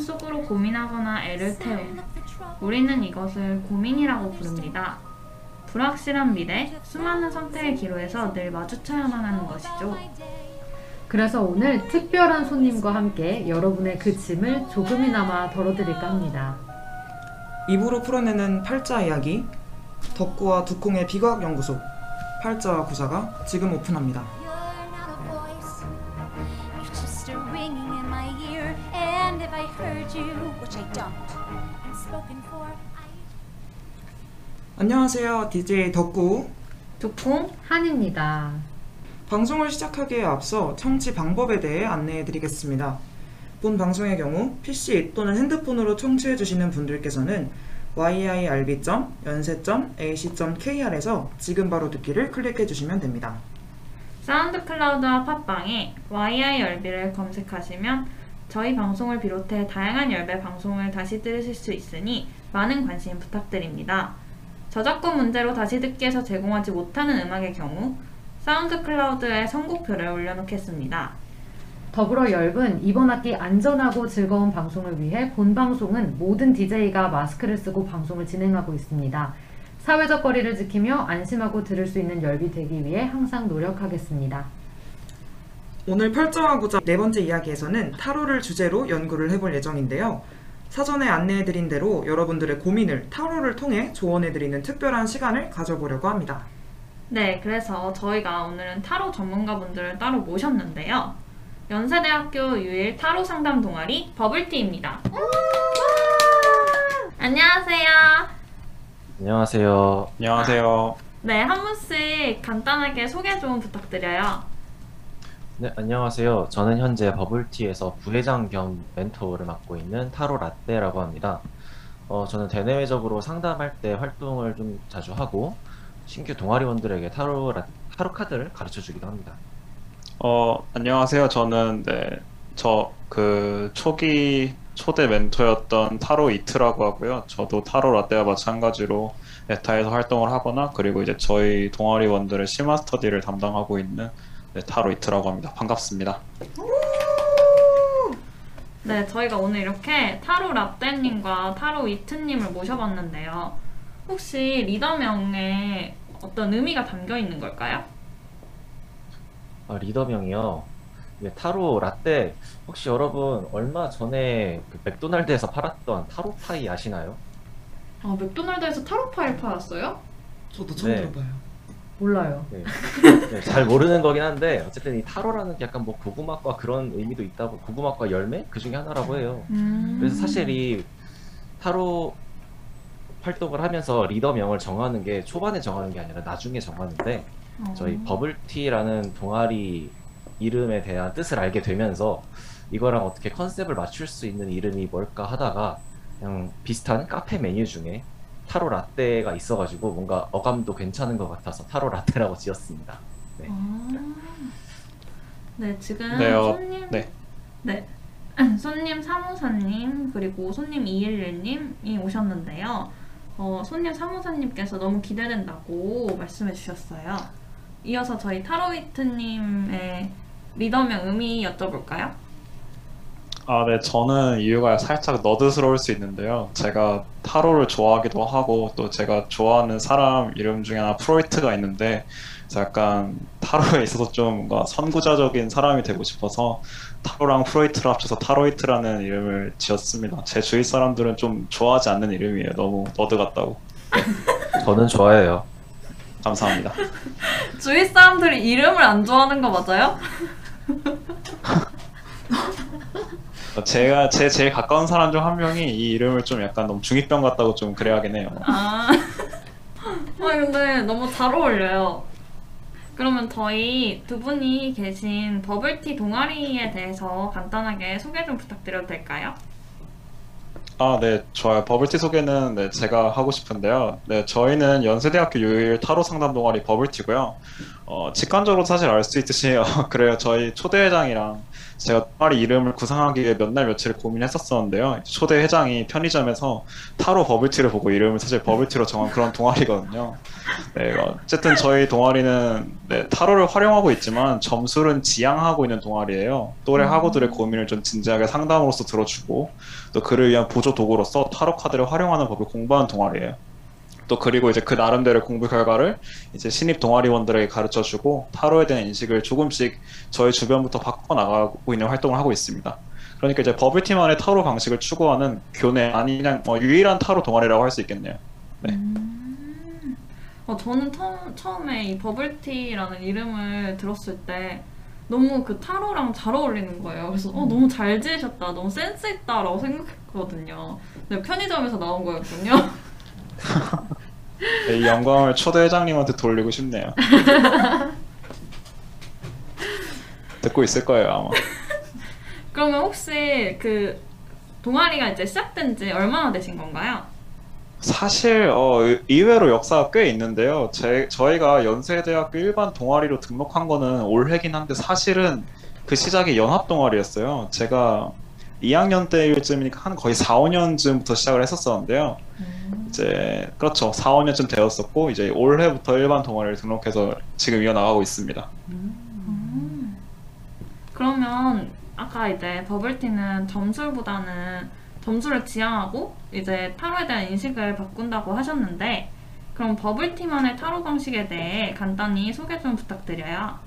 마음속으로 고민하거나 애를 태움. 우리는 이것을 고민이라고 부릅니다. 불확실한 미래, 수많은 선택의 기로에서 늘 마주쳐야만 하는 것이죠. 그래서 오늘 특별한 손님과 함께 여러분의 그 짐을 조금이나마 덜어드릴까 합니다. 입으로 풀어내는 팔자 이야기 덕구와 두콩의 비과학 연구소 팔자와 구자가 지금 오픈합니다. 안녕하세요. DJ 덕구. 두콩, 한입니다. 방송을 시작하기에 앞서 청취 방법에 대해 안내해 드리겠습니다. 본 방송의 경우 PC 또는 핸드폰으로 청취해 주시는 분들께서는 yirb.연세.ac.kr에서 지금 바로 듣기를 클릭해 주시면 됩니다. 사운드 클라우드와 팟빵에 YI 열비를 검색하시면 저희 방송을 비롯해 다양한 열배 방송을 다시 들으실 수 있으니 많은 관심 부탁드립니다. 저작권 문제로 다시 듣기에서 제공하지 못하는 음악의 경우 사운드 클라우드에 선곡표를 올려놓겠습니다. 더불어 열분 이번 학기 안전하고 즐거운 방송을 위해 본 방송은 모든 DJ가 마스크를 쓰고 방송을 진행하고 있습니다. 사회적 거리를 지키며 안심하고 들을 수 있는 열비 되기 위해 항상 노력하겠습니다. 오늘 구자 네 번째 이야기에서는 타로를 주제로 연구를 해볼 예정인데요. 사전에 안내해드린 대로 여러분들의 고민을 타로를 통해 조언해드리는 특별한 시간을 가져보려고 합니다. 네, 그래서 저희가 오늘은 타로 전문가분들을 따로 모셨는데요. 연세대학교 유일 타로 상담 동아리 버블티입니다. 안녕하세요. 안녕하세요. 안녕하세요. 네, 한 분씩 간단하게 소개 좀 부탁드려요. 네, 안녕하세요. 저는 현재 버블티에서 부회장 겸 멘토를 맡고 있는 타로 라떼라고 합니다. 어, 저는 대내외적으로 상담할 때 활동을 좀 자주 하고 신규 동아리원들에게 타로 라, 타로 카드를 가르쳐 주기도 합니다. 어, 안녕하세요. 저는 네, 저 그 초기 초대 멘토였던 타로 이트라고 하고요. 저도 타로 라떼와 마찬가지로 에타에서 활동을 하거나 그리고 이제 저희 동아리원들의 실마 스터디를 담당하고 있는 네, 타로 이트라고 합니다. 반갑습니다. 네, 저희가 오늘 이렇게 타로 라떼님과 타로 이트님을 모셔봤는데요. 혹시 리더명에 어떤 의미가 담겨 있는 걸까요? 아, 리더명이요. 예, 타로 라떼 혹시 여러분 얼마 전에 그 맥도날드에서 팔았던 타로 파이 아시나요? 아, 맥도날드에서 타로 파일 팔았어요? 저도 처음 네. 들어봐요. 몰라요. 네. 네, 잘 모르는 거긴 한데 어쨌든 이 타로라는 게 약간 뭐 고구마과 그런 의미도 있다고 고구마과 열매 그 중에 하나라고 해요. 음. 그래서 사실 이 타로 활동을 하면서 리더 명을 정하는 게 초반에 정하는 게 아니라 나중에 정하는데 어. 저희 버블티라는 동아리 이름에 대한 뜻을 알게 되면서 이거랑 어떻게 컨셉을 맞출 수 있는 이름이 뭘까 하다가 그냥 비슷한 카페 메뉴 중에 타로 라떼가 있어가지고 뭔가 어감도 괜찮은 것 같아서 타로 라떼라고 지었습니다. 네. 아. 네, 지금 네, 어, 손님 네. 네. 손님 사무사님 그리고 손님 211님이 오셨는데요. 어, 손님 사무사님께서 너무 기대된다고 말씀해 주셨어요. 이어서 저희 타로이트님의 리더명 의미 여쭤볼까요? 아, 네. 저는 이유가 살짝 너드스러울 수 있는데요. 제가 타로를 좋아하기도 하고 또 제가 좋아하는 사람 이름 중에 하나 프로이트가 있는데 약간 타로에 있어서 좀 뭔가 선구자적인 사람이 되고 싶어서 타로랑 프로이트를 합쳐서 타로이트라는 이름을 지었습니다. 제 주위 사람들은 좀 좋아하지 않는 이름이에요. 너무 nerd 같다고. 저는 좋아해요. 감사합니다. 주위 사람들이 이름을 안 좋아하는 거 맞아요? 제가 제 제일 가까운 사람 중 한 명이 이 이름을 좀 약간 너무 중2병 같다고 좀 그래하긴 해요. 아, 아 근데 너무 잘 어울려요. 그러면 저희 두 분이 계신 버블티 동아리에 대해서 간단하게 소개 좀 부탁드려도 될까요? 아, 네, 좋아요. 버블티 소개는 네, 제가 하고 싶은데요. 네, 저희는 연세대학교 유일 타로 상담 동아리 버블티고요. 어, 직관적으로 사실 알 수 있듯이 어, 그래요. 저희 초대회장이랑 제가 동아리 이름을 구상하기 위해 몇 날 며칠 고민했었었는데요. 초대 회장이 편의점에서 타로 버블티를 보고 이름을 사실 버블티로 정한 그런 동아리거든요. 네, 어쨌든 저희 동아리는 네, 타로를 활용하고 있지만 점수는 지향하고 있는 동아리예요. 또래 학우들의 고민을 좀 진지하게 상담으로서 들어주고 또 그를 위한 보조 도구로서 타로 카드를 활용하는 법을 공부하는 동아리예요. 또 그리고 이제 그 나름대로의 공부 결과를 이제 신입 동아리원들에게 가르쳐 주고 타로에 대한 인식을 조금씩 저희 주변부터 바꿔 나가고 있는 활동을 하고 있습니다. 그러니까 이제 버블팀만의 타로 방식을 추구하는 교내 아니 그냥 뭐 유일한 타로 동아리라고 할 수 있겠네요. 네. 음. 어, 저는 처음, 처음에 이 버블티라는 이름을 들었을 때 너무 그 타로랑 잘 어울리는 거예요. 그래서 어, 너무 잘 지으셨다, 너무 센스 있다라고 생각했거든요. 근데 편의점에서 나온 거였군요. 네, 이 영광을 초대 회장님한테 돌리고 싶네요. 듣고 있을 거예요 아마. 그러면 혹시 그 동아리가 이제 시작된 지 얼마나 되신 건가요? 사실 어, 의- 의외로 역사가 꽤 있는데요. 제, 저희가 연세대학교 일반 동아리로 등록한 거는 올해긴 한데 사실은 그 시작이 연합 동아리였어요. 제가 2학년 때일쯤이니까 한 거의 4, 5년쯤부터 시작을 했었었는데요. 이제 그렇죠. 4, 5년쯤 되었었고 이제 올해부터 일반 동아리를 등록해서 지금 이어나가고 있습니다. 음. 그러면 아까 이제 버블티는 점술보다는 점수를 지향하고 이제 타로에 대한 인식을 바꾼다고 하셨는데 그럼 버블티만의 타로 방식에 대해 간단히 소개 좀 부탁드려요.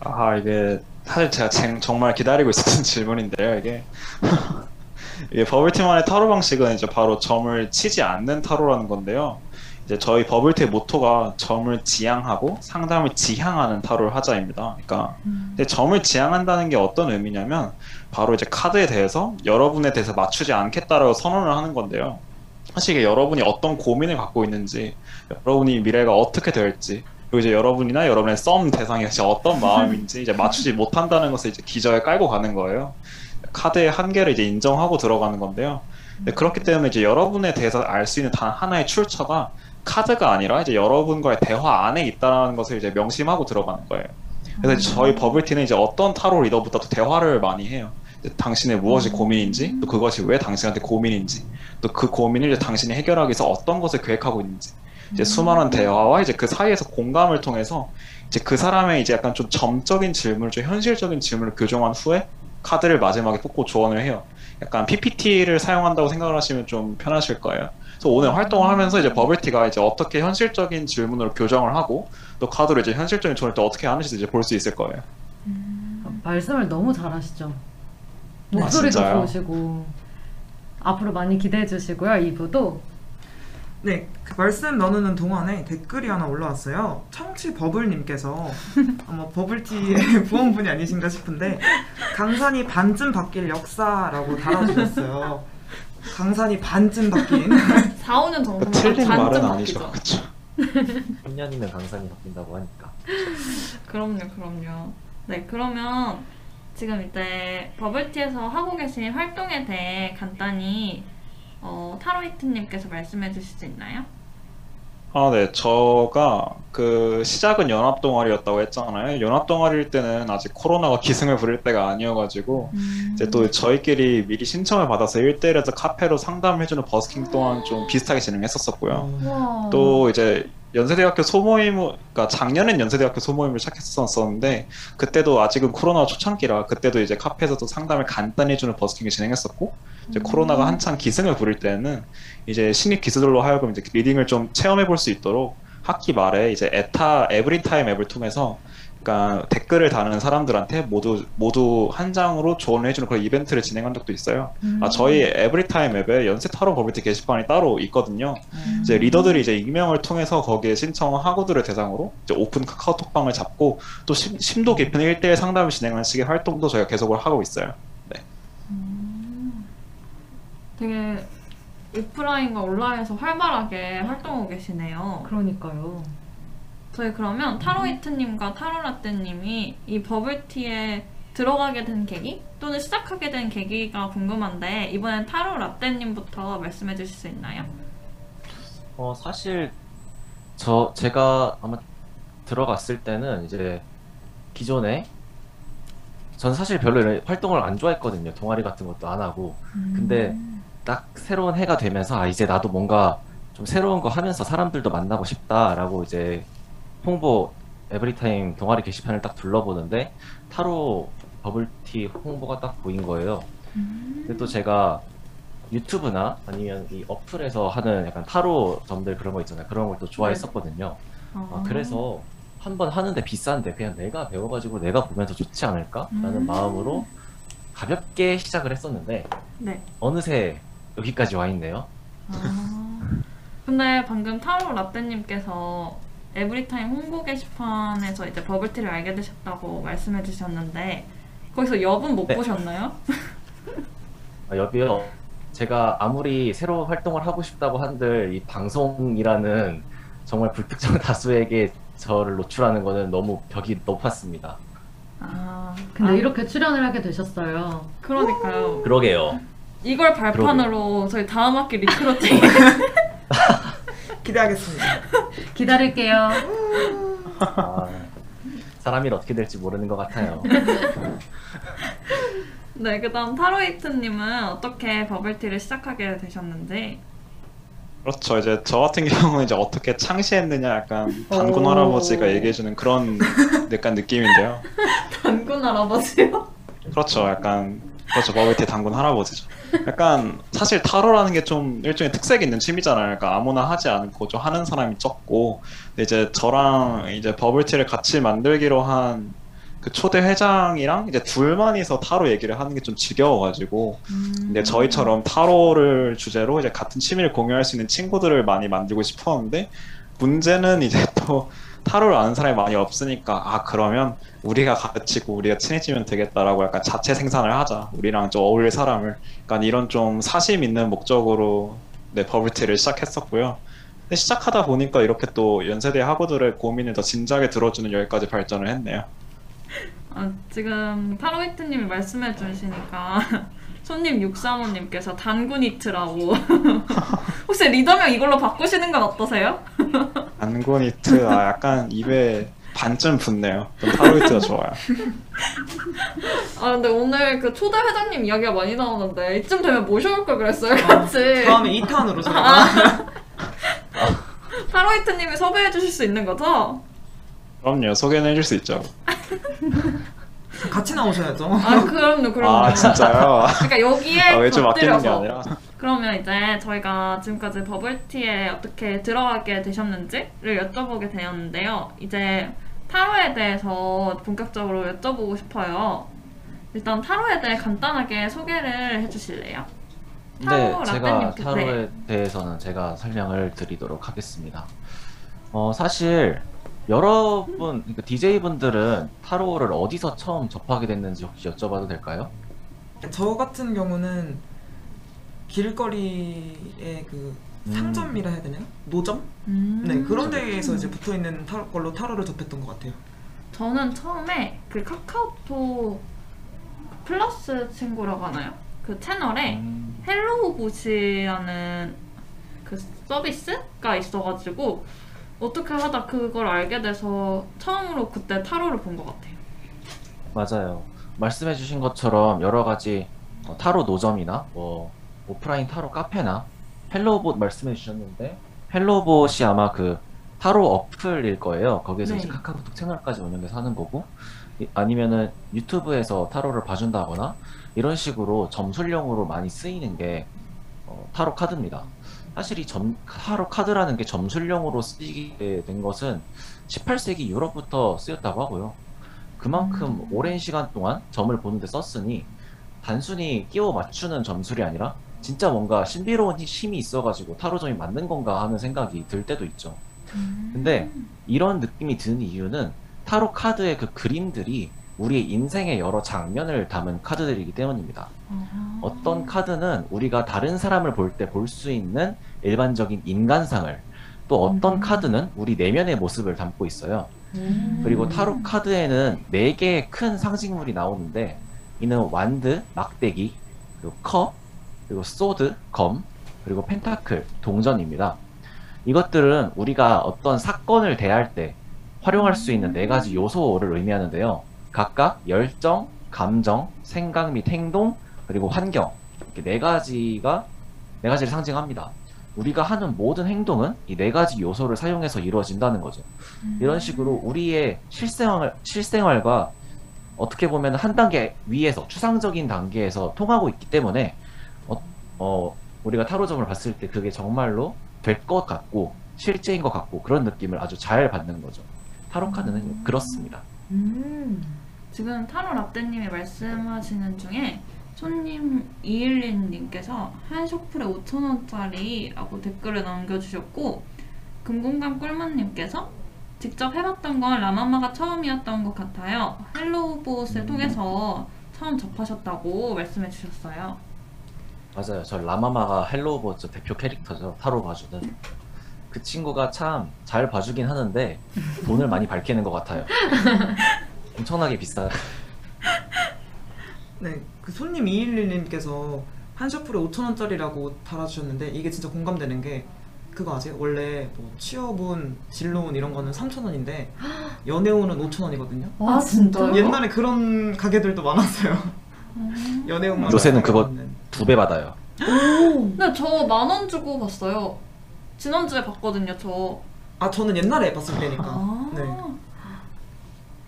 아 이게 사실 제가 쟁- 정말 기다리고 있었던 질문인데요 이게 이게 버블티만의 타로 방식은 이제 바로 점을 치지 않는 타로라는 건데요. 이제 저희 버블티의 모토가 점을 지향하고 상담을 지향하는 타로를 하자입니다. 그러니까 근데 점을 지향한다는 게 어떤 의미냐면 바로 이제 카드에 대해서 여러분에 대해서 맞추지 않겠다라고 선언을 하는 건데요. 사실 이게 여러분이 어떤 고민을 갖고 있는지 여러분이 미래가 어떻게 될지 그리고 이제 여러분이나 여러분의 썸 대상이 진짜 어떤 마음인지 이제 맞추지 못한다는 것을 이제 기저에 깔고 가는 거예요. 카드의 한계를 이제 인정하고 들어가는 건데요. 네, 그렇기 때문에 이제 여러분에 대해서 알 수 있는 단 하나의 출처가 카드가 아니라 이제 여러분과의 대화 안에 있다는 것을 이제 명심하고 들어가는 거예요. 그래서 저희 버블티는 이제 어떤 타로 리더보다도 대화를 많이 해요. 당신의 무엇이 고민인지, 또 그것이 왜 당신한테 고민인지, 또 그 고민을 이제 당신이 해결하기 위해서 어떤 것을 계획하고 있는지, 이제 수많은 대화와 이제 그 사이에서 공감을 통해서 이제 그 사람의 이제 약간 좀 점적인 질문을 좀 현실적인 질문을 교정한 후에 카드를 마지막에 뽑고 조언을 해요. 약간 PPT를 사용한다고 생각을 하시면 좀 편하실 거예요. 그래서 오늘 활동을 하면서 이제 버블티가 이제 어떻게 현실적인 질문으로 교정을 하고 또 카드로 이제 현실적인 조언을 또 어떻게 하는지 이제 볼 수 있을 거예요. 말씀을 너무 잘하시죠. 목소리도 진짜요? 좋으시고 앞으로 많이 기대해 주시고요. 2부도 네, 그 말씀 나누는 동안에 댓글이 하나 올라왔어요. 청취 버블님께서 아마 버블티의 부원분이 아니신가 싶은데 강산이 반쯤 바뀔 역사라고 달아주셨어요. 강산이 반쯤 바뀐 4, 5년 정도면 틀린 말은 반쯤 아니죠. 바뀌죠. 그렇죠. 10년이면 강산이 바뀐다고 하니까. 그럼요, 그럼요. 네, 그러면 지금 이제 버블티에서 하고 계신 활동에 대해 간단히 어, 타로히트님께서 말씀해 주실 수 있나요? 아, 네. 저가 그 시작은 연합 동아리였다고 했잖아요. 연합 동아리일 때는 아직 코로나가 기승을 부릴 때가 아니어가지고 이제 또 저희끼리 미리 신청을 받아서 1대1에서 카페로 상담해주는 버스킹 또한 좀 비슷하게 진행했었었고요. 와. 또 이제 연세대학교 소모임, 그러니까 작년엔 연세대학교 소모임을 시작했었었는데 그때도 아직은 코로나 초창기라 그때도 이제 카페에서도 상담을 간단히 해주는 버스킹을 진행했었고 이제 코로나가 한창 기승을 부릴 때는 이제 신입 기수들로 하여금 이제 reading을 좀 체험해 볼 수 있도록 학기 말에 이제 에타 에브리타임 앱을 통해서 그러니까 댓글을 다는 사람들한테 모두 모두 한 장으로 조언을 해주는 그런 이벤트를 진행한 적도 있어요. 아 저희 에브리타임 앱에 연세 타로 버블티 게시판이 따로 있거든요. 이제 리더들이 이제 익명을 통해서 거기에 신청한 학우들을 대상으로 이제 오픈 카카오톡방을 잡고 또 심, 심도 깊은 1대1 상담을 진행하는 식의 활동도 저희가 계속을 하고 있어요. 되게 오프라인과 온라인에서 활발하게 활동하고 계시네요. 그러니까요. 저희 그러면 타로히트님과 타로라떼님이 이 버블티에 들어가게 된 계기 또는 시작하게 된 계기가 궁금한데 이번엔 타로라떼님부터 말씀해 주실 수 있나요? 어, 사실 저 제가 아마 들어갔을 때는 이제 기존에 전 사실 별로 이런 활동을 안 좋아했거든요. 동아리 같은 것도 안 하고. 근데 딱 새로운 해가 되면서 아 이제 나도 뭔가 좀 새로운 거 하면서 사람들도 만나고 싶다라고 이제 홍보 에브리타임 동아리 게시판을 딱 둘러보는데 타로 버블티 홍보가 딱 보인 거예요. 근데 또 제가 유튜브나 아니면 이 어플에서 하는 약간 타로 점들 그런 거 있잖아요. 그런 걸 또 좋아했었거든요. 아, 그래서 한 번 하는데 비싼데 그냥 내가 배워가지고 내가 보면서 좋지 않을까라는 음. 마음으로 가볍게 시작을 했었는데 네. 어느새 여기까지 와 있네요. 아, 근데 방금 타로 라떼님께서 에브리타임 홍보 게시판에서 이제 버블티를 알게 되셨다고 말씀해 주셨는데 거기서 여분 못 네. 보셨나요? 아, 여기요. 제가 아무리 새로 활동을 하고 싶다고 한들 이 방송이라는 정말 불특정 다수에게 저를 노출하는 거는 너무 벽이 높았습니다. 아, 근데 아, 이렇게 출연을 하게 되셨어요. 그러니까요. 그러게요. 이걸 발판으로 저희 다음 학기 recruiting 기대하겠습니다. 기다릴게요. 아, 사람이 어떻게 될지 모르는 것 같아요. 네, 그다음 타로이트님은 어떻게 버블티를 시작하게 되셨는지 그렇죠. 이제 저 같은 경우는 이제 어떻게 창시했느냐 약간 단군 오. 할아버지가 얘기해주는 그런 약간 느낌인데요. 단군 할아버지요? 그렇죠. 약간 그렇죠. 버블티 단군 할아버지죠. 약간 사실 타로라는 게 좀 일종의 특색이 있는 취미잖아요. 그러니까 아무나 하지 않고 좀 하는 사람이 적고 이제 저랑 이제 버블티를 같이 만들기로 한 그 초대 회장이랑 이제 둘만이서 타로 얘기를 하는 게 좀 지겨워가지고 근데 저희처럼 타로를 주제로 이제 같은 취미를 공유할 수 있는 친구들을 많이 만들고 싶었는데 문제는 이제 또 타로를 아는 사람이 많이 없으니까 아 그러면 우리가 가르치고 우리가 친해지면 되겠다라고 약간 자체 생산을 하자 우리랑 좀 어울릴 사람을 약간 이런 좀 사심 있는 목적으로 네 버블티를 시작했었고요. 근데 시작하다 보니까 이렇게 또 연세대 학우들의 고민을 더 진지하게 들어주는 여기까지 발전을 했네요. 아, 지금 타로이트님이 말씀해 주시니까 손님 635님께서 단군이트라고 혹시 리더명 이걸로 바꾸시는 건 어떠세요? 안고니트 아 약간 입에 반쯤 붙네요. 좀 타로이트가 좋아요. 아 근데 오늘 그 초대 회장님 이야기가 많이 나오는데 이쯤 되면 모셔올 걸 그랬어요 같이 다음에 2탄으로 저희가 타로이트님이 섭외해 주실 수 있는 거죠? 그럼요. 소개는 해줄 수 있죠. 같이 나오셔야죠. 아 그럼요 그럼요 아 진짜요? 그러니까 여기에 아, 왜좀 아끼는 게. 아니라 그러면 이제 저희가 지금까지 버블티에 어떻게 들어가게 되셨는지를 여쭤보게 되었는데요. 이제 타로에 대해서 본격적으로 여쭤보고 싶어요. 일단 타로에 대해 간단하게 소개를 해주실래요? 네, 타로 제가 라떼님께- 타로에 네. 대해서는 제가 설명을 드리도록 하겠습니다. 어, 사실 여러분, 그러니까 DJ분들은 타로를 어디서 처음 접하게 됐는지 혹시 여쭤봐도 될까요? 저 같은 경우는 길거리에 그 음. 상점이라 해야 되나요? 노점? 음. 네 그런 데에서 이제 붙어 있는 타로 걸로 타로를 접했던 것 같아요. 저는 처음에 그 카카오톡 플러스 친구라고 하나요? 그 채널에 음, 헬로우 봇이라는 그 서비스가 있어가지고 어떻게 하다 그걸 알게 돼서 처음으로 그때 타로를 본 것 같아요. 맞아요. 말씀해주신 것처럼 여러 가지 어, 타로 노점이나 뭐 오프라인 타로 카페나 헬로봇 말씀해주셨는데 헬로봇이 아마 그 타로 어플일 거예요. 거기에서 네. 이제 카카오톡 채널까지 운영해서 하는 거고 이- 아니면은 유튜브에서 타로를 봐준다거나 이런 식으로 점술용으로 많이 쓰이는 게 어, 타로 카드입니다. 사실 이 점, 타로 카드라는 게 점술용으로 쓰이게 된 것은 18세기 유럽부터 쓰였다고 하고요. 그만큼 음. 오랜 시간 동안 점을 보는데 썼으니 단순히 끼워 맞추는 점술이 아니라 진짜 뭔가 신비로운 힘- 힘이 있어가지고 타로점이 맞는 건가 하는 생각이 들 때도 있죠. 근데 이런 느낌이 드는 이유는 타로 카드의 그 그림들이 우리의 인생의 여러 장면을 담은 카드들이기 때문입니다. 어떤 카드는 우리가 다른 사람을 볼 때 볼 수 있는 일반적인 인간상을 또 어떤 음. 카드는 우리 내면의 모습을 담고 있어요. 그리고 타로 카드에는 네 개의 큰 상징물이 나오는데 이는 완드, 막대기, 그리고 컵, 그리고 소드, 검, 그리고 펜타클, 동전입니다. 이것들은 우리가 어떤 사건을 대할 때 활용할 수 있는 네 가지 요소를 의미하는데요. 각각 열정, 감정, 생각 및 행동, 그리고 환경 이렇게 네 가지가 네 가지를 상징합니다. 우리가 하는 모든 행동은 이 네 가지 요소를 사용해서 이루어진다는 거죠. 이런 식으로 우리의 실생활 실생활과 어떻게 보면 한 단계 위에서 추상적인 단계에서 통하고 있기 때문에 어, 어, 우리가 타로점을 봤을 때 그게 정말로 될 것 같고 실제인 것 같고 그런 느낌을 아주 잘 받는 거죠. 타로 카드는 그렇습니다. 음. 지금 타로 라떼님이 말씀하시는 중에 손님 211님께서 한 shuffle에 5,000원짜리라고 댓글을 남겨주셨고 금공강 꿀맛님께서 직접 해봤던 건 라마마가 처음이었던 것 같아요. 헬로우봇을 통해서 처음 접하셨다고 말씀해 주셨어요. 맞아요. 저 라마마가 헬로우봇의 대표 캐릭터죠. 타로 봐주는. 그 친구가 참 잘 봐주긴 하는데 돈을 많이 밝히는 것 같아요. 엄청나게 비싸요. 네, 그 손님 211님께서 한 셔플에 5,000원짜리라고 달아주셨는데 이게 진짜 공감되는 게 그거 아세요? 원래 뭐 취업운, 진로운 이런 거는 3,000원인데 연애운은 5,000원이거든요. 아, 진짜요? 옛날에 그런 가게들도 많았어요. 연애운만 요새는 그거 있는. 두 배 받아요. 근데 저 만 원 주고 봤어요. 지난주에 봤거든요, 저. 아 저는 옛날에 봤을 때니까. 아, 네.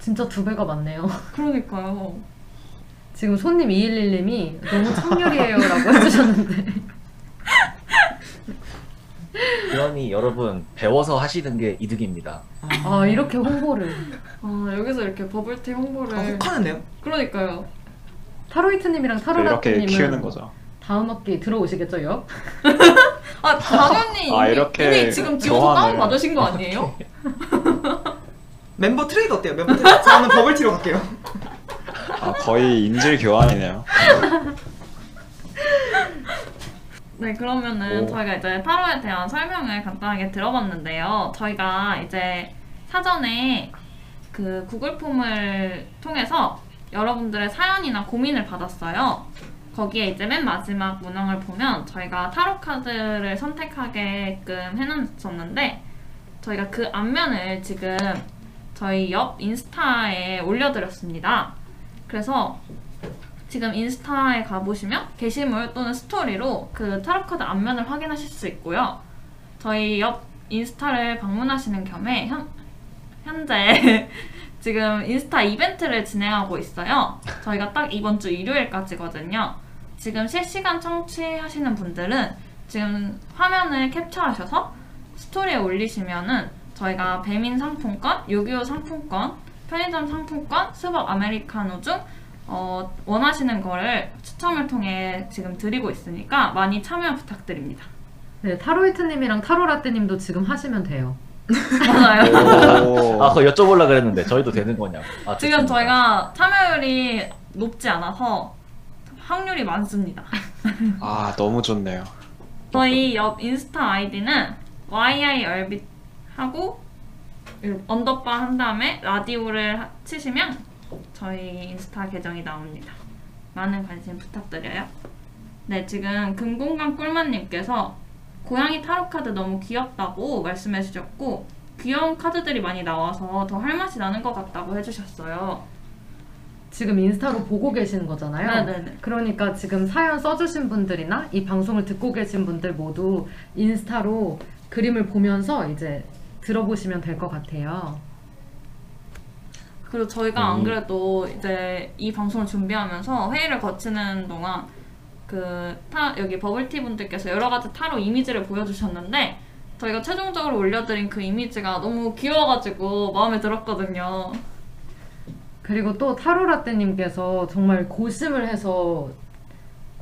진짜 두 배가 많네요. 그러니까요. 지금 손님 211님이 너무 청렬이에요 라고 해주셨는데. 그러니 여러분 배워서 하시는 게 이득입니다. 아, 이렇게 홍보를. 아, 여기서 이렇게 버블티 홍보를. 아, 혹하는데요? 그러니까요. 타로이트님이랑 이렇게 타로라떼님은 키우는 거죠. 다음 학기 들어오시겠죠, 요? 아, 당연히 아, 이미, 이렇게 이미 지금 지워서 교환을. 다운 받으신 거 아니에요? 멤버 트레이드 어때요? 멤버 트레이드? 저는 버블티로 갈게요. 아, 거의 인질 교환이네요. 네, 그러면은 오. 저희가 이제 타로에 대한 설명을 간단하게 들어봤는데요. 저희가 이제 사전에 그 구글 폼을 통해서 여러분들의 사연이나 고민을 받았어요. 거기에 이제 맨 마지막 문항을 보면 저희가 타로 카드를 선택하게끔 해놨었는데 저희가 그 앞면을 지금 저희 옆 인스타에 올려드렸습니다. 그래서 지금 인스타에 가보시면 게시물 또는 스토리로 그 타로카드 앞면을 확인하실 수 있고요. 저희 옆 인스타를 방문하시는 겸해 현, 현재 지금 인스타 이벤트를 진행하고 있어요. 저희가 딱 이번 주 일요일까지거든요. 지금 실시간 청취하시는 분들은 지금 화면을 캡처하셔서 스토리에 올리시면은 저희가 배민 상품권, 요기요 상품권, 편의점 상품권, 스벅 아메리카노 중 어, 원하시는 거를 추첨을 통해 지금 드리고 있으니까 많이 참여 부탁드립니다. 네, 타로이트님이랑 타로라떼님도 지금 하시면 돼요. 맞아요. 오. 아, 그거 여쭤보려 그랬는데 저희도 되는 거냐고. 아, 지금 좋습니다. 저희가 참여율이 높지 않아서 확률이 많습니다. 아, 너무 좋네요. 저희 옆 인스타 아이디는 YIRB 하고 underbar 한 다음에 라디오를 하- 치시면 저희 인스타 계정이 나옵니다. 많은 관심 부탁드려요. 네, 지금 금공강 꿀맛님께서 고양이 타로 카드 너무 귀엽다고 말씀해 주셨고 귀여운 카드들이 많이 나와서 더 할 맛이 나는 것 같다고 해주셨어요. 지금 인스타로 보고 계시는 거잖아요. 네네네. 그러니까 지금 사연 써주신 분들이나 이 방송을 듣고 계신 분들 모두 인스타로 그림을 보면서 이제 들어보시면 될 것 같아요. 그리고 저희가 안 음. 그래도 이제 이 방송을 준비하면서 회의를 거치는 동안 그 타, 여기 버블티 분들께서 여러 가지 타로 이미지를 보여주셨는데 저희가 최종적으로 올려드린 그 이미지가 너무 귀여워가지고 마음에 들었거든요. 그리고 또 타로라떼님께서 정말 고심을 해서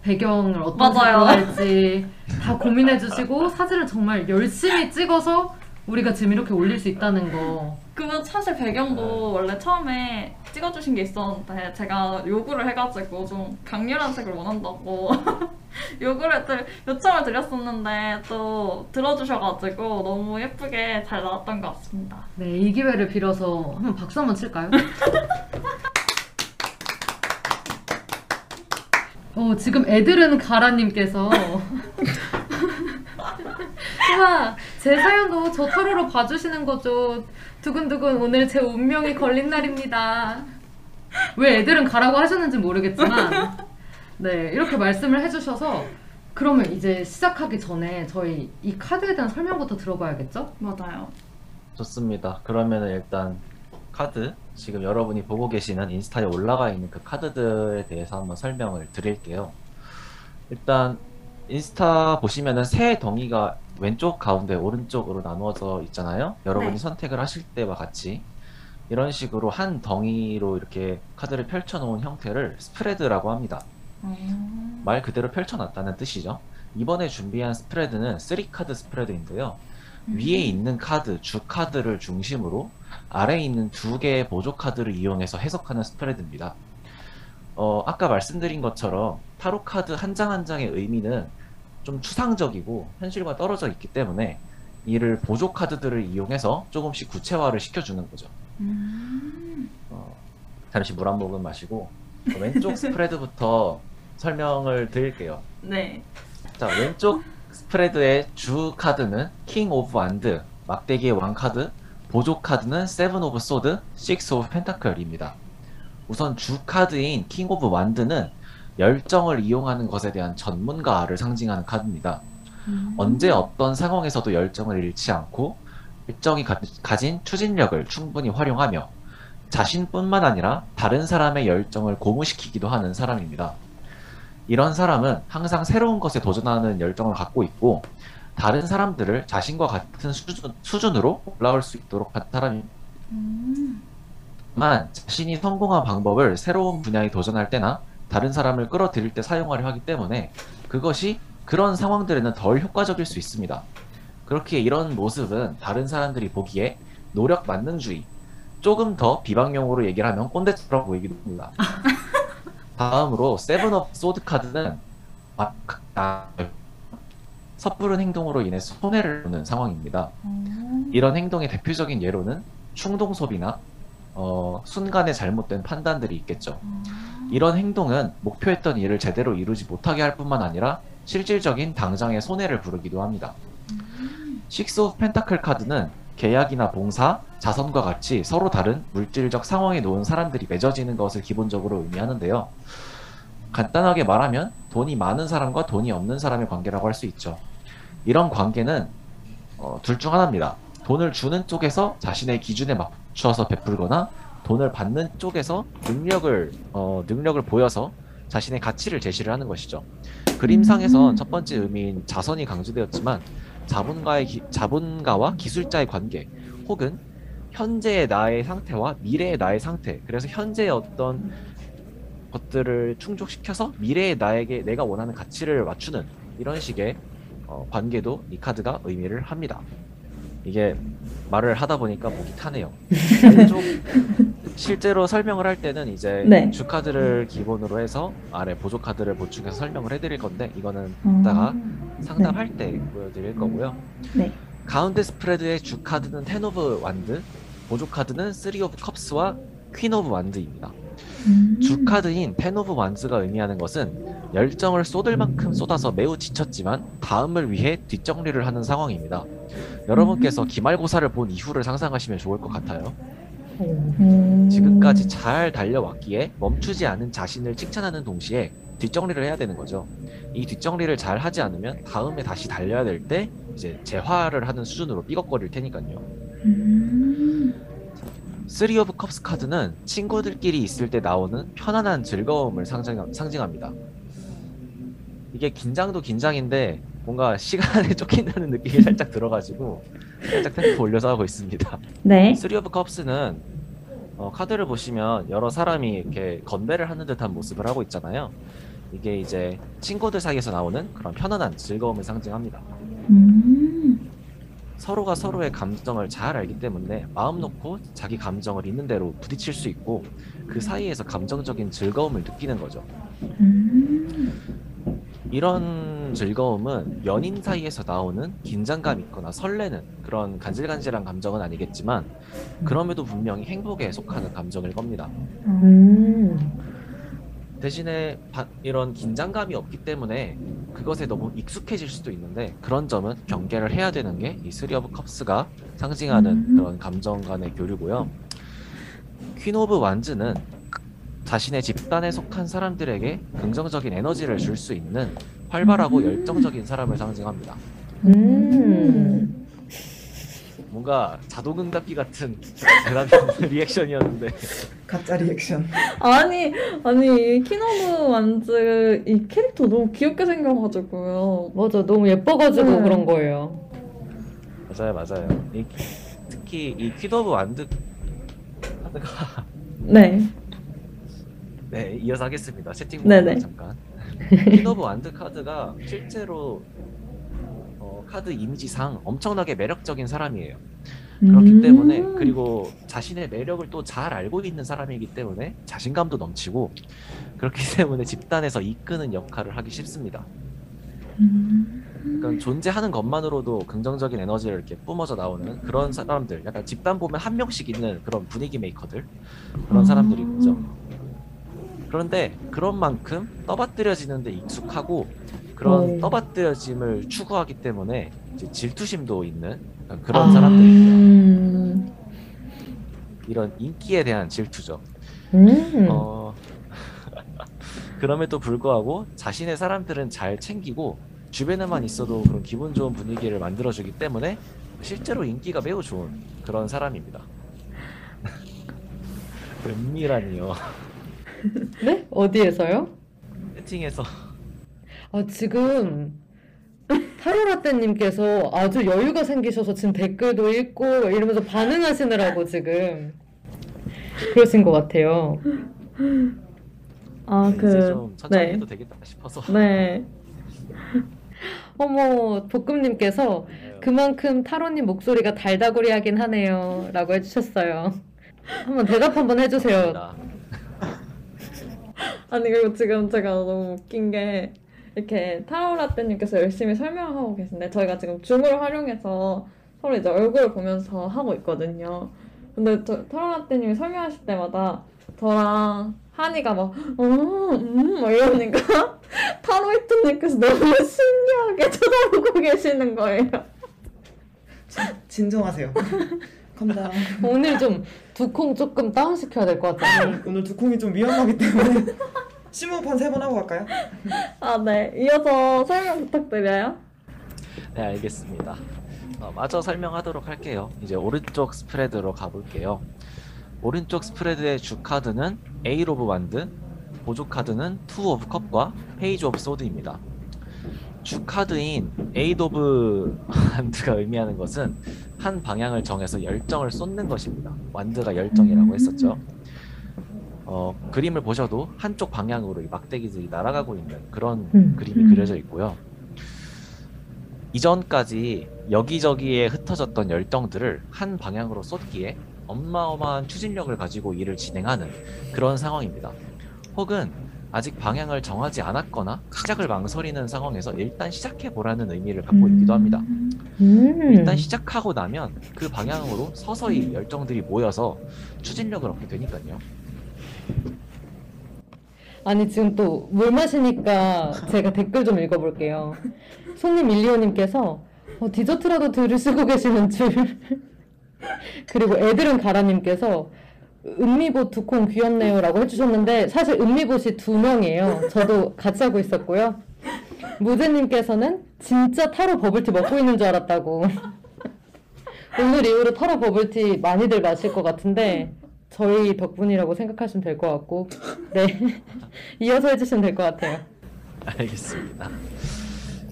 배경을 어떤 맞아요. 색으로 할지 다 고민해주시고 사진을 정말 열심히 찍어서 우리가 지금 이렇게 올릴 수 있다는 거. 그 사실 배경도 원래 처음에 찍어주신 게 있었는데 제가 요구를 해가지고 좀 강렬한 색을 원한다고 요구를 들- 요청을 드렸었는데 또 들어주셔가지고 너무 예쁘게 잘 나왔던 것 같습니다. 네, 이 기회를 빌어서 한번 박수 한번 칠까요? 어, 지금 애들은 가라님께서 우와 제 사연도 저 타로로 봐주시는 거죠. 두근두근 오늘 제 운명이 걸린 날입니다. 왜 애들은 가라고 하셨는지 모르겠지만, 네, 이렇게 말씀을 해주셔서, 그러면 이제 시작하기 전에 저희 이 카드에 대한 설명부터 들어봐야겠죠? 맞아요. 좋습니다. 그러면은 일단 카드 지금 여러분이 보고 계시는 인스타에 올라가 있는 그 카드들에 대해서 한번 설명을 드릴게요. 일단 인스타 보시면은 세 덩이가 왼쪽 가운데 오른쪽으로 나누어져 있잖아요. 여러분이 네. 선택을 하실 때와 같이 이런 식으로 한 덩이로 이렇게 카드를 펼쳐 놓은 형태를 스프레드라고 합니다. 음. 말 그대로 펼쳐놨다는 뜻이죠. 이번에 준비한 스프레드는 3카드 스프레드인데요. 위에 있는 카드, 주 카드를 중심으로 아래에 있는 두 개의 보조 카드를 이용해서 해석하는 스프레드입니다. 어, 아까 말씀드린 것처럼 타로 카드 한 장 한 장의 의미는 좀 추상적이고 현실과 떨어져 있기 때문에 이를 보조 카드들을 이용해서 조금씩 구체화를 시켜주는 거죠. 음. 어, 잠시 물 한 모금 마시고 어, 왼쪽 spread부터 설명을 드릴게요. 네. 자, 왼쪽 spread의 주 카드는 King of Wand, 막대기의 왕 카드, 보조 카드는 Seven of Sword, Six of Pentacle입니다. 우선 주 카드인 King of Wand는 열정을 이용하는 것에 대한 전문가를 상징하는 카드입니다. 음. 언제 어떤 상황에서도 열정을 잃지 않고 열정이 가, 가진 추진력을 충분히 활용하며 자신뿐만 아니라 다른 사람의 열정을 고무시키기도 하는 사람입니다. 이런 사람은 항상 새로운 것에 도전하는 열정을 갖고 있고 다른 사람들을 자신과 같은 수준, 수준으로 올라올 수 있도록 한 사람이지만 음. 자신이 성공한 방법을 새로운 분야에 도전할 때나 다른 사람을 끌어들일 때 사용하려 하기 때문에 그것이 그런 상황들에는 덜 효과적일 수 있습니다. 그렇게 이런 모습은 다른 사람들이 보기에 노력 만능주의, 조금 더 비방용으로 얘기를 하면 꼰대처럼 보이기도 합니다. 다음으로 Seven of Sword 카드는 아, 아, 섣부른 행동으로 인해 손해를 보는 상황입니다. 음. 이런 행동의 대표적인 예로는 충동 소비나 어, 순간의 잘못된 판단들이 있겠죠. 이런 행동은 목표했던 일을 제대로 이루지 못하게 할 뿐만 아니라 실질적인 당장의 손해를 부르기도 합니다. Six of Pentacle 카드는 계약이나 봉사, 자선과 같이 서로 다른 물질적 상황에 놓인 사람들이 맺어지는 것을 기본적으로 의미하는데요. 간단하게 말하면 돈이 많은 사람과 돈이 없는 사람의 관계라고 할 수 있죠. 이런 관계는 어, 둘 중 하나입니다. 돈을 주는 쪽에서 자신의 기준에 맞춰서 베풀거나 돈을 받는 쪽에서 능력을 어, 능력을 보여서 자신의 가치를 제시를 하는 것이죠. 그림상에선 첫 번째 의미인 자선이 강조되었지만 자본가의 기- 자본가와 기술자의 관계 혹은 현재의 나의 상태와 미래의 나의 상태 그래서 현재의 어떤 것들을 충족시켜서 미래의 나에게 내가 원하는 가치를 맞추는 이런 식의 어, 관계도 이 카드가 의미를 합니다. 이게 말을 하다 보니까 목이 타네요. 왼쪽 실제로 설명을 할 때는 이제 네. 주 카드를 기본으로 해서 아래 보조 카드를 보충해서 설명을 해드릴 건데 이거는 음. 이따가 상담할 때 보여드릴 거고요. 네. 가운데 spread의 주 카드는 Ten of Wand, 보조 카드는 Three of Cups와 Queen of Wand입니다. 음. 주 카드인 Ten of Wands가 의미하는 것은 열정을 쏟을 만큼 쏟아서 매우 지쳤지만 다음을 위해 뒷정리를 하는 상황입니다. 여러분께서 기말고사를 본 이후를 상상하시면 좋을 것 같아요. 음. 지금까지 잘 달려왔기에 멈추지 않은 자신을 칭찬하는 동시에 뒷정리를 해야 되는 거죠. 이 뒷정리를 잘 하지 않으면 다음에 다시 달려야 될 때 이제 재활을 하는 수준으로 삐걱거릴 테니까요. 음. Three of Cups 카드는 친구들끼리 있을 때 나오는 편안한 즐거움을 상징, 상징합니다. 이게 긴장도 긴장인데 뭔가 시간에 쫓긴다는 느낌이 살짝 들어가지고 살짝 템포 올려서 하고 있습니다. 네. Three of Cups는 어, 카드를 보시면 여러 사람이 이렇게 건배를 하는 듯한 모습을 하고 있잖아요. 이게 이제 친구들 사이에서 나오는 그런 편안한 즐거움을 상징합니다. 음. 서로가 서로의 감정을 잘 알기 때문에 마음 놓고 자기 감정을 있는 대로 부딪힐 수 있고 그 사이에서 감정적인 즐거움을 느끼는 거죠. 음. 이런 즐거움은 연인 사이에서 나오는 긴장감 있거나 설레는 그런 간질간질한 감정은 아니겠지만 그럼에도 분명히 행복에 속하는 감정일 겁니다. 음. 대신에 바- 이런 긴장감이 없기 때문에 그것에 너무 익숙해질 수도 있는데 그런 점은 경계를 해야 되는 게 이 Three of Cups가 상징하는 음. 그런 감정 간의 교류고요. Queen of Wands는 자신의 집단에 속한 사람들에게 긍정적인 에너지를 줄 수 있는 활발하고 음. 열정적인 사람을 상징합니다. 음. 뭔가 자동응답기 같은 없는 리액션이었는데 가짜 리액션. 아니 아니 Queen of Wands 이 캐릭터 너무 귀엽게 생겨가지고요. 맞아, 너무 예뻐가지고 네. 그런 거예요. 맞아요 맞아요. 이, 특히 이 Wand 카드가 네. 네 이어서 하겠습니다. 채팅 네네. 잠깐. Queen of Wand 카드가 실제로 어, 카드 이미지상 엄청나게 매력적인 사람이에요. 그렇기 음. 때문에 그리고 자신의 매력을 또 잘 알고 있는 사람이기 때문에 자신감도 넘치고 그렇기 때문에 집단에서 이끄는 역할을 하기 쉽습니다. 음. 그러니까 존재하는 것만으로도 긍정적인 에너지를 이렇게 뿜어져 나오는 그런 사람들, 약간 집단 보면 한 명씩 있는 그런 분위기 메이커들 그런 사람들이 있죠. 그런데 그런 만큼 떠받들여지는데 익숙하고 그런 오. 떠받들여짐을 추구하기 때문에 이제 질투심도 있는 그런 사람들입니다. 음. 이런 인기에 대한 질투죠. 음. 어, 그럼에도 불구하고 자신의 사람들은 잘 챙기고 주변에만 있어도 그런 기분 좋은 분위기를 만들어주기 때문에 실제로 인기가 매우 좋은 그런 사람입니다. 은밀하니요. 네? 어디에서요? 채팅에서 아, 지금 타로라떼님께서 아주 여유가 생기셔서 지금 댓글도 읽고 이러면서 반응하시느라고 지금 그러신 것 같아요. 아 이제 그. 좀 천천히 네. 해도 되겠다 싶어서 네. 어머, 볶음님께서 그만큼 타로님 목소리가 달다구리하긴 하네요. 라고 해주셨어요. 한번 대답 한번 해주세요. 감사합니다. 아니 그리고 지금 제가 너무 웃긴 게 이렇게 타로라떼님께서 열심히 설명하고 계신데 저희가 지금 줌을 활용해서 서로 이제 얼굴을 보면서 하고 있거든요. 근데 저 타로라떼님이 설명하실 때마다 저랑 한이가 막 어, 음, 막 이러니까 타로이트님께서 너무 신기하게 쳐다보고 계시는 거예요. 진정하세요. 감당. 오늘 좀 두콩 조금 다운 시켜야 될 것 같아요. 오늘 두콩이 좀 위험하기 때문에 심호흡 한세 번 하고 갈까요? 아 네, 이어서 설명 부탁드려요. 네 알겠습니다. 어, 마저 설명하도록 할게요. 이제 오른쪽 spread로 가볼게요. 오른쪽 spread의 주 카드는 Eight of Wand, 보조 카드는 Two of Cup과 Page of Sword입니다. 주 카드인 Eight of Wand가 의미하는 것은 한 방향을 정해서 열정을 쏟는 것입니다. Wand가 열정이라고 했었죠. 어, 그림을 보셔도 한쪽 방향으로 이 막대기들이 날아가고 있는 그런 음. 그림이 음. 그려져 있고요. 이전까지 여기저기에 흩어졌던 열정들을 한 방향으로 쏟기에 어마어마한 추진력을 가지고 일을 진행하는 그런 상황입니다. 혹은 아직 방향을 정하지 않았거나 시작을 망설이는 상황에서 일단 시작해 보라는 의미를 갖고 있기도 합니다. 음. 일단 시작하고 나면 그 방향으로 서서히 열정들이 모여서 추진력을 얻게 되니까요. 아니 지금 또 물 마시니까 제가 댓글 좀 읽어볼게요. 손님 밀리오님께서 어, 디저트라도 들으시고 계시는 줄. 그리고 애들은 가라님께서 은미봇 두콩 귀엽네요라고 해주셨는데 사실 은미봇이 두 명이에요. 저도 같이 하고 있었고요. 무제님께서는 진짜 타로 버블티 먹고 있는 줄 알았다고. 오늘 이후로 타로 버블티 많이들 마실 것 같은데 저희 덕분이라고 생각하시면 될 것 같고 네 이어서 해주시면 될 것 같아요. 알겠습니다.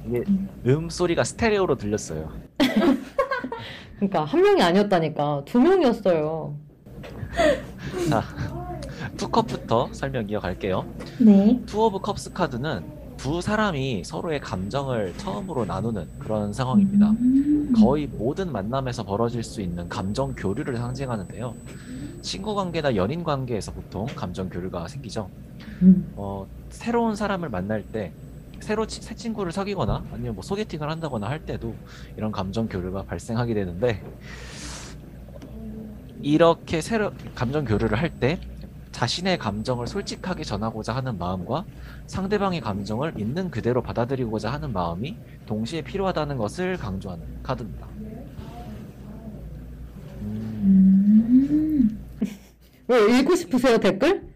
이게 음 소리가 스테레오로 들렸어요. 그러니까 한 명이 아니었다니까 두 명이었어요. 자, Two Cup부터 설명 이어갈게요. 네. Two of Cups 카드는 두 사람이 서로의 감정을 처음으로 나누는 그런 상황입니다. 거의 모든 만남에서 벌어질 수 있는 감정 교류를 상징하는데요. 친구 관계나 연인 관계에서 보통 감정 교류가 생기죠. 음. 어, 새로운 사람을 만날 때 새로 치- 새 친구를 사귀거나 아니면 뭐 소개팅을 한다거나 할 때도 이런 감정 교류가 발생하게 되는데 이렇게 새로 감정 교류를 할 때 자신의 감정을 솔직하게 전하고자 하는 마음과 상대방의 감정을 있는 그대로 받아들이고자 하는 마음이 동시에 필요하다는 것을 강조하는 카드입니다. 음, 왜 읽고 싶으세요 댓글?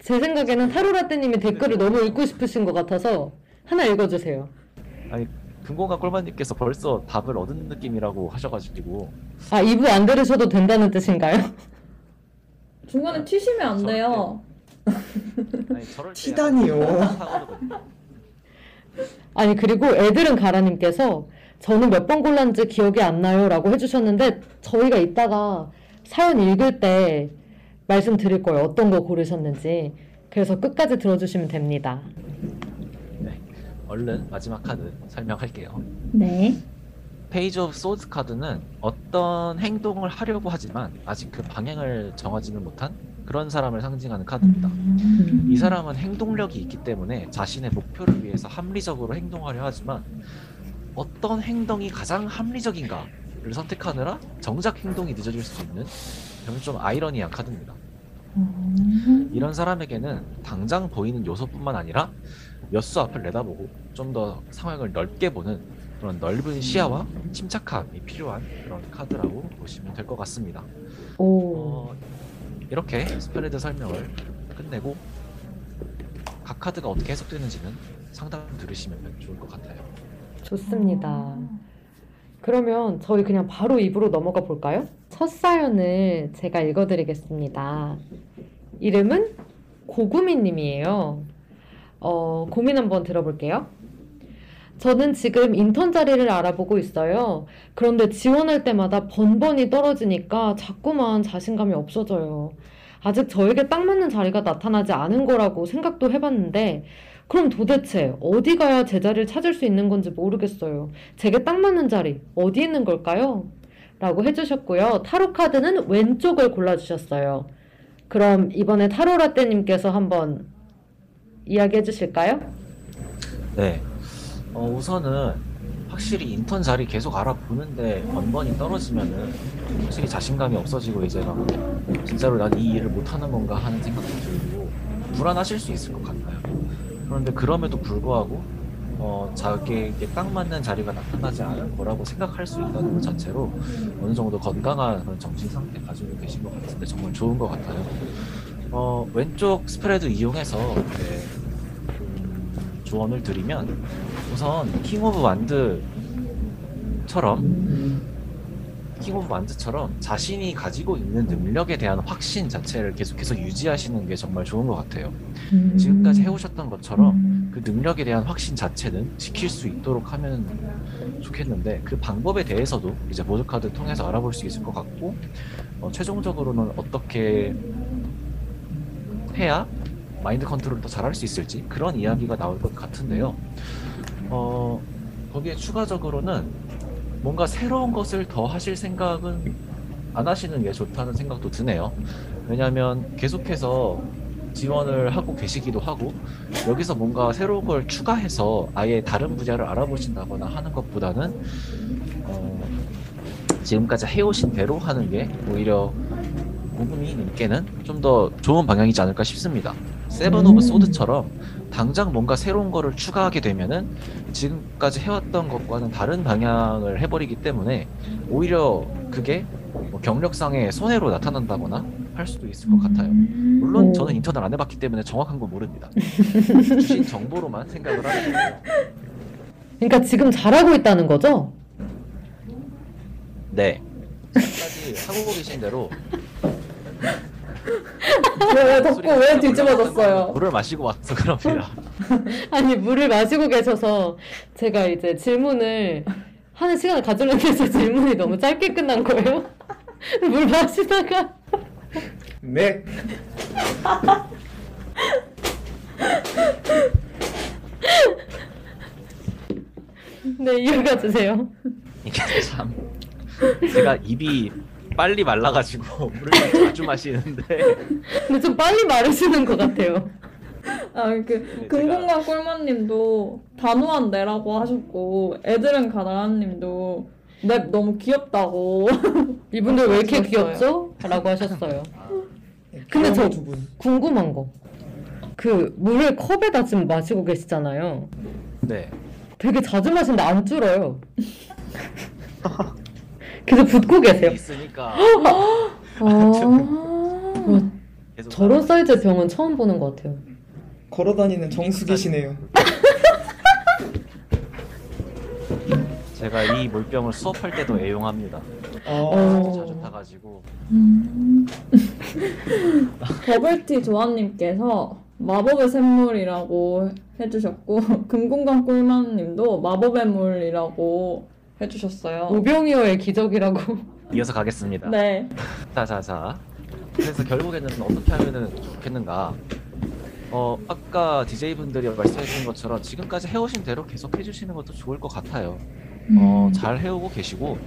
제 생각에는 타로라떼님이 댓글을 너무 읽고 싶으신 것 같아서 하나 읽어주세요. 금공과 꿀만님께서 벌써 답을 얻은 느낌이라고 하셔가지고 아 2부 안 들으셔도 된다는 뜻인가요? 중간에 튀시면 안 돼요. 아니, 저럴 때 티다니요. 약간 사고거든요. 아니 그리고 애들은 가라님께서 저는 몇 번 골랐는지 기억이 안 나요라고 해주셨는데 저희가 이따가 사연 읽을 때 말씀드릴 거예요 어떤 거 고르셨는지 그래서 끝까지 들어주시면 됩니다. 네, 얼른 마지막 카드 설명할게요. 네. Page of Sword 카드는 어떤 행동을 하려고 하지만 아직 그 방향을 정하지는 못한 그런 사람을 상징하는 카드입니다. 이 사람은 행동력이 있기 때문에 자신의 목표를 위해서 합리적으로 행동하려 하지만 어떤 행동이 가장 합리적인가를 선택하느라 정작 행동이 늦어질 수 있는 그런 좀 아이러니한 카드입니다. 이런 사람에게는 당장 보이는 요소뿐만 아니라 몇수 앞을 내다보고 좀 더 상황을 넓게 보는 그런 넓은 시야와 침착함이 필요한 그런 카드라고 보시면 될 것 같습니다. 오 어, 이렇게 스프레드 설명을 끝내고 각 카드가 어떻게 해석되는지는 상담 들으시면 좋을 것 같아요. 좋습니다. 그러면 저희 그냥 바로 입으로 넘어가 볼까요? 첫 사연을 제가 읽어드리겠습니다. 이름은 고구미님이에요. 어, 고민 한번 들어볼게요. 저는 지금 인턴 자리를 알아보고 있어요. 그런데 지원할 때마다 번번이 떨어지니까 자꾸만 자신감이 없어져요. 아직 저에게 딱 맞는 자리가 나타나지 않은 거라고 생각도 해봤는데, 그럼 도대체 어디 가야 제 자리를 찾을 수 있는 건지 모르겠어요. 제게 딱 맞는 자리 어디 있는 걸까요? 라고 해주셨고요. 타로 카드는 왼쪽을 골라주셨어요. 그럼 이번에 타로라떼님께서 한번 이야기해 주실까요? 네. 어, 우선은 확실히 인턴 자리 계속 알아보는데 번번이 떨어지면은 확실히 자신감이 없어지고 이제 막 진짜로 난 이 일을 못하는 건가 하는 생각도 들고 불안하실 수 있을 것 같아요. 그런데 그럼에도 불구하고 어, 자기에게 딱 맞는 자리가 나타나지 않을 거라고 생각할 수 있다는 것 자체로 어느 정도 건강한 그런 정신 상태 가지고 계신 것 같은데 정말 좋은 것 같아요. 어, 왼쪽 spread 이용해서 네, 음, 조언을 드리면 우선 King of Wand처럼 King of Wand처럼 자신이 가지고 있는 능력에 대한 확신 자체를 계속해서 유지하시는 게 정말 좋은 것 같아요. 지금까지 해오셨던 것처럼 그 능력에 대한 확신 자체는 지킬 수 있도록 하면 좋겠는데 그 방법에 대해서도 이제 보드 카드 통해서 알아볼 수 있을 것 같고 어, 최종적으로는 어떻게 해야 마인드 컨트롤을 더 잘할 수 있을지 그런 이야기가 나올 것 같은데요. 어, 거기에 추가적으로는 뭔가 새로운 것을 더 하실 생각은 안 하시는 게 좋다는 생각도 드네요. 왜냐하면 계속해서 지원을 하고 계시기도 하고 여기서 뭔가 새로운 걸 추가해서 아예 다른 분야를 알아보신다거나 하는 것보다는 어, 지금까지 해오신 대로 하는 게 오히려 고구미님께는 좀 더 좋은 방향이지 않을까 싶습니다. Seven of Sword처럼 당장 뭔가 새로운 거를 추가하게 되면은 지금까지 해왔던 것과는 다른 방향을 해버리기 때문에 오히려 그게 뭐 경력상의 손해로 나타난다거나 할 수도 있을 것 같아요. 물론 오. 저는 인턴을 안 해봤기 때문에 정확한 건 모릅니다. 주신 정보로만 생각을 하는 거예요. 그러니까 지금 잘하고 있다는 거죠? 네. 지금까지 하고 계신 대로 왜 덮고 소리가 왜 뒤집어졌어요? 물을 마시고 와서 그럽니다. 아니 물을 마시고 계셔서 제가 이제 질문을 하는 시간을 가지려는데 제 질문이 너무 짧게 끝난 거예요. 물 마시다가 네. 네 이어가 주세요. 이게 참 제가 입이 빨리 말라가지고 물을 자주 마시는데 근데 좀 빨리 마르시는 것 같아요. 아, 그 네, 금공과 꿀맛님도 단호한 내라고 하셨고 애들은 가나님도 랩 너무 귀엽다고 이분들 왜 이렇게. 귀엽죠? 라고 하셨어요. 근데 저 두 분. 궁금한 거. 그 물을 컵에다 지금 마시고 계시잖아요. 네. 되게 자주 마시는데 안 줄어요. 계속 붓고 계세요. 있으니까 아, 계속 저런 사이즈의 병은 처음 보는 것 같아요. 걸어다니는 정수기시네요. 제가 이 물병을 수업할 때도 애용합니다. 어. 자주 타가지고 버블티 조아님께서 마법의 샘물이라고 해주셨고 금공강 꿀만님도 마법의 물이라고 해주셨어요. 오병이어의 기적이라고. 이어서 가겠습니다. 네. 자 자 자. 그래서 결국에는 어떻게 하면은 좋겠는가? 어 아까 DJ 분들이 말씀해 주신 것처럼 지금까지 해오신 대로 계속 해주시는 것도 좋을 것 같아요. 어, 잘 해오고 계시고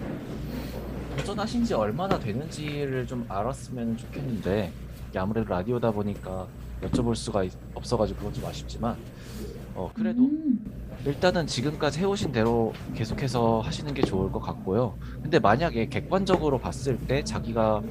도전하신 지 얼마나 되는지를 좀 알았으면 좋겠는데 이게 아무래도 라디오다 보니까 여쭤볼 수가 있- 없어가지고 그건 좀 아쉽지만 어 그래도 일단은 지금까지 해오신 대로 계속해서 하시는 게 좋을 것 같고요. 근데 만약에 객관적으로 봤을 때 자기가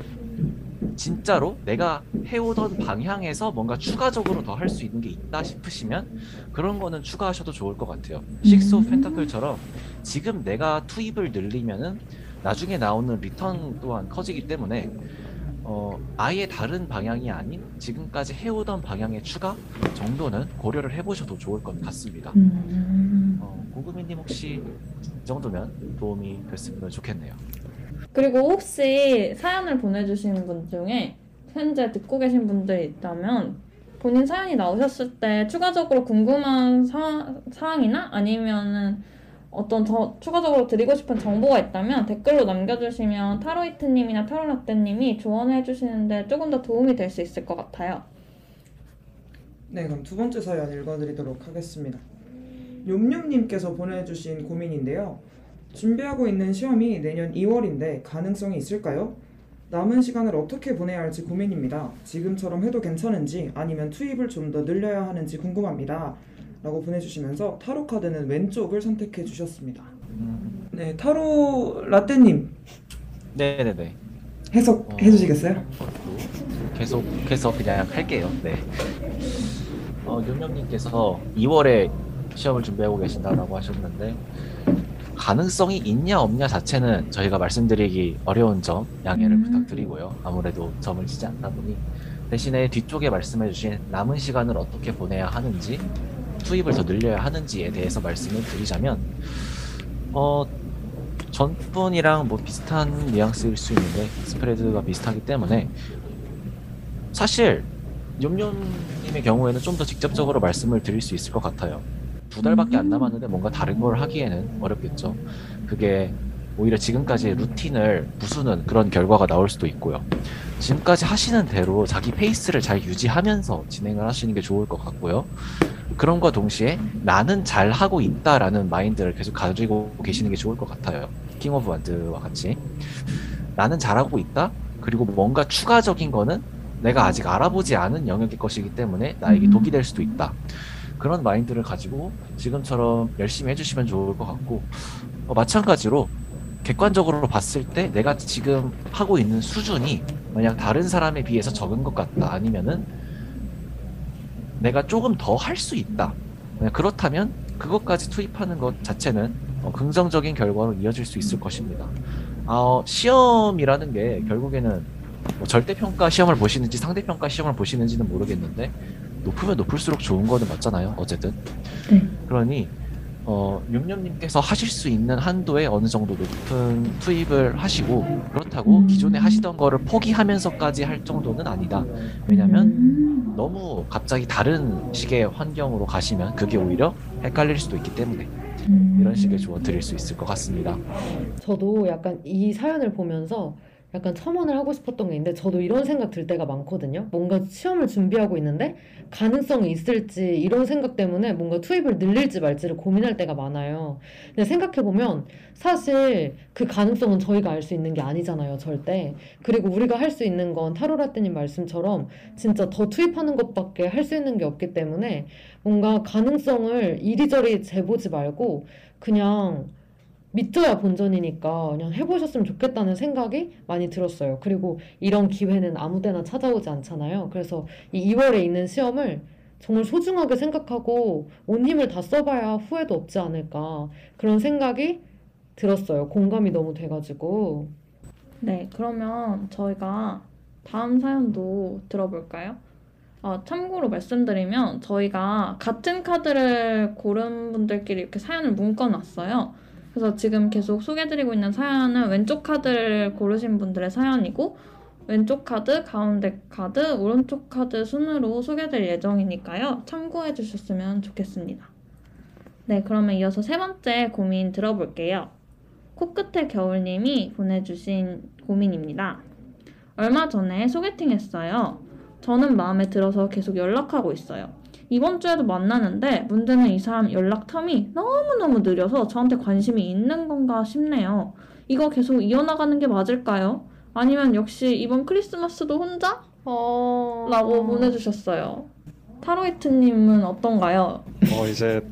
진짜로 내가 해오던 방향에서 뭔가 추가적으로 더 할 수 있는 게 있다 싶으시면 그런 거는 추가하셔도 좋을 것 같아요. Six of Pentacle처럼 지금 내가 투입을 늘리면은 나중에 나오는 return 또한 커지기 때문에 어, 아예 다른 방향이 아닌 지금까지 해오던 방향의 추가 정도는 고려를 해보셔도 좋을 것 같습니다. 어, 고금이님 혹시 이 정도면 도움이 됐으면 좋겠네요. 그리고 혹시 사연을 보내주신 분 중에 현재 듣고 계신 분들이 있다면 본인 사연이 나오셨을 때 추가적으로 궁금한 사, 사항이나 아니면은 어떤 더 추가적으로 드리고 싶은 정보가 있다면 댓글로 남겨주시면 타로이트님이나 타로라떼님이 조언해 주시는데 조금 더 도움이 될 수 있을 것 같아요. 네, 그럼 두 번째 사연 읽어드리도록 하겠습니다. 욤욤님께서 보내주신 고민인데요. 준비하고 있는 시험이 내년 2월인데 가능성이 있을까요? 남은 시간을 어떻게 보내야 할지 고민입니다. 지금처럼 해도 괜찮은지 아니면 투입을 좀 더 늘려야 하는지 궁금합니다. 라고 보내주시면서 타로 카드는 왼쪽을 선택해 주셨습니다. 음, 네, 타로 라떼님 네네네. 해석해 주시겠어요? 계속해서 그냥 할게요. 네. 어, 윤영님께서 2월에 시험을 준비하고 계신다라고 하셨는데 가능성이 있냐 없냐 자체는 저희가 말씀드리기 어려운 점 양해를 음. 부탁드리고요. 아무래도 점을 치지 않다 보니 대신에 뒤쪽에 말씀해주신 남은 시간을 어떻게 보내야 하는지 투입을 더 늘려야 하는지에 대해서 말씀을 드리자면 어 전분이랑 뭐 비슷한 뉘앙스일 수 있는데 스프레드가 비슷하기 때문에 사실 욤욤님의 경우에는 좀 더 직접적으로 말씀을 드릴 수 있을 것 같아요. 두 달밖에 안 남았는데 뭔가 다른 걸 하기에는 어렵겠죠. 그게 오히려 지금까지의 루틴을 부수는 그런 결과가 나올 수도 있고요. 지금까지 하시는 대로 자기 페이스를 잘 유지하면서 진행을 하시는 게 좋을 것 같고요. 그런과 동시에 나는 잘 하고 있다라는 마인드를 계속 가지고 계시는 게 좋을 것 같아요. King of Wand와 같이 나는 잘하고 있다. 그리고 뭔가 추가적인 거는 내가 아직 알아보지 않은 영역의 것이기 때문에 나에게 독이 될 수도 있다. 그런 마인드를 가지고 지금처럼 열심히 해주시면 좋을 것 같고 어, 마찬가지로 객관적으로 봤을 때 내가 지금 하고 있는 수준이 만약 다른 사람에 비해서 적은 것 같다 아니면은 내가 조금 더 할 수 있다 그렇다면 그것까지 투입하는 것 자체는 어, 긍정적인 결과로 이어질 수 있을 것입니다. 아, 어, 시험이라는 게 결국에는 뭐 절대평가 시험을 보시는지 상대평가 시험을 보시는지는 모르겠는데 높으면 높을수록 좋은 거는 맞잖아요. 어쨌든. 네. 그러니 어, 윤념님께서 하실 수 있는 한도에 어느 정도 높은 투입을 하시고 그렇다고 기존에 하시던 거를 포기하면서까지 할 정도는 아니다. 왜냐면 너무 갑자기 다른 식의 환경으로 가시면 그게 오히려 헷갈릴 수도 있기 때문에 이런 식의 조언 드릴 수 있을 것 같습니다. 저도 약간 이 사연을 보면서 약간 첨언을 하고 싶었던 게 있는데 저도 이런 생각 들 때가 많거든요. 뭔가 시험을 준비하고 있는데 가능성이 있을지 이런 생각 때문에 뭔가 투입을 늘릴지 말지를 고민할 때가 많아요. 근데 생각해보면 사실 그 가능성은 저희가 알 수 있는 게 아니잖아요, 절대. 그리고 우리가 할 수 있는 건 타로라떼님 말씀처럼 진짜 더 투입하는 것밖에 할 수 있는 게 없기 때문에 뭔가 가능성을 이리저리 재보지 말고 그냥 믿져야 본전이니까 그냥 해보셨으면 좋겠다는 생각이 많이 들었어요. 그리고 이런 기회는 아무 데나 찾아오지 않잖아요. 그래서 이 2월에 있는 시험을 정말 소중하게 생각하고 온 힘을 다 써봐야 후회도 없지 않을까 그런 생각이 들었어요. 공감이 너무 돼가지고. 네, 그러면 저희가 다음 사연도 들어볼까요? 아, 참고로 말씀드리면 저희가 같은 카드를 고른 분들끼리 이렇게 사연을 묶어놨어요. 그래서 지금 계속 소개해드리고 있는 사연은 왼쪽 카드를 고르신 분들의 사연이고 왼쪽 카드, 가운데 카드, 오른쪽 카드 순으로 소개될 예정이니까요. 참고해 주셨으면 좋겠습니다. 네, 그러면 이어서 세 번째 고민 들어볼게요. 코끝의 겨울님이 보내주신 고민입니다. 얼마 전에 소개팅 했어요. 저는 마음에 들어서 계속 연락하고 있어요. 이번 주에도 만나는데 문제는 이 사람 연락 텀이 너무너무 느려서 저한테 관심이 있는 건가 싶네요. 이거 계속 이어나가는 게 맞을까요? 아니면 역시 이번 크리스마스도 혼자? 어... 라고 보내주셨어요. 타로이트님은 어떤가요? 어 이제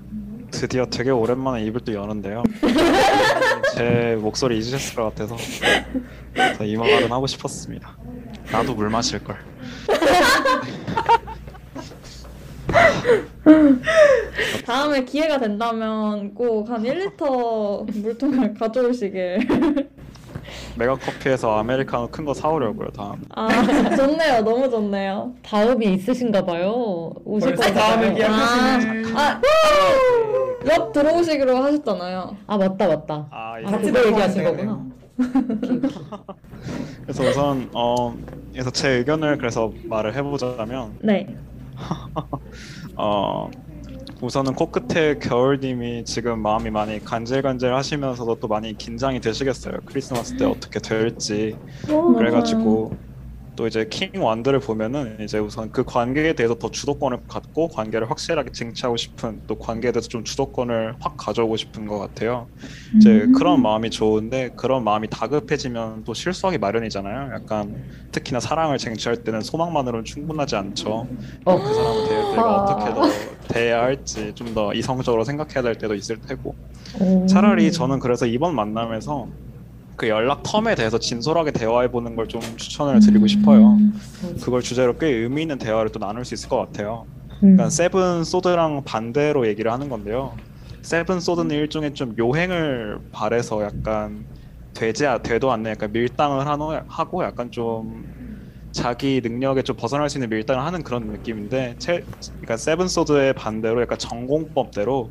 드디어 되게 오랜만에 입을 또 여는데요. 제 목소리 잊으셨을 것 같아서 이 말은 하고 싶었습니다. 나도 물 마실 걸. 다음에 기회가 된다면 꼭 한 1리터 물통을 가져오시길. 메가커피에서 아메리카노 큰 거 사오려고요 다음. 아, 좋네요. 너무 좋네요. 다음이 있으신가 봐요. 오실 벌써? 다음을 아, 기약하시는 아, 옆 들어오시기로 하셨잖아요. 아 맞다 맞다. 아, 아, 이제 그거 얘기하신 되겠네요. 거구나. 그래서 우선 어 그래서 제 의견을 그래서 말을 해보자면 네. 어 우선은 코끝에 겨울님이 지금 마음이 많이 간질간질 하시면서도 또 많이 긴장이 되시겠어요. 크리스마스 때 어떻게 될지 그래가지고 또 이제 킹 완드를 보면은 이제 우선 그 관계에 대해서 더 주도권을 갖고 관계를 확실하게 쟁취하고 싶은 또 관계에 대해서 좀 주도권을 확 가져오고 싶은 것 같아요. 이제 그런 마음이 좋은데 그런 마음이 다급해지면 또 실수하기 마련이잖아요. 약간 특히나 사랑을 쟁취할 때는 소망만으로는 충분하지 않죠. 어. 그 사람에 대해 내가 아. 어떻게 더 대해야 할지 좀 더 이성적으로 생각해야 될 때도 있을 테고 오. 차라리 저는 그래서 이번 만남에서 그 연락 term에 대해서 진솔하게 대화해 보는 걸 좀 추천을 드리고 싶어요. 그걸 주제로 꽤 의미 있는 대화를 또 나눌 수 있을 것 같아요. 그러니까 Seven Sword랑 반대로 얘기를 하는 건데요. Seven Sword는 일종의 좀 요행을 바래서 약간 되지 아- 되도 않는 약간 밀당을 하고 약간 좀 자기 능력에 좀 벗어날 수 있는 밀당을 하는 그런 느낌인데 체, 그러니까 Seven Sword의 반대로 약간 정공법대로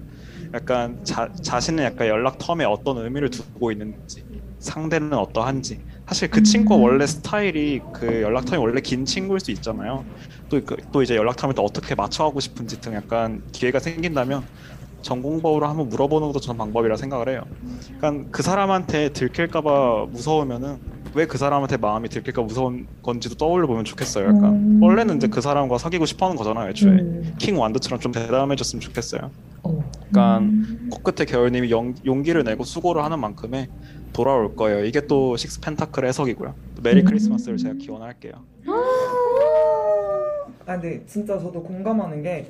약간 자, 자신은 약간 연락 텀에 어떤 의미를 두고 있는지 상대는 어떠한지 사실 그 친구가 원래 스타일이 그 연락 텀이 원래 긴 친구일 수 있잖아요. 또, 그- 또 이제 연락 텀을 또 어떻게 맞춰가고 싶은지 등 약간 기회가 생긴다면 전공법으로 한번 물어보는 것도 저는 방법이라 생각을 해요. 그러니까 그 사람한테 들킬까봐 무서우면은 왜 그 사람한테 마음이 들킬까 무서운 건지도 떠올려 보면 좋겠어요. 약간 음. 원래는 이제 그 사람과 사귀고 싶어하는 거잖아요. 애초에 음. 킹 완드처럼 좀 대담해졌으면 좋겠어요. 어. 그러니까 코끝에 겨울님이 용, 용기를 내고 수고를 하는 만큼의 돌아올 거예요. 이게 또 식스 펜타클 해석이고요. 또 메리 크리스마스를 제가 기원할게요. 아 근데 진짜 저도 공감하는 게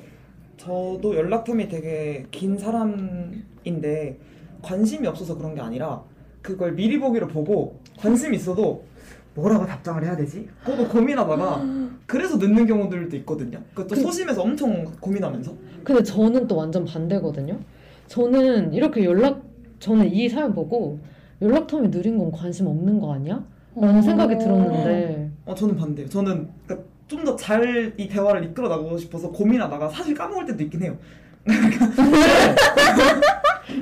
저도 연락텀이 되게 긴 사람인데 관심이 없어서 그런 게 아니라 그걸 미리 보기로 보고 관심 있어도 뭐라고 답장을 해야 되지? 그거 고민하다가 그래서 늦는 경우들도 있거든요. 그것도 그- 소심해서 엄청 고민하면서 근데 저는 또 완전 반대거든요. 저는 이렇게 연락 저는 이 사연 보고 연락 텀이 느린 건 관심 없는 거 아니야? 라는 생각이 들었는데 어 저는 반대요. 저는 그러니까 좀더 잘 이 대화를 이끌어 나가고 싶어서 고민하다가 사실 까먹을 때도 있긴 해요.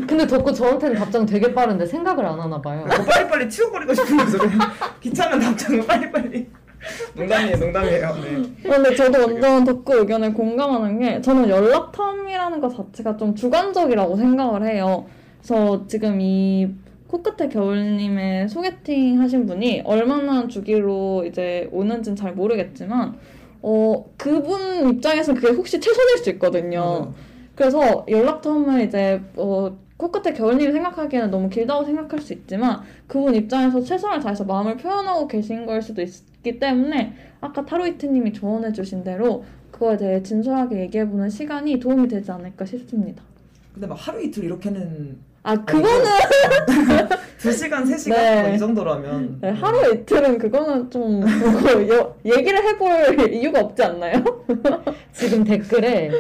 근데 덕후 저한테는 답장 되게 빠른데 생각을 안 하나 봐요. 뭐 빨리빨리 치워버리고 싶은 거죠. 그냥 귀찮은 답장은 빨리빨리. 농담이에요, 농담이에요. 네. 근데 저도 완전 덕후 의견에 공감하는 게 저는 연락 텀이라는 것 자체가 좀 주관적이라고 생각을 해요. 그래서 지금 이 코끝의 겨울님의 소개팅 하신 분이 얼마나 주기로 이제 오는지는 잘 모르겠지만 어 그분 입장에서 그게 혹시 최선일 수 있거든요. 맞아요. 그래서 연락 텀을 이제 어 코끝의 겨울님이 생각하기에는 너무 길다고 생각할 수 있지만 그분 입장에서 최선을 다해서 마음을 표현하고 계신 걸 수도 있기 때문에 아까 타로이트님이 조언해 주신 대로 그거에 대해 진솔하게 얘기해보는 시간이 도움이 되지 않을까 싶습니다. 근데 막 하루 이틀 이렇게는 아 그거는 2시간, 3시간 네. 뭐이 정도라면 네, 하루 이틀은 그거는 좀 그거 여- 얘기를 해볼 이유가 없지 않나요? 지금 댓글에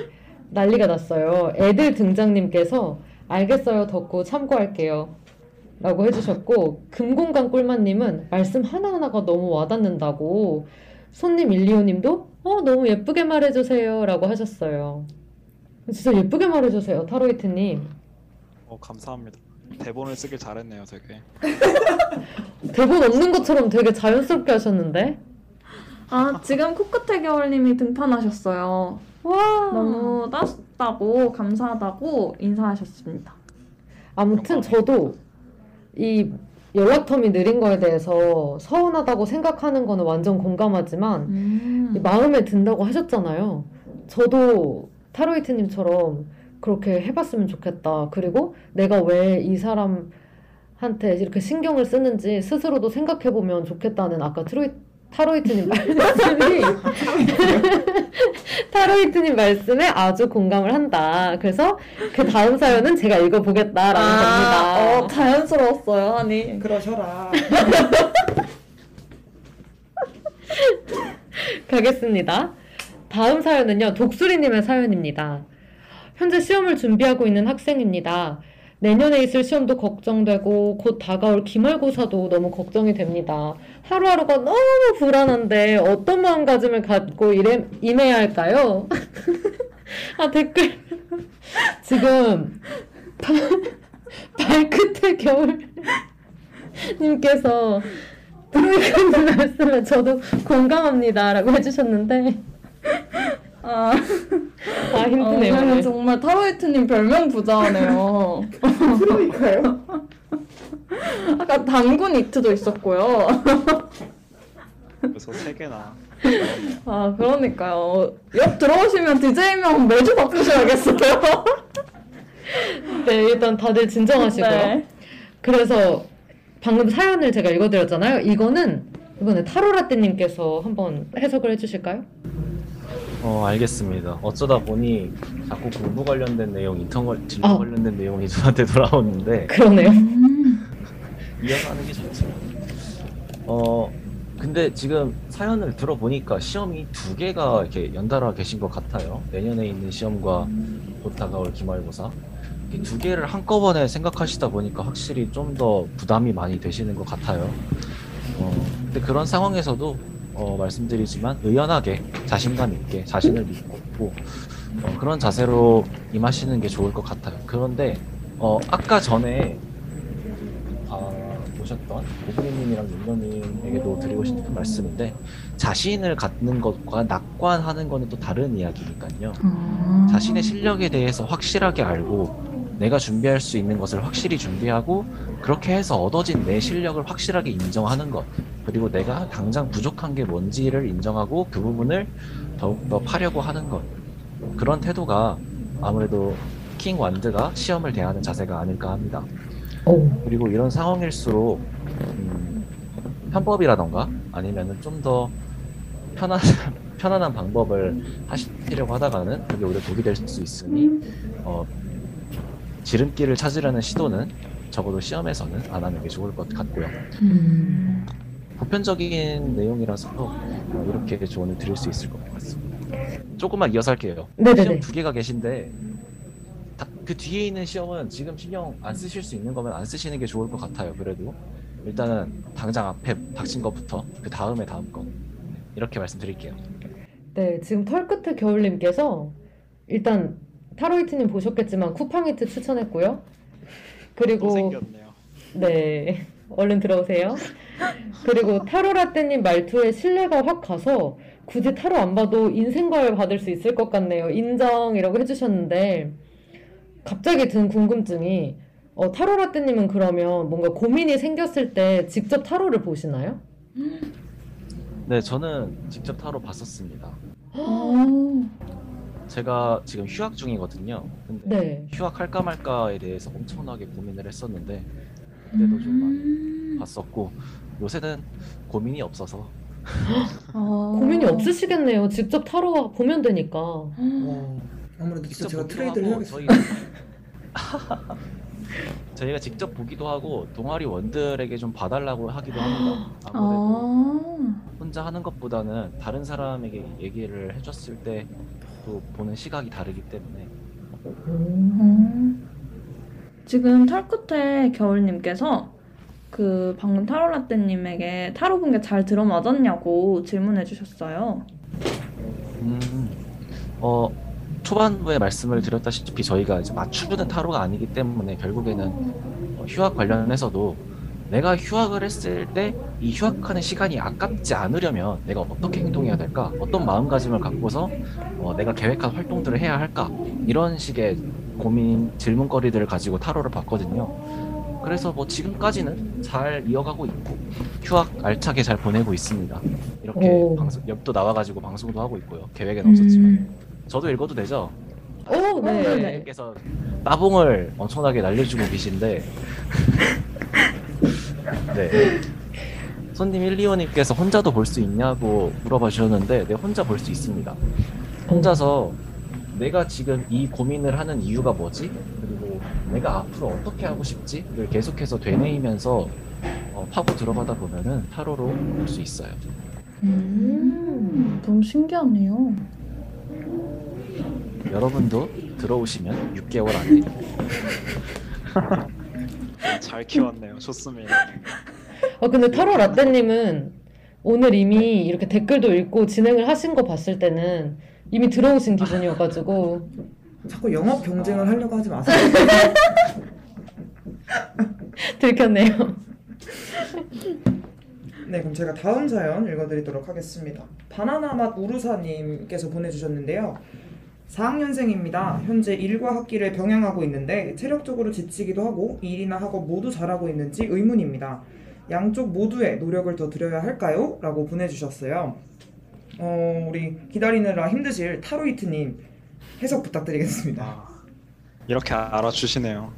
난리가 났어요. 애들 등장님께서 알겠어요 덕구 참고할게요. 라고 해주셨고 금공강 꿀맛님은 말씀 하나하나가 너무 와닿는다고 손님 일리오님도 어 너무 예쁘게 말해주세요 라고 하셨어요. 진짜 예쁘게 말해주세요 타로이트님. 어, 감사합니다. 대본을 쓰길 잘했네요, 되게. 대본 없는 것처럼 되게 자연스럽게 하셨는데 아 지금 코끝의 겨울님이 등판하셨어요. 와 너무 따뜻하고 감사하다고 인사하셨습니다. 아무튼 저도 이 연락텀이 느린 거에 대해서 서운하다고 생각하는 거는 완전 공감하지만 음. 이 마음에 든다고 하셨잖아요. 저도 타로이트님처럼 그렇게 해봤으면 좋겠다. 그리고 내가 왜 이 사람한테 이렇게 신경을 쓰는지 스스로도 생각해보면 좋겠다는 아까 트로이, 타로이트님 말씀이 타로이트님 말씀에 아주 공감을 한다. 그래서 그 다음 사연은 제가 읽어보겠다라는 아, 어, 겁니다. 자연스러웠어요, 아니. 그러셔라. 가겠습니다. 다음 사연은요, 독수리님의 사연입니다. 현재 시험을 준비하고 있는 학생입니다. 내년에 있을 시험도 걱정되고, 곧 다가올 기말고사도 너무 걱정이 됩니다. 하루하루가 너무 불안한데, 어떤 마음가짐을 갖고 일해, 임해야 할까요? 아, 댓글. 지금, 발끝에 겨울. 님께서 브로이크님 말씀에 저도 공감합니다라고 해주셨는데 아, 아 힘드네요. 어, 오늘. 정말 타로이트님 별명 부자네요. 그러니까요. 아까 당군 이트도 있었고요. 그래서 세 개나. 아, 그러니까요. 옆 들어오시면 DJ명 매주 바꾸셔야겠어요. 네 일단 다들 진정하시고요. 네. 그래서 방금 사연을 제가 읽어드렸잖아요. 이거는 이번에 타로라떼님께서 한번 해석을 해주실까요? 어 알겠습니다. 어쩌다 보니 자꾸 공부 관련된 내용, 인턴 관- 진로 아. 관련된 내용이 저한테 돌아오는데 그러네요. 이어서 하는 게 좋죠. 어 근데 지금 사연을 들어보니까 시험이 두 개가 이렇게 연달아 계신 것 같아요. 내년에 있는 시험과 곧 다가올 기말고사. 이렇게 두 개를 한꺼번에 생각하시다 보니까 확실히 좀 더 부담이 많이 되시는 것 같아요. 어, 근데 그런 상황에서도 어, 말씀드리지만 의연하게 자신감 있게 자신을 믿고 어, 그런 자세로 임하시는 게 좋을 것 같아요. 그런데 어, 아까 전에 아, 보셨던 고브리님이랑 윤러님에게도 드리고 싶은 말씀인데 자신을 갖는 것과 낙관하는 거는 또 다른 이야기니까요. 자신의 실력에 대해서 확실하게 알고 내가 준비할 수 있는 것을 확실히 준비하고 그렇게 해서 얻어진 내 실력을 확실하게 인정하는 것 그리고 내가 당장 부족한 게 뭔지를 인정하고 그 부분을 더욱더 파려고 하는 것 그런 태도가 아무래도 킹 완드가 시험을 대하는 자세가 아닐까 합니다. 오. 그리고 이런 상황일수록 음, 편법이라던가 아니면은 좀 더 편한 편안한 방법을 하시려고 하다가는 그게 오히려 독이 될 수 있으니 어, 지름길을 찾으려는 시도는 적어도 시험에서는 안 하는 게 좋을 것 같고요. 보편적인 내용이라서 어, 이렇게 조언을 드릴 수 있을 것 같습니다. 조금만 이어서 할게요. 네네네. 시험 두 개가 계신데 다- 그 뒤에 있는 시험은 지금 신경 안 쓰실 수 있는 거면 안 쓰시는 게 좋을 것 같아요. 그래도 일단은 당장 앞에 닥친 것부터 그 다음에 다음 거 이렇게 말씀드릴게요. 네, 지금 털끝의 겨울님께서 일단 타로이트님 보셨겠지만 쿠팡이트 추천했고요. 또 그리고 생겼네요. 네, 얼른 들어오세요. 그리고 타로라떼님 말투에 신뢰가 확 가서 굳이 타로 안 봐도 인생과를 받을 수 있을 것 같네요. 인정이라고 해주셨는데 갑자기 든 궁금증이 어, 타로라떼님은 그러면 뭔가 고민이 생겼을 때 직접 타로를 보시나요? 네, 저는 직접 타로 봤었습니다. 어, 제가 지금 휴학 중이거든요. 근데 네. 휴학할까 말까에 대해서 엄청나게 고민을 했었는데 그때도 좀 많이 봤었고 요새는 고민이 없어서 어. 고민이 없으시겠네요. 직접 타로 보면 되니까. 어, 아무래도 직접 제가 보기도 트레이드를 하고 해야겠어요. 저희 저희가 직접 보기도 하고 동아리 원들에게 좀 봐달라고 하기도 합니다. 아무래도 아, 혼자 하는 것보다는 다른 사람에게 얘기를 해줬을 때 또 보는 시각이 다르기 때문에 음. 지금 털끝에 겨울님께서 그 방금 타로라떼님에게 타로 본 게 잘 들어맞았냐고 질문해 주셨어요. 음, 어, 초반부에 말씀을 드렸다시피 저희가 이제 맞추는 타로가 아니기 때문에 결국에는 어, 휴학 관련해서도 내가 휴학을 했을 때 이 휴학하는 시간이 아깝지 않으려면 내가 어떻게 행동해야 될까? 어떤 마음가짐을 갖고서 어, 내가 계획한 활동들을 해야 할까? 이런 식의 고민, 질문거리들을 가지고 타로를 봤거든요. 그래서 뭐 지금까지는 잘 이어가고 있고 휴학 알차게 잘 보내고 있습니다. 이렇게 오. 방송 옆도 나와가지고 방송도 하고 있고요. 계획엔 없었지만 음. 저도 읽어도 되죠? 오, 네. 네. 님께서 따봉을 엄청나게 날려주고 계신데 네 손님 1, 2호님께서 혼자도 볼 수 있냐고 물어봐 주셨는데 네 혼자 볼 수 있습니다 혼자서 내가 지금 이 고민을 하는 이유가 뭐지? 그리고 내가 앞으로 어떻게 하고 싶지?를 계속해서 되뇌이면서 어, 파고 들어가다 보면은 타로로 볼 수 있어요 음, 너무 신기하네요. 여러분도 들어오시면 6개월 안에 잘 키웠네요. 좋습니다. 어, 근데 타로 라떼님은 오늘 이미 이렇게 댓글도 읽고 진행을 하신 거 봤을 때는 이미 들어오신 기분이어가지고 자꾸 영업 경쟁을 하려고 하지 마세요. 들켰네요. 네, 그럼 제가 다음 사연 읽어드리도록 하겠습니다. 바나나 맛 우루사님께서 보내주셨는데요. 4학년생입니다. 현재 일과 학기를 병행하고 있는데 체력적으로 지치기도 하고 일이나 학업 모두 잘하고 있는지 의문입니다. 양쪽 모두에 노력을 더 들여야 할까요? 라고 보내주셨어요. 어, 우리 기다리느라 힘드실 타로이트님 해석 부탁드리겠습니다. 아, 이렇게 알아주시네요.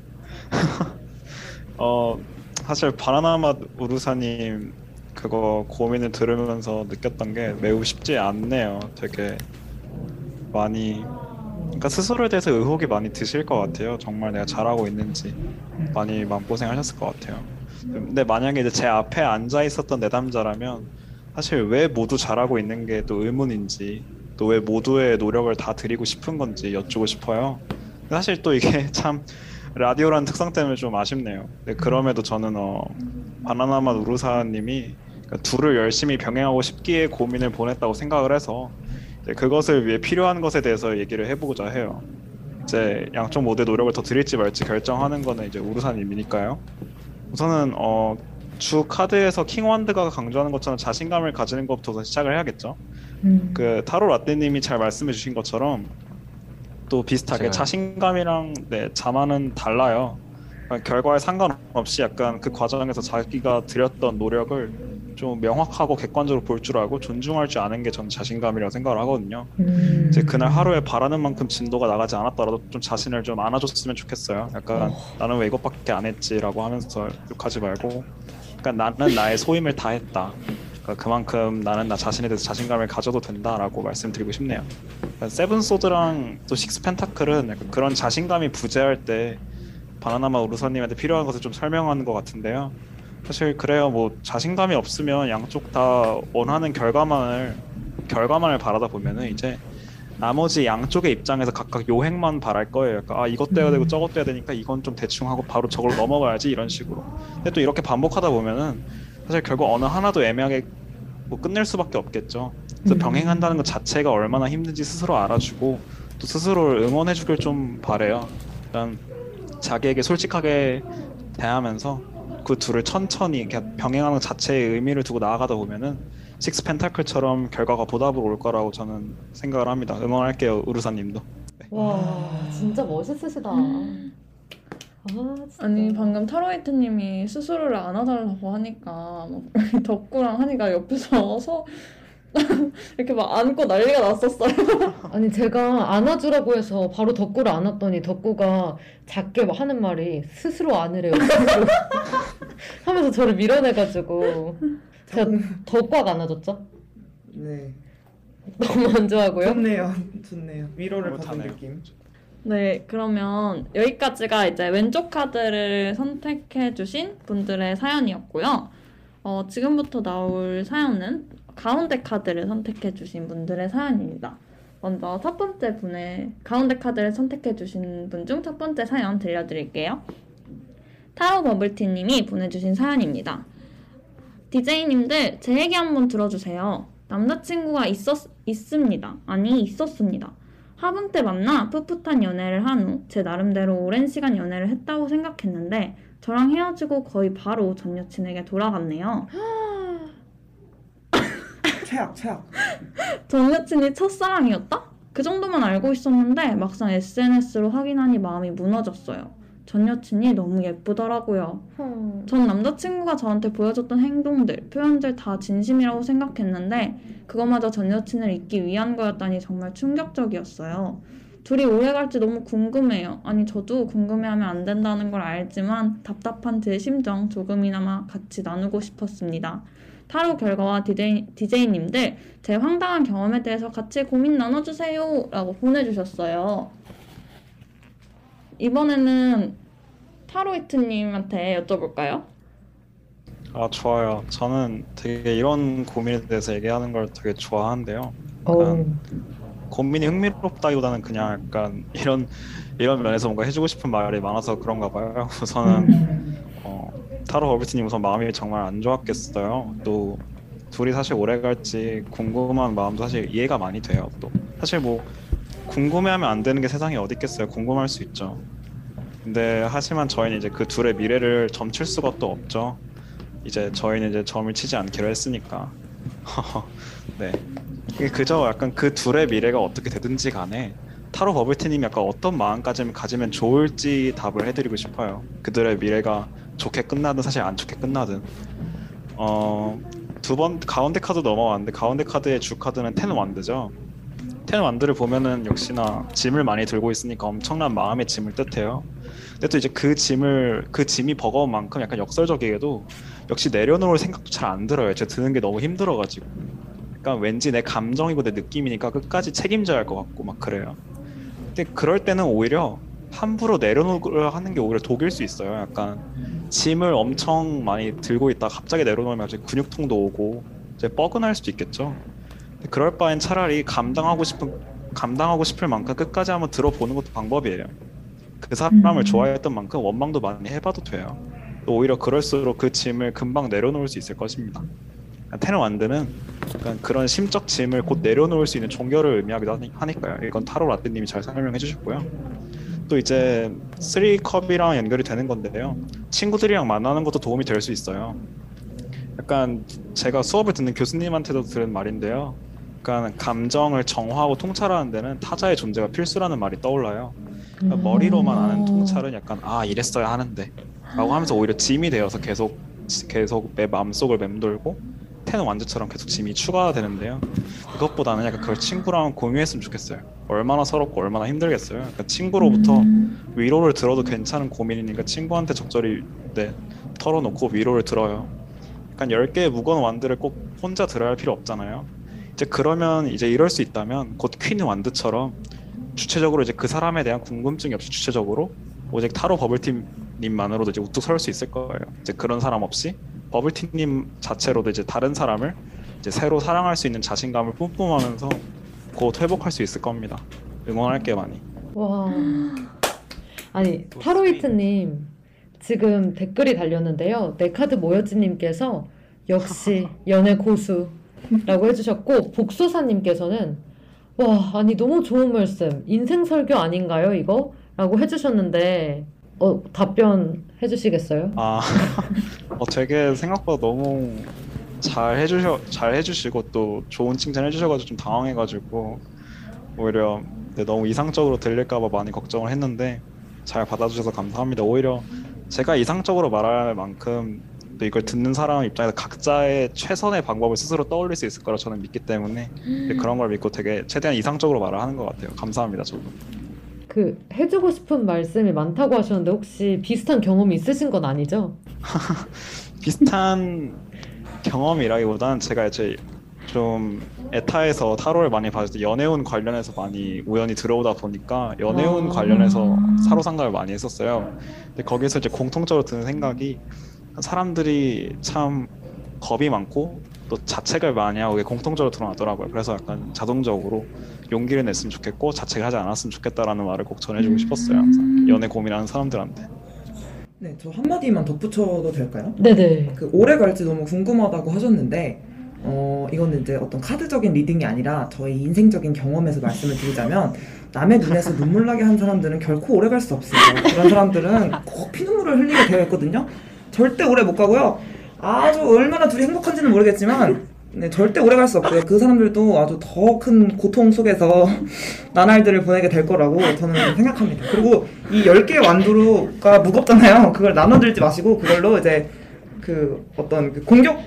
어, 사실 바나나맛 우루사님 그거 고민을 들으면서 느꼈던 게 매우 쉽지 않네요. 되게 많이 그러니까 스스로에 대해서 의혹이 많이 드실 것 같아요. 정말 내가 잘하고 있는지 많이 마음고생하셨을 것 같아요. 근데 만약에 이제 제 앞에 앉아 있었던 내담자라면 사실 왜 모두 잘하고 있는 게 또 의문인지 또 왜 모두의 노력을 다 드리고 싶은 건지 여쭈고 싶어요. 사실 또 이게 참 라디오라는 특성 때문에 좀 아쉽네요. 그럼에도 저는 어 바나나맛 우루사님이 그러니까 둘을 열심히 병행하고 싶기에 고민을 보냈다고 생각을 해서 그것을 위해 필요한 것에 대해서 얘기를 해보고자 해요. 이제 양쪽 모두의 노력을 더 드릴지 말지 결정하는 거는 이제 우루사님이니까요. 우선은 어, 주 카드에서 킹원드가 강조하는 것처럼 자신감을 가지는 것부터 시작을 해야겠죠. 음. 그 타로 라떼님이 잘 말씀해 주신 것처럼 또 비슷하게 제가- 자신감이랑 네, 자만은 달라요. 그러니까 결과에 상관없이 약간 그 과정에서 자기가 들였던 노력을 좀 명확하고 객관적으로 볼 줄 알고 존중할 줄 아는 게 저는 자신감이라고 생각을 하거든요. 음. 이제 그날 하루에 바라는 만큼 진도가 나가지 않았더라도 좀 자신을 좀 안아줬으면 좋겠어요. 약간 나는 왜 이것밖에 안 했지라고 하면서 욕하지 말고, 그러니까 나는 나의 소임을 다했다. 그러니까 그만큼 나는 나 자신에 대해서 자신감을 가져도 된다라고 말씀드리고 싶네요. 그러니까 세븐 소드랑 또 식스 펜타클은 그런 자신감이 부재할 때 바나나마 우루사님한테 필요한 것을 좀 설명하는 것 같은데요. 사실 그래요. 뭐 자신감이 없으면 양쪽 다 원하는 결과만을 결과만을 바라다 보면은 이제 나머지 양쪽의 입장에서 각각 요행만 바랄 거예요. 그러니까 아 이것 돼야 되고 저것 돼야 되니까 이건 좀 대충 하고 바로 저걸 넘어가야지 이런 식으로. 근데 또 이렇게 반복하다 보면은 사실 결국 어느 하나도 애매하게 뭐 끝낼 수밖에 없겠죠. 그래서 음. 병행한다는 것 자체가 얼마나 힘든지 스스로 알아주고 또 스스로를 응원해주길 좀 바래요. 일단 자기에게 솔직하게 대하면서 그 둘을 천천히 병행하는 것 자체의 의미를 두고 나아가다 보면은 식스 펜타클처럼 결과가 보답으로 올 거라고 저는 생각을 합니다. 응원할게요, 우루사님도. 와 진짜 멋있으시다. 아 진짜. 아니 방금 타로이트님이 스스로를 안아달라고 하니까 막 덕구랑 하니까 옆에서 서 이렇게 막 안고 난리가 났었어요. 아니 제가 안아주라고 해서 바로 덕구를 안았더니 덕구가 작게 막 하는 말이 스스로 안으래요 스스로 하면서 저를 밀어내가지고 제가 덕구가 안아줬죠? 네, 너무 안 좋아하고요. 좋네요, 좋네요. 위로를 받은 못하네요. 느낌. 네, 그러면 여기까지가 이제 왼쪽 카드를 선택해주신 분들의 사연이었고요. 어, 지금부터 나올 사연은 가운데 카드를 선택해주신 분들의 사연입니다. 먼저 첫 번째 분의 가운데 카드를 선택해주신 분 중 첫 번째 사연 들려드릴게요. 타로 버블티님이 보내주신 사연입니다. DJ님들 제 얘기 한번 들어주세요. 남자친구가 있었, 있습니다. 아니, 있었습니다. 하분 때 만나 풋풋한 연애를 한 후 제 나름대로 오랜 시간 연애를 했다고 생각했는데 저랑 헤어지고 거의 바로 전 여친에게 돌아갔네요. 최악, 최악. 전 여친이 첫사랑이었다? 그 정도만 알고 있었는데 막상 SNS로 확인하니 마음이 무너졌어요. 전 여친이 너무 예쁘더라고요. 전 남자친구가 저한테 보여줬던 행동들, 표현들 다 진심이라고 생각했는데 그거마저 전 여친을 잊기 위한 거였다니 정말 충격적이었어요. 둘이 오래 갈지 너무 궁금해요. 아니 저도 궁금해하면 안 된다는 걸 알지만 답답한 제 심정 조금이나마 같이 나누고 싶었습니다. 타로 결과와 DJ님들 제 황당한 경험에 대해서 같이 고민 나눠주세요 라고 보내주셨어요. 이번에는 타로이트님한테 여쭤볼까요? 아 좋아요. 저는 되게 이런 고민에 대해서 얘기하는 걸 되게 좋아하는데요. 어, 고민이 흥미롭다기보다는 그냥 약간 이런 이런 면에서 뭔가 해주고 싶은 말이 많아서 그런가 봐요. 우선은 음. 어, 타로 버블티님 우선 마음이 정말 안 좋았겠어요. 또 둘이 사실 오래 갈지 궁금한 마음도 사실 이해가 많이 돼요. 또 사실 뭐 궁금해하면 안 되는 게 세상에 어디 있겠어요. 궁금할 수 있죠. 근데 하지만 저희는 이제 그 둘의 미래를 점칠 수가 또 없죠. 이제 저희는 이제 점을 치지 않기로 했으니까. 네. 그저 약간 그 둘의 미래가 어떻게 되든지 간에 타로 버블티님이 약간 어떤 마음가짐을 가지면 좋을지 답을 해드리고 싶어요. 그들의 미래가 좋게 끝나든 사실 안 좋게 끝나든. 어, 두 번 가운데 카드 넘어왔는데 가운데 카드의 주 카드는 텐 완드죠. 텐 완드를 보면은 역시나 짐을 많이 들고 있으니까 엄청난 마음의 짐을 뜻해요. 근데 또 이제 그 짐을 그 짐이 버거운 만큼 약간 역설적이게도 역시 내려놓을 생각도 잘 안 들어요. 제가 드는 게 너무 힘들어가지고. 그러니까 왠지 내 감정이고 내 느낌이니까 끝까지 책임져야 할 것 같고 막 그래요. 근데 그럴 때는 오히려 함부로 내려놓으려 하는 게 오히려 독일 수 있어요. 약간 짐을 엄청 많이 들고 있다 가 갑자기 내려놓으면 갑자기 근육통도 오고 이제 뻐근할 수도 있겠죠. 그럴 바엔 차라리 감당하고 싶은 감당하고 싶을 만큼 끝까지 한번 들어보는 것도 방법이에요. 그 사람을 음. 좋아했던 만큼 원망도 많이 해봐도 돼요. 또 오히려 그럴수록 그 짐을 금방 내려놓을 수 있을 것입니다. 테너 완드는 약간 그런 심적 짐을 곧 내려놓을 수 있는 종결을 의미하기도 하니- 하니까요. 이건 타로 라떼님이 잘 설명해 주셨고요. 또 이제 쓰리컵이랑 연결이 되는 건데요. 친구들이랑 만나는 것도 도움이 될 수 있어요. 약간 제가 수업을 듣는 교수님한테도 들은 말인데요. 약간 감정을 정화하고 통찰하는 데는 타자의 존재가 필수라는 말이 떠올라요. 그러니까 음. 머리로만 아는 통찰은 약간 아 이랬어야 하는데 라고 하면서 오히려 짐이 되어서 계속 계속 내 마음속을 맴돌고 텐 완주처럼 계속 짐이 추가되는데요. 그것보다는 약간 그걸 친구랑 공유했으면 좋겠어요. 얼마나 서럽고 얼마나 힘들겠어요. 그러니까 친구로부터 음. 위로를 들어도 괜찮은 고민이니까 친구한테 적절히 네, 털어놓고 위로를 들어요. 약간 10개의 무거운 완드를 꼭 혼자 들어야 할 필요 없잖아요. 이제 그러면 이제 이럴 수 있다면 곧 퀸 완드처럼 주체적으로 이제 그 사람에 대한 궁금증이 없이 주체적으로 오직 타로 버블팀님만으로도 이제 우뚝 설 수 있을 거예요. 이제 그런 사람 없이 버블팀님 자체로도 이제 다른 사람을 이제 새로 사랑할 수 있는 자신감을 뿜뿜하면서 곧 회복할 수 있을 겁니다. 응원할게요 많이. 와. 아니, 타로이트님, 지금 댓글이 달렸는데요. 내 카드 모여지님께서 역시 연애 고수 라고 해주셨고, 복소사님께서는 와, 아니, 너무 좋은 말씀. 인생 설교 아닌가요, 이거? 라고 해주셨는데, 어, 답변 해주시겠어요? 아, 어, 되게 생각보다 너무 잘 해주셔, 잘 해주시고 또 좋은 칭찬 해주셔가지고 좀 당황해가지고 오히려 네, 너무 이상적으로 들릴까봐 많이 걱정을 했는데 잘 받아주셔서 감사합니다. 오히려 제가 이상적으로 말할 만큼 또 이걸 듣는 사람 입장에서 각자의 최선의 방법을 스스로 떠올릴 수 있을 거라 저는 믿기 때문에 네, 그런 걸 믿고 되게 최대한 이상적으로 말을 하는 것 같아요. 감사합니다, 저도. 그, 해주고 싶은 말씀이 많다고 하셨는데, 혹시 비슷한 경험이 있으신 건 아니죠? 비슷한 경험이라기보다는 제가 이제 좀 에타에서 타로를 많이 봐줄 때 연애운 관련해서 많이 우연히 들어오다 보니까 연애운 아. 관련해서 사로 상담을 많이 했었어요. 근데 거기서 이제 공통적으로 드는 생각이 사람들이 참 겁이 많고 또 자책을 많이 하고 공통적으로 드러나더라고요. 그래서 약간 자동적으로 용기를 냈으면 좋겠고 자책을 하지 않았으면 좋겠다라는 말을 꼭 전해주고 싶었어요. 항상 연애 고민하는 사람들한테. 네, 저 한마디만 덧붙여도 될까요? 네네. 그 오래 갈지 너무 궁금하다고 하셨는데 어 이거는 이제 어떤 카드적인 reading이 아니라 저희 인생적인 경험에서 말씀을 드리자면 남의 눈에서 눈물 나게 한 사람들은 결코 오래 갈 수 없어요. 그런 사람들은 꼭 피눈물을 흘리게 되어 있거든요. 절대 오래 못 가고요. 아주 얼마나 둘이 행복한지는 모르겠지만 네, 절대 오래 갈 수 없고요. 그 사람들도 아주 더 큰 고통 속에서 나날들을 보내게 될 거라고 저는 생각합니다. 그리고 이 10개의 완두가 무겁잖아요. 그걸 나눠 들지 마시고 그걸로 이제 그 어떤 그 공격을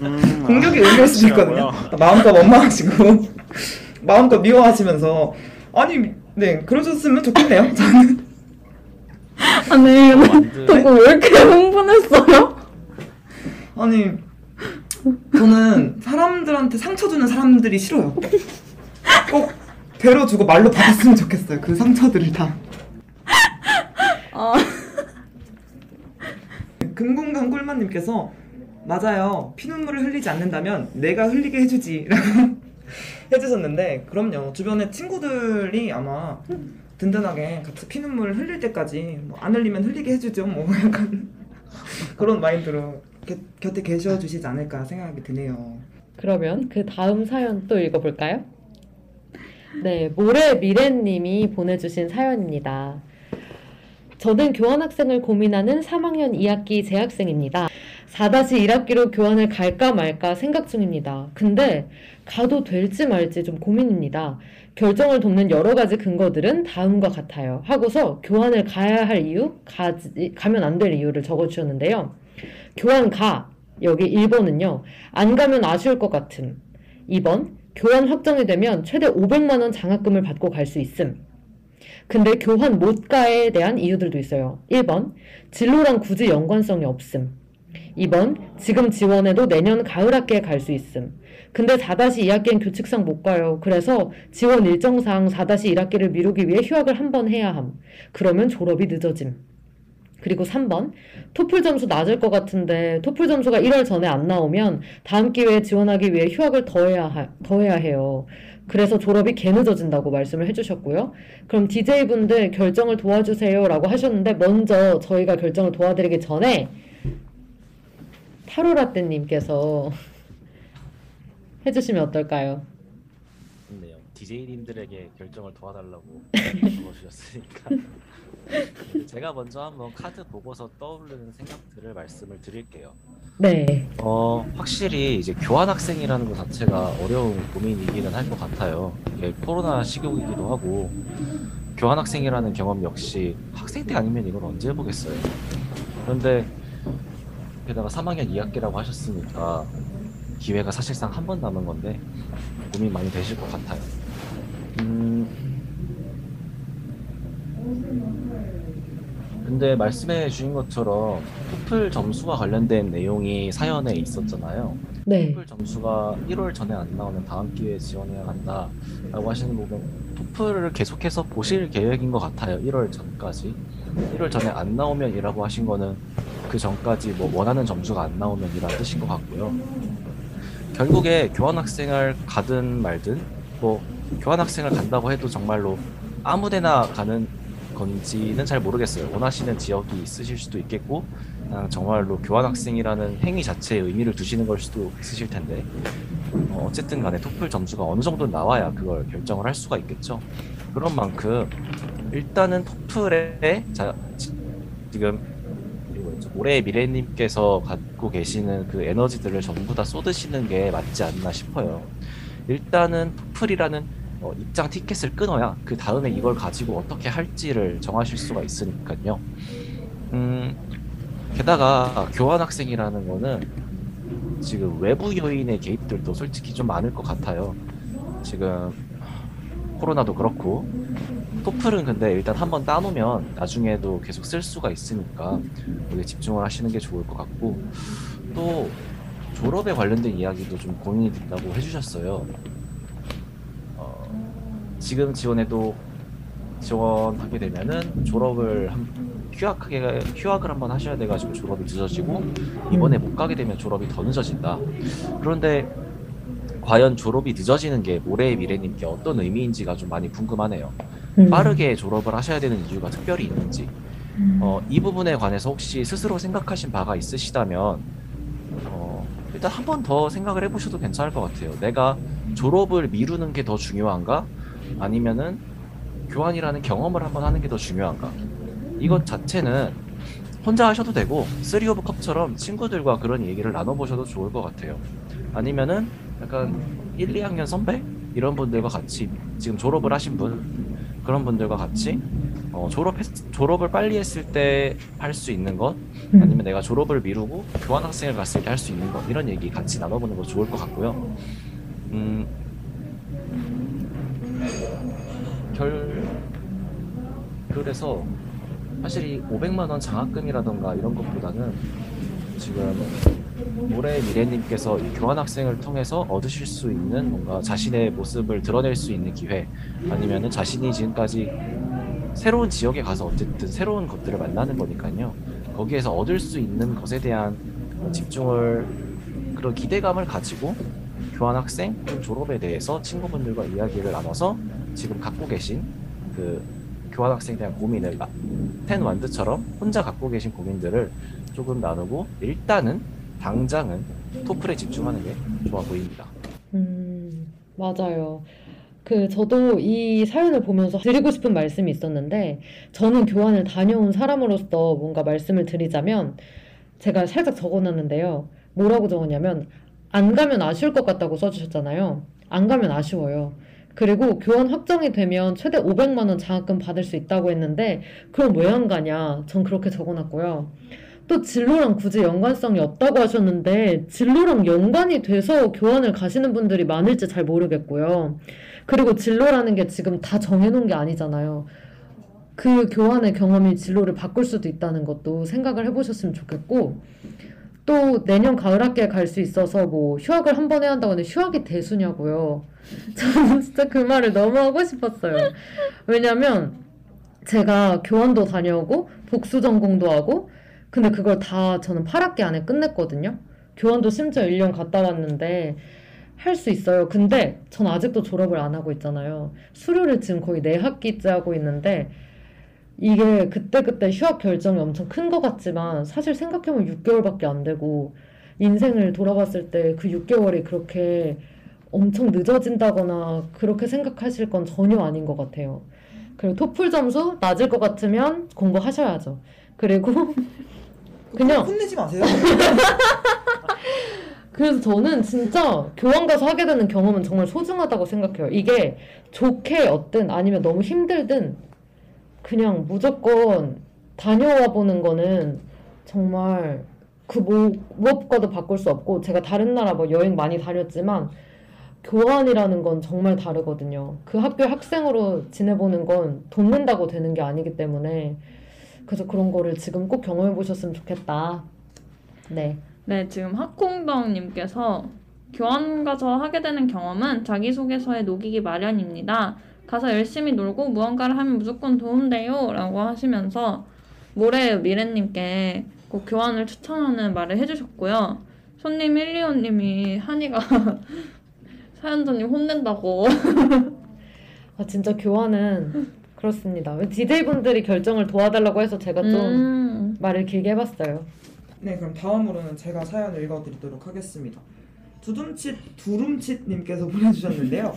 음, 공격이 의미할 수도 있거든요. 그렇구나. 마음껏 원망하시고 마음껏 미워하시면서 아니 네 그러셨으면 좋겠네요. 저는 아니, 저거 왜 이렇게 흥분했어요? 아니 저는 사람들한테 상처 주는 사람들이 싫어요. 꼭 배로 주고 말로 받았으면 좋겠어요. 그 상처들을 다. 아, 금공강 꿀맛님께서 맞아요. 피눈물을 흘리지 않는다면 내가 흘리게 해주지라고 해주셨는데 그럼요. 주변에 친구들이 아마 든든하게 같이 피눈물 흘릴 때까지 뭐 안 흘리면 흘리게 해주죠. 뭐 약간 그런 마인드로 곁, 곁에 계셔 주시지 않을까 생각이 드네요. 그러면 그 다음 사연 또 읽어볼까요? 네, 모래 미래님이 보내주신 사연입니다. 저는 교환학생을 고민하는 3학년 2학기 재학생입니다. 4-1학기로 교환을 갈까 말까 생각 중입니다. 근데 가도 될지 말지 좀 고민입니다. 결정을 돕는 여러 가지 근거들은 다음과 같아요. 하고서 교환을 가야 할 이유, 가지, 가면 안 될 이유를 적어주셨는데요. 교환 가. 여기 1번은요. 안 가면 아쉬울 것 같음. 2번, 교환 확정이 되면 최대 500만원 장학금을 받고 갈 수 있음. 근데 교환 못 가에 대한 이유들도 있어요. 1번, 진로랑 굳이 연관성이 없음. 2번, 지금 지원해도 내년 가을 학기에 갈 수 있음. 근데 4-2학기엔 교칙상 못 가요. 그래서 지원 일정상 4-1학기를 미루기 위해 휴학을 한 번 해야 함. 그러면 졸업이 늦어짐. 그리고 3번, 토플 점수 낮을 것 같은데 토플 점수가 1월 전에 안 나오면 다음 기회에 지원하기 위해 휴학을 더 해야, 하, 더 해야 해요. 그래서 졸업이 개 늦어진다고 말씀을 해주셨고요. 그럼 DJ분들 결정을 도와주세요 라고 하셨는데 먼저 저희가 결정을 도와드리기 전에 타로라떼님께서 해주시면 어떨까요? 좋네요. DJ님들에게 결정을 도와달라고 적어주셨으니까 제가 먼저 한번 카드 보고서 떠오르는 생각들을 말씀을 드릴게요. 네. 어 확실히 이제 교환 학생이라는 것 자체가 어려운 고민이기는 할 것 같아요. 이게 코로나 시국이기도 하고 교환 학생이라는 경험 역시 학생 때 아니면 이걸 언제 해보겠어요. 그런데 게다가 3학년 2학기라고 하셨으니까 기회가 사실상 한 번 남은 건데 고민 많이 되실 것 같아요. 음. 근데 말씀해 주신 것처럼 토플 점수와 관련된 내용이 사연에 있었잖아요. 네. 토플 점수가 1월 전에 안 나오면 다음 기회에 지원해야 한다라고 하시는 거 보면 토플을 계속해서 보실 계획인 것 같아요. 1월 전까지. 1월 전에 안 나오면이라고 하신 거는 그 전까지 뭐 원하는 점수가 안 나오면이라는 뜻인 것 같고요. 결국에 교환학생을 가든 말든 뭐 교환학생을 간다고 해도 정말로 아무데나 가는 건지는 잘 모르겠어요. 원하시는 지역이 있으실 수도 있겠고 그냥 정말로 교환학생이라는 행위 자체에 의미를 두시는 걸 수도 있으실 텐데 어, 어쨌든 간에 토플 점수가 어느 정도 나와야 그걸 결정을 할 수가 있겠죠. 그런 만큼 일단은 토플에 자, 지- 지금 올해 미래님께서 갖고 계시는 그 에너지들을 전부 다 쏟으시는 게 맞지 않나 싶어요. 일단은 토플이라는 어, 입장 티켓을 끊어야 그 다음에 이걸 가지고 어떻게 할지를 정하실 수가 있으니까요. 음, 게다가 교환 학생이라는 거는 지금 외부 요인의 개입들도 솔직히 좀 많을 것 같아요. 지금 코로나도 그렇고 토플은 근데 일단 한번 따놓으면 나중에도 계속 쓸 수가 있으니까 거기에 집중을 하시는 게 좋을 것 같고 또 졸업에 관련된 이야기도 좀 고민이 된다고 해주셨어요. 어, 지금 지원해도 지원하게 되면은 졸업을 한, 휴학하게 휴학을 한번 하셔야 돼가지고 졸업이 늦어지고 이번에 못 가게 되면 졸업이 더 늦어진다. 그런데 과연 졸업이 늦어지는 게 모래의 미래님께 어떤 의미인지가 좀 많이 궁금하네요. 음. 빠르게 졸업을 하셔야 되는 이유가 특별히 있는지 어, 이 부분에 관해서 혹시 스스로 생각하신 바가 있으시다면 어, 일단 한 번 더 생각을 해보셔도 괜찮을 것 같아요. 내가 졸업을 미루는 게 더 중요한가? 아니면은 교환이라는 경험을 한번 하는 게 더 중요한가? 이것 자체는 혼자 하셔도 되고 Three of Cup처럼 친구들과 그런 얘기를 나눠보셔도 좋을 것 같아요. 아니면은 약간 1, 2학년 선배 이런 분들과 같이 지금 졸업을 하신 분 그런 분들과 같이 어, 졸업 졸업을 빨리 했을 때 할 수 있는 것 아니면 내가 졸업을 미루고 교환 학생을 갔을 때 할 수 있는 것 이런 얘기 같이 나눠보는 거 좋을 것 같고요. 음, 결 그래서 사실 이 500만 원 장학금이라던가 이런 것보다는 지금 올해 미래님께서 이 교환 학생을 통해서 얻으실 수 있는 뭔가 자신의 모습을 드러낼 수 있는 기회 아니면은 자신이 지금까지 새로운 지역에 가서 어쨌든 새로운 것들을 만나는 거니까요. 거기에서 얻을 수 있는 것에 대한 집중을 그런 기대감을 가지고 교환 학생 혹은 졸업에 대해서 친구분들과 이야기를 나눠서 지금 갖고 계신 그 교환 학생에 대한 고민을 나- 텐 완드처럼 혼자 갖고 계신 고민들을 조금 나누고 일단은 당장은 토플에 집중하는 게 좋아 보입니다. 음, 맞아요. 그, 저도 이 사연을 보면서 드리고 싶은 말씀이 있었는데, 저는 교환을 다녀온 사람으로서 뭔가 말씀을 드리자면, 제가 살짝 적어놨는데요. 뭐라고 적었냐면, 안 가면 아쉬울 것 같다고 써주셨잖아요. 안 가면 아쉬워요. 그리고 교환 확정이 되면 최대 500만 원 장학금 받을 수 있다고 했는데, 그럼 왜 안 가냐? 전 그렇게 적어놨고요. 또 진로랑 굳이 연관성이 없다고 하셨는데 진로랑 연관이 돼서 교환을 가시는 분들이 많을지 잘 모르겠고요. 그리고 진로라는 게 지금 다 정해놓은 게 아니잖아요. 그 교환의 경험이 진로를 바꿀 수도 있다는 것도 생각을 해보셨으면 좋겠고 또 내년 가을 학기에 갈 수 있어서 뭐 휴학을 한 번 해야 한다고 하는데 휴학이 대수냐고요. 저는 진짜 그 말을 너무 하고 싶었어요. 왜냐면 제가 교환도 다녀오고 복수 전공도 하고 근데 그걸 다 저는 8학기 안에 끝냈거든요. 교환도 심지어 1년 갔다 왔는데 할 수 있어요. 근데 전 아직도 졸업을 안 하고 있잖아요. 수료를 지금 거의 4학기째 하고 있는데 이게 그때그때 휴학 결정이 엄청 큰 것 같지만 사실 생각해보면 6개월밖에 안 되고 인생을 돌아봤을 때 그 6개월이 그렇게 엄청 늦어진다거나 그렇게 생각하실 건 전혀 아닌 것 같아요. 그리고 토플 점수 낮을 것 같으면 공부하셔야죠. 그리고 그냥 혼내지 마세요. 그래서 저는 진짜 교환 가서 하게 되는 경험은 정말 소중하다고 생각해요. 이게 좋게 어든 아니면 너무 힘들든 그냥 무조건 다녀와 보는 거는 정말 그 뭐, 무엇과도 바꿀 수 없고 제가 다른 나라 뭐 여행 많이 다녔지만 교환이라는 건 정말 다르거든요. 그 학교 학생으로 지내보는 건돈 낸다고 되는 게 아니기 때문에 그래서 그런 거를 지금 꼭 경험해 보셨으면 좋겠다. 네. 네, 지금 학콩덩님께서 교환 가서 하게 되는 경험은 자기소개서에 녹이기 마련입니다. 가서 열심히 놀고 무언가를 하면 무조건 도움돼요. 라고 하시면서 모레 미래님께 꼭 교환을 추천하는 말을 해주셨고요. 손님 125님이 한이가 사연자님 혼낸다고. 아, 진짜 교환은 그렇습니다. 디제이 분들이 결정을 도와달라고 해서 제가 좀 음, 말을 길게 해봤어요. 네, 그럼 다음으로는 제가 사연을 읽어드리도록 하겠습니다. 두둠칫 두rum칫님께서 보내주셨는데요.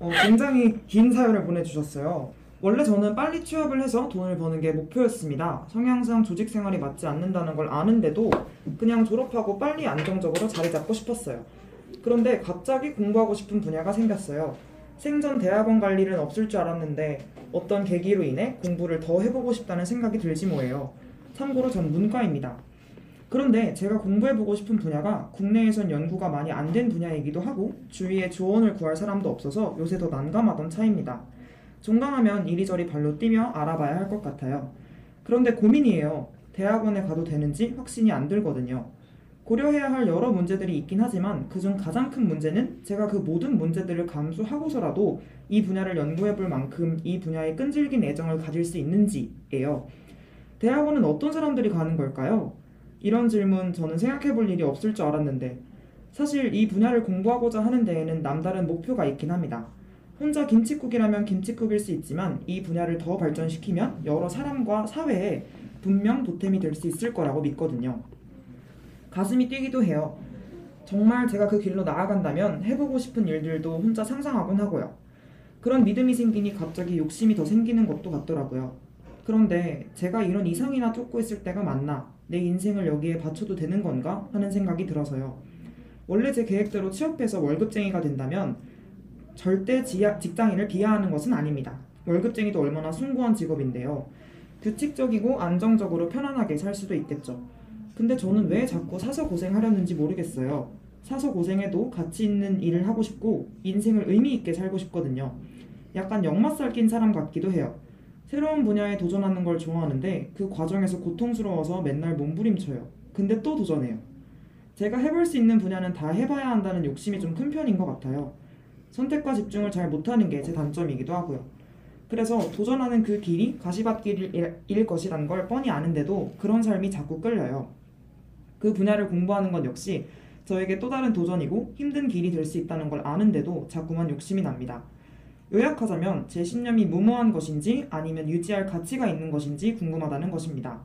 어, 굉장히 긴 사연을 보내주셨어요. 원래 저는 빨리 취업을 해서 돈을 버는 게 목표였습니다. 성향상 조직 생활이 맞지 않는다는 걸 아는데도 그냥 졸업하고 빨리 안정적으로 자리 잡고 싶었어요. 그런데 갑자기 공부하고 싶은 분야가 생겼어요. 생전 대학원 갈 일은 없을 줄 알았는데 어떤 계기로 인해 공부를 더 해보고 싶다는 생각이 들지 뭐예요. 참고로 전 문과입니다. 그런데 제가 공부해보고 싶은 분야가 국내에선 연구가 많이 안 된 분야이기도 하고 주위에 조언을 구할 사람도 없어서 요새 더 난감하던 차입니다. 종강하면 이리저리 발로 뛰며 알아봐야 할 것 같아요. 그런데 고민이에요. 대학원에 가도 되는지 확신이 안 들거든요. 고려해야 할 여러 문제들이 있긴 하지만 그중 가장 큰 문제는 제가 그 모든 문제들을 감수하고서라도 이 분야를 연구해 볼 만큼 이 분야에 끈질긴 애정을 가질 수 있는지예요. 대학원은 어떤 사람들이 가는 걸까요? 이런 질문 저는 생각해 볼 일이 없을 줄 알았는데 사실 이 분야를 공부하고자 하는 데에는 남다른 목표가 있긴 합니다. 혼자 김치국이라면 김치국일 수 있지만 이 분야를 더 발전시키면 여러 사람과 사회에 분명 보탬이 될 수 있을 거라고 믿거든요. 가슴이 뛰기도 해요. 정말 제가 그 길로 나아간다면 해보고 싶은 일들도 혼자 상상하곤 하고요. 그런 믿음이 생기니 갑자기 욕심이 더 생기는 것도 같더라고요. 그런데 제가 이런 이상이나 쫓고 있을 때가 맞나? 내 인생을 여기에 바쳐도 되는 건가? 하는 생각이 들어서요. 원래 제 계획대로 취업해서 월급쟁이가 된다면 절대 지하, 직장인을 비하하는 것은 아닙니다. 월급쟁이도 얼마나 숭고한 직업인데요. 규칙적이고 안정적으로 편안하게 살 수도 있겠죠. 근데 저는 왜 자꾸 사서 고생하려는지 모르겠어요. 사서 고생해도 가치 있는 일을 하고 싶고 인생을 의미 있게 살고 싶거든요. 약간 역마살 낀 사람 같기도 해요. 새로운 분야에 도전하는 걸 좋아하는데 그 과정에서 고통스러워서 맨날 몸부림쳐요. 근데 또 도전해요. 제가 해볼 수 있는 분야는 다 해봐야 한다는 욕심이 좀 큰 편인 것 같아요. 선택과 집중을 잘 못하는 게 제 단점이기도 하고요. 그래서 도전하는 그 길이 가시밭길일 것이란 걸 뻔히 아는데도 그런 삶이 자꾸 끌려요. 그 분야를 공부하는 건 역시 저에게 또 다른 도전이고 힘든 길이 될 수 있다는 걸 아는데도 자꾸만 욕심이 납니다. 요약하자면 제 신념이 무모한 것인지 아니면 유지할 가치가 있는 것인지 궁금하다는 것입니다.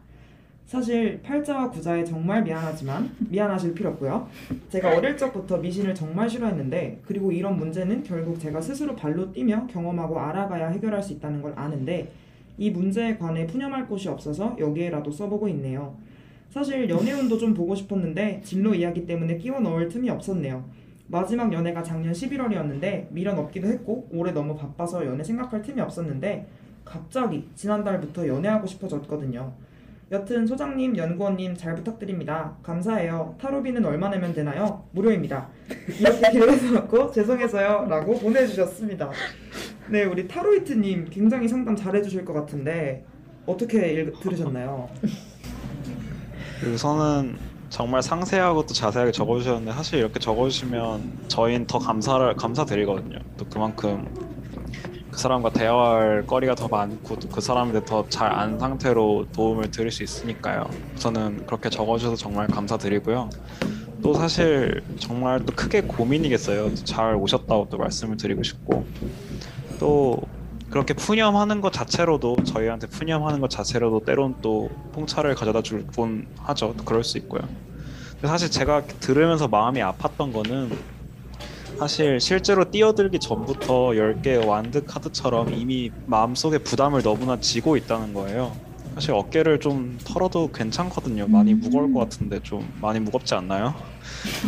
사실 팔자와 구자에 정말 미안하지만 미안하실 필요 없고요. 제가 어릴 적부터 미신을 정말 싫어했는데 그리고 이런 문제는 결국 제가 스스로 발로 뛰며 경험하고 알아가야 해결할 수 있다는 걸 아는데 이 문제에 관해 푸념할 곳이 없어서 여기에라도 써보고 있네요. 사실 연애운도 좀 보고 싶었는데 진로 이야기 때문에 끼워 넣을 틈이 없었네요. 마지막 연애가 작년 11월이었는데 미련 없기도 했고 올해 너무 바빠서 연애 생각할 틈이 없었는데 갑자기 지난달부터 연애하고 싶어졌거든요. 여튼 소장님, 연구원님 잘 부탁드립니다. 감사해요. 타로비는 얼마 내면 되나요? 무료입니다. 이렇게 길에서 놓고 죄송해서요 라고 보내주셨습니다. 네, 우리 타로이트님 굉장히 상담 잘해주실 것 같은데 어떻게 읽, 들으셨나요? 우선은 정말 상세하고 또 자세하게 적어주셨는데 사실 이렇게 적어주시면 저희는 더 감사를 감사드리거든요. 또 그만큼 그 사람과 대화할 거리가 더 많고 또그 대해 더잘 아는 상태로 도움을 드릴 수 있으니까요. 저는 그렇게 적어주셔서 정말 감사드리고요. 또 사실 정말 또 크게 고민이겠어요. 잘 오셨다고 또 말씀을 드리고 싶고 또 그렇게 푸념하는 것 자체로도 저희한테 푸념하는 것 자체로도 때론 또 풍차를 가져다 줄뿐 하죠. 또 그럴 수 있고요. 사실 제가 들으면서 마음이 아팠던 거는 사실 실제로 뛰어들기 전부터 10개의 완드 카드처럼 이미 마음속에 부담을 너무나 지고 있다는 거예요. 사실 어깨를 좀 털어도 괜찮거든요. 많이 무거울 것 같은데 좀 많이 무겁지 않나요?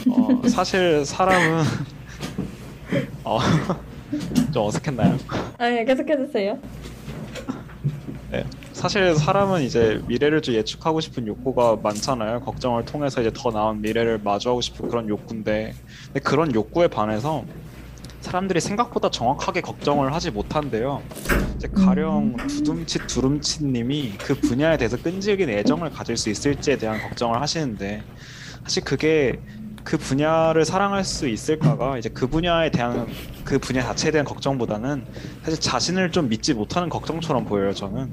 어, 사실 사람은 어, 좀 어색했나요? 네, 계속해주세요. 네. 사실 사람은 이제 미래를 좀 예측하고 싶은 욕구가 많잖아요. 걱정을 통해서 이제 더 나은 미래를 마주하고 싶은 그런 욕구인데, 근데 그런 욕구에 반해서 사람들이 생각보다 정확하게 걱정을 하지 못한대요. 이제 가령 두둠칫 두둠칫님이 그 분야에 대해서 끈질긴 애정을 가질 수 있을지에 대한 걱정을 하시는데, 사실 그게 그 분야를 사랑할 수 있을까가 이제 그 분야에 대한 그 분야 자체에 대한 걱정보다는 사실 자신을 좀 믿지 못하는 걱정처럼 보여요 저는.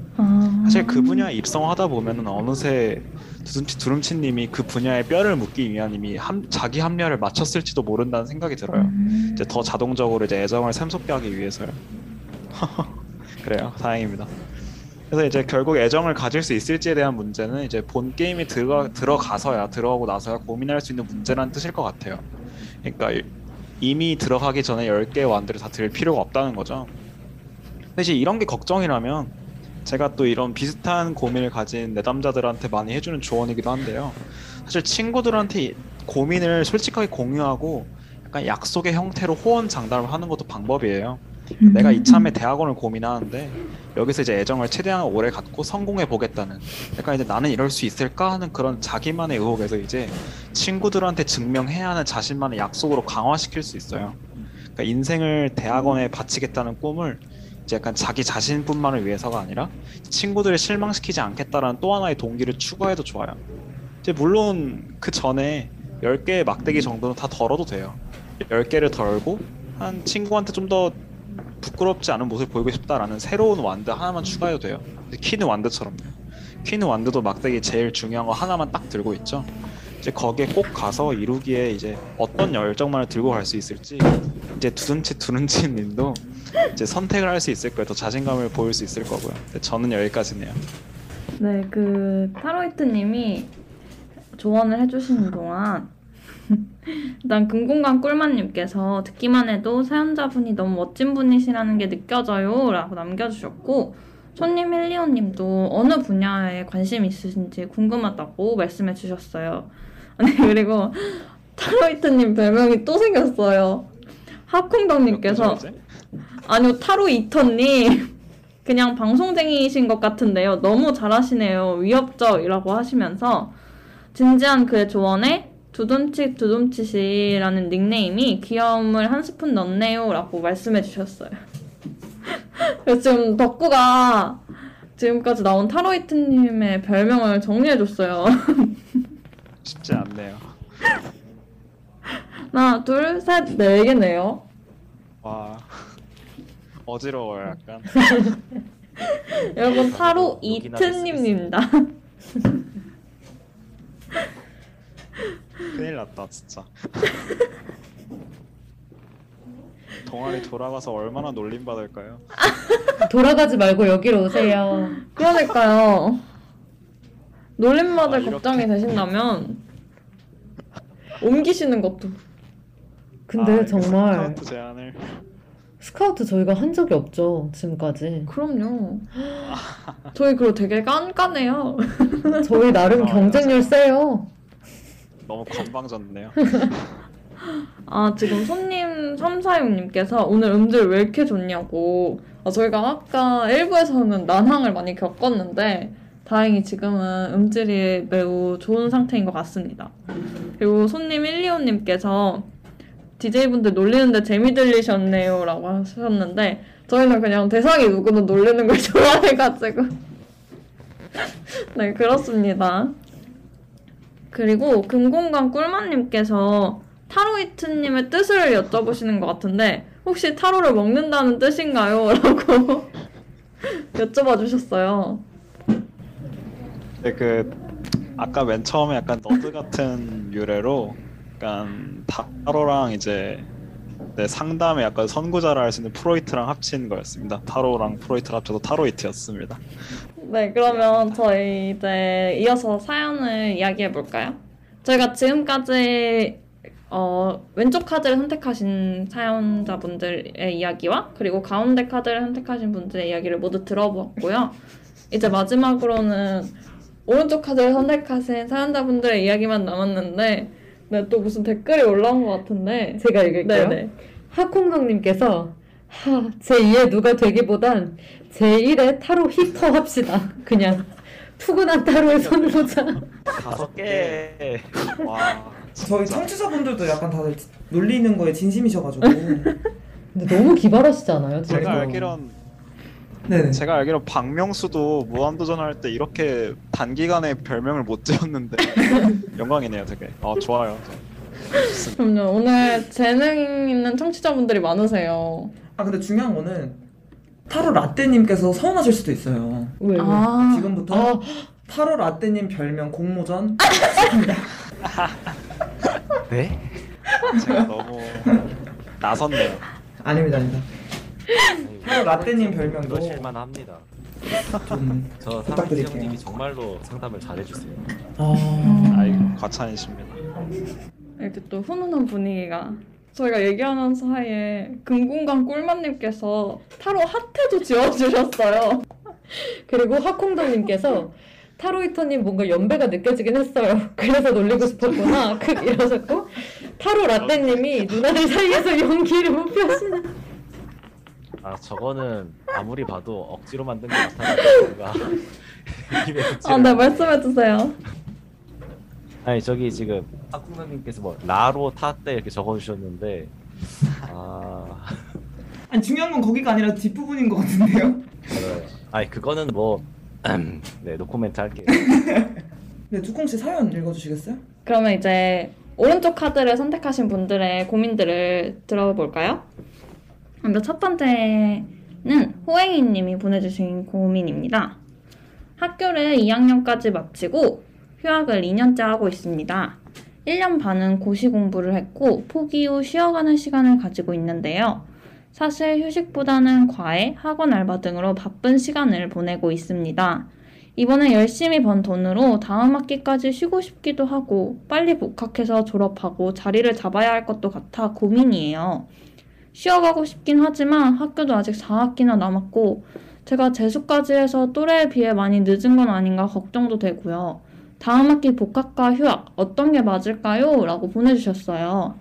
사실 그 분야에 입성하다 보면은 어느새 두둠치 두rum치님이 그 분야에 뼈를 묻기 위한 이미 함, 자기 합리화를 마쳤을지도 모른다는 생각이 들어요. 이제 더 자동적으로 이제 애정을 샘솟게 하기 위해서요. 그래요. 다행입니다 그래서 이제 결국 애정을 가질 수 있을지에 대한 문제는 이제 본 게임에 들어가, 들어가서야 들어가고 나서야 고민할 수 있는 문제라는 뜻일 것 같아요. 그러니까 이- 이미 들어가기 전에 10개의 완들을 다들 필요가 없다는 거죠. 이제 이런 게 걱정이라면 제가 또 이런 비슷한 고민을 가진 내담자들한테 많이 해주는 조언이기도 한데요. 사실 친구들한테 고민을 솔직하게 공유하고 약간 약속의 형태로 호언 장담을 하는 것도 방법이에요. 내가 이참에 대학원을 고민하는데 여기서 이제 애정을 최대한 오래 갖고 성공해 보겠다는 약간 이제 나는 이럴 수 있을까 하는 그런 자기만의 의혹에서 이제 친구들한테 증명해야 하는 자신만의 약속으로 강화시킬 수 있어요. 그러니까 인생을 대학원에 바치겠다는 꿈을 이제 약간 자기 자신뿐만을 위해서가 아니라 친구들을 실망시키지 않겠다라는 또 하나의 동기를 추가해도 좋아요. 이제 물론 그 전에 10개의 막대기 정도는 다 덜어도 돼요. 10개를 덜고 한 친구한테 좀더 부끄럽지 않은 모습을 보이고 싶다라는 새로운 완드 하나만 추가해도 돼요. 키는 완드처럼요. 키는 완드도 막대기 제일 중요한 거 하나만 딱 들고 있죠. 이제 거기에 꼭 가서 이루기에 이제 어떤 열정만을 들고 갈 수 있을지 이제 두둔치 두둔치 님도 이제 선택을 할 수 있을 거예요. 더 자신감을 보일 수 있을 거고요. 저는 여기까지네요. 네, 그 타로이트 님이 조언을 해주시는 동안 일단 금공강 꿀맛님께서 듣기만 해도 사연자분이 너무 멋진 분이시라는 게 느껴져요 라고 남겨주셨고 손님 힐리오님도 어느 분야에 관심 있으신지 궁금하다고 말씀해 주셨어요. 아니 그리고 타로이트님 별명이 또 생겼어요. 하콩덕님께서? 아니요 타로 이터님 그냥 방송쟁이이신 것 같은데요 너무 잘하시네요 위협적 이라고 하시면서 진지한 그의 조언에 두둠칫 두둠칫이라는 닉네임이 귀여움을 한 스푼 넣네요 라고 말씀해 주셨어요. 지금 덕구가 지금까지 나온 타로이트님의 별명을 정리해 줬어요. 쉽지 않네요. 하나 둘 셋 네 개네요. 와. 어지러워요 약간. 여러분 타로 수도 이트님입니다 큰일 났다 진짜. 동아리 돌아가서 얼마나 놀림 받을까요? 돌아가지 말고 여기로 오세요. 그러니까요. 놀림받을 아, 이렇게. 걱정이 되신다면 옮기시는 것도 근데 아, 정말 스카우트 제안을 스카우트 저희가 한 적이 없죠 지금까지. 그럼요. 저희 그리고 되게 깐깐해요. 저희 나름 아, 경쟁률 세요. 너무 건방졌네요. 아 지금 손님 346님께서 오늘 음질 왜 이렇게 좋냐고 아, 저희가 아까 1부에서는 난항을 많이 겪었는데 다행히 지금은 음질이 매우 좋은 상태인 것 같습니다. 그리고 손님 125님께서 DJ분들 놀리는데 재미 들리셨네요 라고 하셨는데 저희는 그냥 대상이 누구는 놀리는 걸 좋아해가지고 네 그렇습니다. 그리고 금공강 꿀맛님께서 타로이트님의 뜻을 여쭤보시는 것 같은데 혹시 타로를 먹는다는 뜻인가요? 라고 여쭤봐 주셨어요. 근데 그 아까 맨 처음에 약간 nerd 같은 유래로 약간 타로랑 이제 네, 상담에 약간 선구자라 할 수 있는 프로이트랑 합친 거였습니다. 타로랑 프로이트가 합쳐서 타로이트였습니다. 네, 그러면 저희 이제 이어서 사연을 이야기해 볼까요? 저희가 지금까지 어, 왼쪽 카드를 선택하신 사연자분들의 이야기와 그리고 가운데 카드를 선택하신 분들의 이야기를 모두 들어보았고요. 이제 마지막으로는 오른쪽 카드를 선택하신 사연자분들의 이야기만 남았는데 네, 또 무슨 댓글이 올라온 것 같은데 제가 읽을게요. 네네. 하콩성님께서 하, 제 2의 누가 되기보단 제1의 타로 히터 합시다. 그냥 푸근한 타로의 선구자. 다섯 개. 와 저희. 청취자분들도 약간 다들 놀리는 거에 진심이셔가지고. 근데 너무 기발하시지 않아요? 제가? 알기론 네네. 제가 알기론 박명수도 무한도전 할 때 이렇게 단기간에 별명을 못 지었는데 영광이네요 되게. 아 좋아요. 그럼요. 오늘 재능 있는 청취자분들이 많으세요. 아 근데 중요한 거는 타로 라떼님께서 서운하실 수도 있어요. 왜, 왜? 아, 지금부터 아, 타로 라떼님 별명 공모전 네? 제가 너무 나섰네요. 아닙니다, 아닙니다. 타로 라떼님 별명도 그러실만 합니다. 좀 저 부탁드릴게요. 사랑지형님이 정말로 상담을 잘해주세요. 아... 아이 과찬이십니다. 이렇게 또 훈훈한 분위기가. 저희가 얘기하는 사이에 금공강 꿀맛님께서 타로 하트도 지어주셨어요. 그리고 하콩동님께서 타로이터님 뭔가 연배가 느껴지긴 했어요. 그래서 놀리고 싶었구나. 크 이러셨고 타로 라떼님이 누나들 사이에서 연기를 못 펴시는. 아 저거는 아무리 봐도 억지로 만든 것 같아요. 뭔가 입에 붙지를 아, 네, 않아요. 말씀해 주세요. 아니 저기 지금 학국장님께서 뭐 라로 타때 이렇게 적어주셨는데 아 아니 중요한 건 거기가 아니라 뒷부분인 것 같은데요? 아니 그거는 뭐 네 노코멘트 할게요. 네, 두콩 씨 사연 읽어주시겠어요? 그러면 이제 오른쪽 카드를 선택하신 분들의 고민들을 들어볼까요? 먼저 첫 번째는 호행이님이 보내주신 고민입니다. 학교를 2학년까지 마치고 휴학을 2년째 하고 있습니다. 1년 반은 고시 공부를 했고 포기 후 쉬어가는 시간을 가지고 있는데요. 사실 휴식보다는 과외, 학원 알바 등으로 바쁜 시간을 보내고 있습니다. 이번에 열심히 번 돈으로 다음 학기까지 쉬고 싶기도 하고 빨리 복학해서 졸업하고 자리를 잡아야 할 것도 같아 고민이에요. 쉬어가고 싶긴 하지만 학교도 아직 4학기나 남았고 제가 재수까지 해서 또래에 비해 많이 늦은 건 아닌가 걱정도 되고요. 다음 학기 복학과 휴학 어떤 게 맞을까요? 라고 보내주셨어요.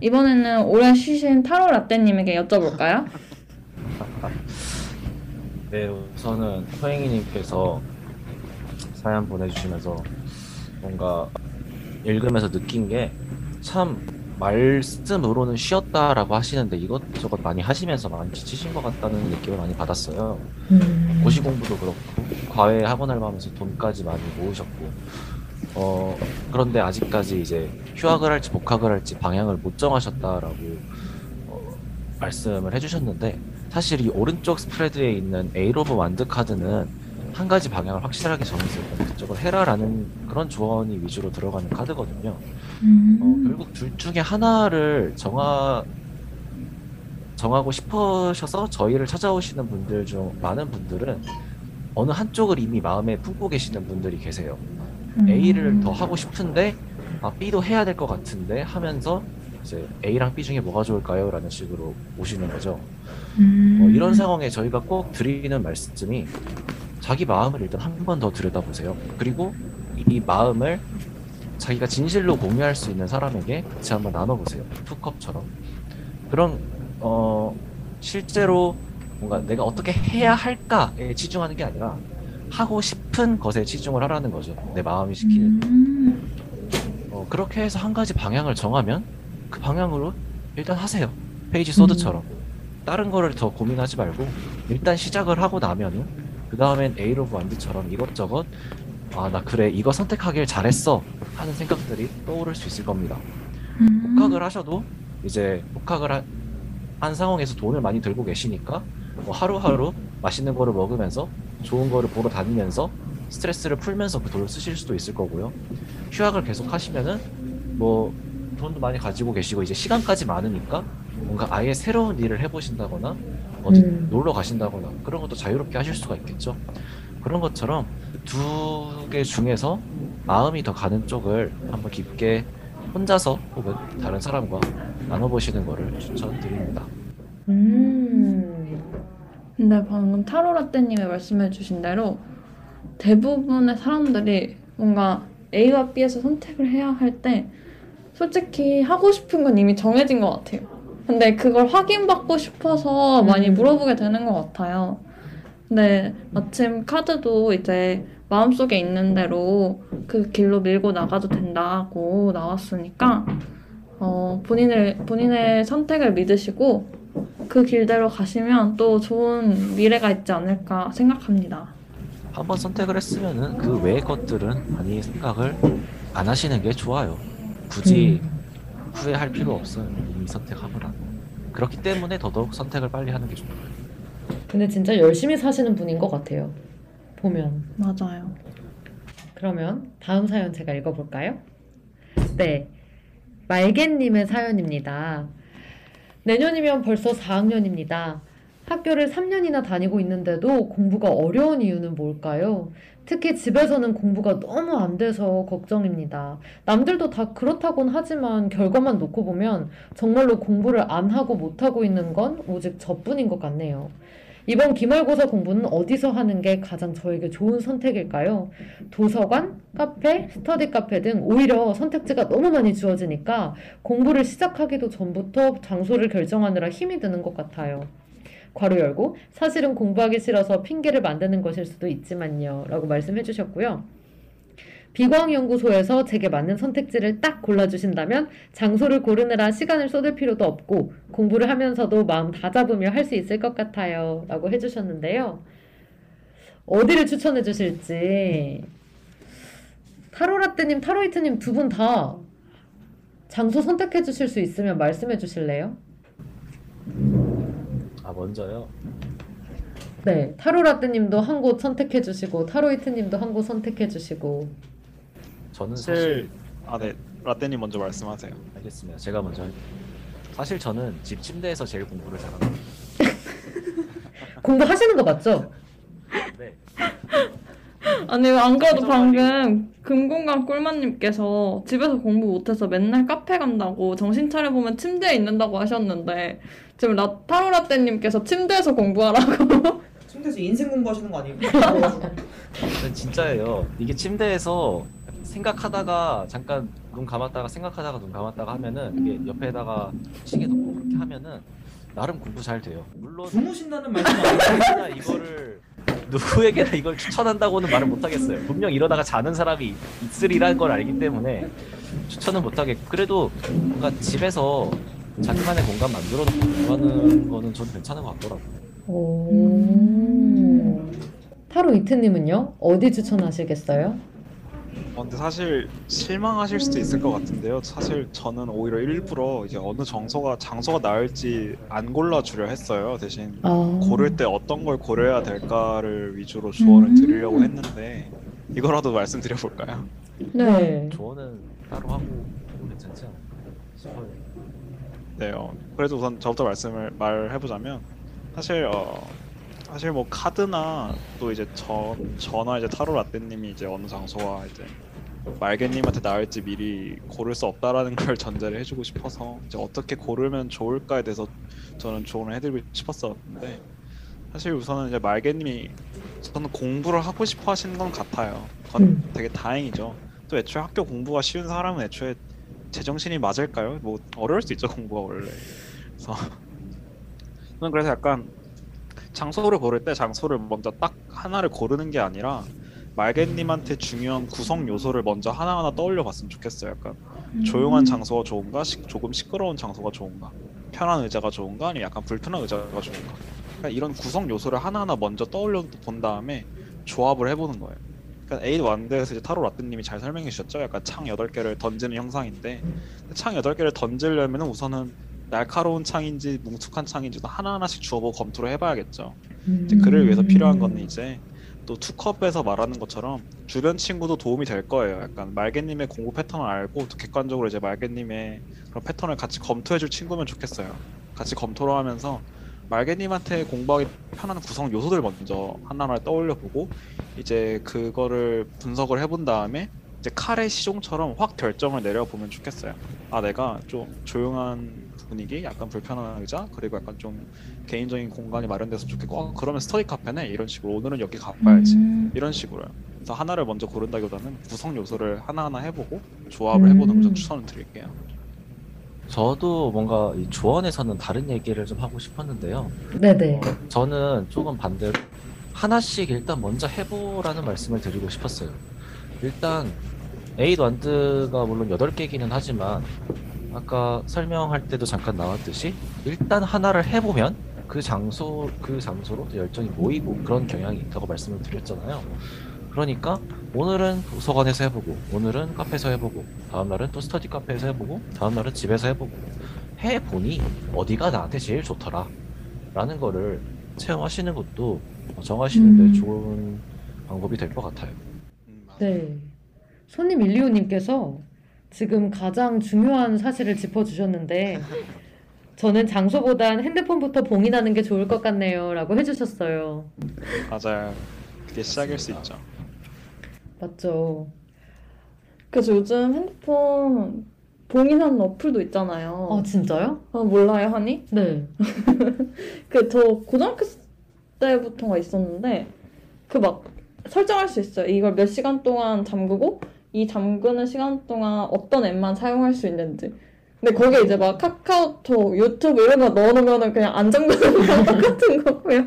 이번에는 오래 쉬신 타로 라떼님에게 여쭤볼까요? 네, 우선은 호행이님께서 사연 보내주시면서 뭔가 읽으면서 느낀 게 참 말씀으로는 쉬었다라고 하시는데 이것저것 많이 하시면서 많이 지치신 것 같다는 느낌을 많이 받았어요. 고시 공부도 그렇고 과외 학원 알바하면서 돈까지 많이 모으셨고 어 그런데 아직까지 이제 휴학을 할지 복학을 할지 방향을 못 정하셨다라고 어, 말씀을 해주셨는데 사실 이 오른쪽 spread에 있는 Eight of Wand 카드는 한 가지 방향을 확실하게 정해서 그쪽을 해라라는 그런 조언이 위주로 들어가는 카드거든요. 어, 결국 둘 중에 하나를 정하 정하고 싶으셔서 저희를 찾아오시는 분들 중 많은 분들은 어느 한쪽을 이미 마음에 품고 계시는 분들이 계세요. A를 더 하고 싶은데 아, B도 해야 될 것 같은데 하면서 이제 A랑 B 중에 뭐가 좋을까요? 라는 식으로 오시는 거죠. 어, 이런 상황에 저희가 꼭 드리는 말씀이 자기 마음을 일단 한 번 더 들여다보세요. 그리고 이 마음을 자기가 진실로 공유할 수 있는 사람에게 같이 한번 나눠보세요. 투컵처럼. 그럼 어 실제로 뭔가 내가 어떻게 해야 할까에 치중하는 게 아니라 하고 싶은 것에 치중을 하라는 거죠. 내 마음이 시키는. 어, 그렇게 해서 한 가지 방향을 정하면 그 방향으로 일단 하세요. Page Sword처럼. 다른 거를 더 고민하지 말고 일단 시작을 하고 나면은 그 다음엔 Eight of Wand처럼 이것저것 아 나 그래 이거 선택하길 잘했어 하는 생각들이 떠오를 수 있을 겁니다. 복학을 하셔도 이제 복학을 한, 한 상황에서 돈을 많이 들고 계시니까 뭐 하루하루 맛있는 거를 먹으면서 좋은 거를 보러 다니면서 스트레스를 풀면서 그 돈을 쓰실 수도 있을 거고요. 휴학을 계속 하시면은 뭐 돈도 많이 가지고 계시고 이제 시간까지 많으니까 뭔가 아예 새로운 일을 해보신다거나 어디 음. 놀러 가신다거나 그런 것도 자유롭게 하실 수가 있겠죠. 그런 것처럼 두 개 중에서 마음이 더 가는 쪽을 한번 깊게 혼자서 혹은 다른 사람과 나눠보시는 거를 추천드립니다. 음. 근데 방금 타로라떼님이 말씀해주신 대로 대부분의 사람들이 뭔가 A와 B에서 선택을 해야 할 때 솔직히 하고 싶은 건 이미 정해진 것 같아요. 근데 그걸 확인받고 싶어서 많이 음. 물어보게 되는 것 같아요. 근데 마침 카드도 이제 마음속에 있는 대로 그 길로 밀고 나가도 된다고 나왔으니까 어, 본인을, 본인의 선택을 믿으시고 그 길대로 가시면 또 좋은 미래가 있지 않을까 생각합니다. 한번 선택을 했으면은 그 외의 것들은 많이 생각을 안 하시는 게 좋아요. 굳이 후회할 필요 없어요. 이미 선택하고 나면. 그렇기 때문에 더더욱 선택을 빨리 하는 게 좋아요. 근데 진짜 열심히 사시는 분인 것 같아요. 보면. 맞아요. 그러면 다음 사연 제가 읽어볼까요? 네. 말개님의 사연입니다. 내년이면 벌써 4학년입니다. 학교를 3년이나 다니고 있는데도 공부가 어려운 이유는 뭘까요? 특히 집에서는 공부가 너무 안 돼서 걱정입니다. 남들도 다 그렇다곤 하지만 결과만 놓고 보면 정말로 공부를 안 하고 못 하고 있는 건 오직 저뿐인 것 같네요. 이번 기말고사 공부는 어디서 하는 게 가장 저에게 좋은 선택일까요? 도서관, 카페, 스터디 카페 등 오히려 선택지가 너무 많이 주어지니까 공부를 시작하기도 전부터 장소를 결정하느라 힘이 드는 것 같아요. 괄호 열고 사실은 공부하기 싫어서 핑계를 만드는 것일 수도 있지만요. 라고 말씀해 주셨고요. 비광연구소에서 제게 맞는 선택지를 딱 골라주신다면 장소를 고르느라 시간을 쏟을 필요도 없고 공부를 하면서도 마음 다 잡으며 할 수 있을 것 같아요. 라고 해주셨는데요. 어디를 추천해 주실지 타로라떼님, 타로이트님 두 분 다 장소 선택해 주실 수 있으면 말씀해 주실래요? 아 먼저요. 네, 타로라떼님도 한 곳 선택해 주시고 타로이트님도 한 곳 선택해 주시고 저는 사실 아네 라떼님 먼저 말씀하세요. 알겠습니다. 제가 먼저 할게요. 사실 저는 집 침대에서 제일 공부를 잘합니다. 공부하시는 거 맞죠? 네. 아니 안 그래도 방금 금공강 꿀맛님께서 집에서 공부 못해서 맨날 카페 간다고 정신 차려보면 침대에 있는다고 하셨는데 지금 라, 타로라떼님께서 침대에서 공부하라고 침대에서 인생 공부하시는 거 아니에요? 저는 진짜예요. 이게 침대에서 생각하다가 잠깐 눈 감았다가 생각하다가 눈 감았다가 하면은 이게 옆에다가 시계 놓고 그렇게 하면은 나름 공부 잘 돼요. 물론 주무신다는 말씀 아니에요? 누구에게나 이거를 누구에게나 이걸 추천한다고는 말을 못 하겠어요. 분명 이러다가 자는 사람이 있으리라는 걸 알기 때문에 추천은 못 하겠고 그래도 뭔가 집에서 자기만의 공간 만들어 놓고 공부하는 거는 저는 괜찮은 것 같더라고요. 오. 타로 이트님은요? 어디 추천하시겠어요? 어, 근데 사실 실망하실 수도 있을 것 같은데요. 사실 저는 오히려 일부러 이제 어느 장소가 장소가 나을지 안 골라주려 했어요. 대신 아. 고를 때 어떤 걸 고려해야 될까를 위주로 조언을 음. 드리려고 했는데 이거라도 말씀드려 볼까요? 네. 조언은 따로 하고 해도 괜찮지 않을까 싶어요. 네, 어, 그래도 우선 저부터 말씀을 말해보자면 사실 어 사실 뭐 카드나 또 이제 저 저나 이제 타로 라떼님이 이제 어느 장소와 이제 말개님한테 나을지 미리 고를 수 없다라는 걸 전제를 해주고 싶어서 이제 어떻게 고르면 좋을까에 대해서 저는 조언을 해드리고 싶었었는데 사실 우선은 이제 말개님이 저는 공부를 하고 싶어 하시는 건 같아요. 그건 음. 되게 다행이죠. 또 애초에 학교 공부가 쉬운 사람은 애초에 제정신이 맞을까요? 뭐 어려울 수 있죠 공부가 원래. 그래서 저는 그래서 약간 장소를 고를 때 장소를 먼저 딱 하나를 고르는 게 아니라 말개님한테 중요한 구성 요소를 먼저 하나하나 떠올려 봤으면 좋겠어요. 약간 조용한 장소가 좋은가, 시, 조금 시끄러운 장소가 좋은가, 편한 의자가 좋은가, 아니면 약간 불편한 의자가 좋은가. 그러니까 이런 구성 요소를 하나하나 먼저 떠올려 본 다음에 조합을 해보는 거예요. 그러니까 Eight Wand에서 이제 타로 라떼님이 잘 설명해 주셨죠. 약간 창 8개를 던지는 형상인데 창 8개를 던지려면 우선은 날카로운 창인지 뭉툭한 창인지도 하나하나씩 주워보고 검토를 해봐야겠죠. 이제 그를 위해서 필요한 거는 이제 또 Two Cup에서 말하는 것처럼 주변 친구도 도움이 될 거예요. 약간 말개님의 공부 패턴을 알고 또 객관적으로 이제 말개님의 그런 패턴을 같이 검토해줄 친구면 좋겠어요. 같이 검토를 하면서 말개님한테 공부하기 편한 구성 요소들 먼저 하나하나 떠올려 보고 이제 그거를 분석을 해본 다음에 이제 칼의 시종처럼 확 결정을 내려보면 좋겠어요. 아 내가 좀 조용한 분위기, 약간 불편한 의자, 그리고 약간 좀 개인적인 공간이 마련됐으면 좋겠고 어, 그러면 스터디 카페네 이런 식으로 오늘은 여기 가봐야지 음. 이런 식으로요. 그래서 하나를 먼저 고른다기보다는 구성 요소를 하나하나 해보고 조합을 해보는 걸 음. 좀 추천을 드릴게요. 저도 뭔가 이 조언에서는 다른 얘기를 좀 하고 싶었는데요. 네네. 저는 조금 반대로 하나씩 일단 먼저 해보라는 말씀을 드리고 싶었어요. 일단 에이드 완드가 물론 8개이기는 하지만 아까 설명할 때도 잠깐 나왔듯이 일단 하나를 해보면 그 장소 그 장소로 또 열정이 모이고 그런 경향이 있다고 말씀을 드렸잖아요. 그러니까 오늘은 도서관에서 해보고 오늘은 카페에서 해보고 다음날은 또 스터디 카페에서 해보고 다음날은 집에서 해보고 해보니 어디가 나한테 제일 좋더라 라는 거를 체험하시는 것도 정하시는데 음. 좋은 방법이 될 것 같아요. 음. 네. 손님 일리오님께서 지금 가장 중요한 사실을 짚어주셨는데 저는 장소보단 핸드폰부터 봉인하는 게 좋을 것 같네요 라고 해주셨어요. 맞아요. 그게 시작일 수 있죠. 맞죠. 그래서 요즘 핸드폰 봉인하는 어플도 있잖아요. 아 진짜요? 아, 몰라요, 하니? 네. 그 저 고등학교 때부터가 있었는데 그 막 설정할 수 있어요. 이걸 몇 시간 동안 잠그고 이 잠그는 시간 동안 어떤 앱만 사용할 수 있는지. 근데 거기에 이제 막 카카오톡, 유튜브 이런 거 넣어놓으면 그냥 안 잠그는 거랑 똑같은 거고요.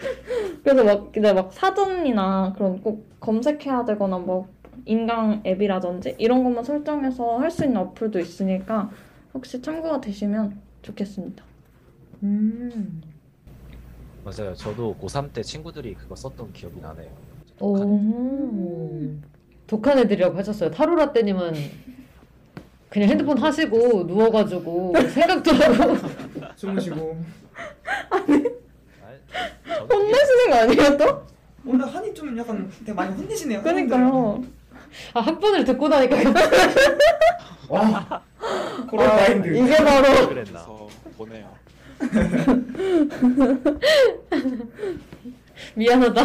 그래서 막 이제 막 사전이나 그런 꼭 검색해야 되거나 뭐 인강 앱이라든지 이런 것만 설정해서 할 수 있는 어플도 있으니까 혹시 참고가 되시면 좋겠습니다. 음. 맞아요. 저도 고3 때 친구들이 그거 썼던 기억이 나네요. 오. 독한 애들이라고 하셨어요. 타로라떼님은 그냥 핸드폰 하시고 누워가지고 생각도 하고 주무시고. 혼내시는 거 아니에요 또? 오늘 한이 좀 약간 되게 많이 혼내시네요. 그러니까요. 아 학번을 듣고 나니까 와. 그런 마인드. 이게 바로 그랬나? 그래서 보내요. 미안하다.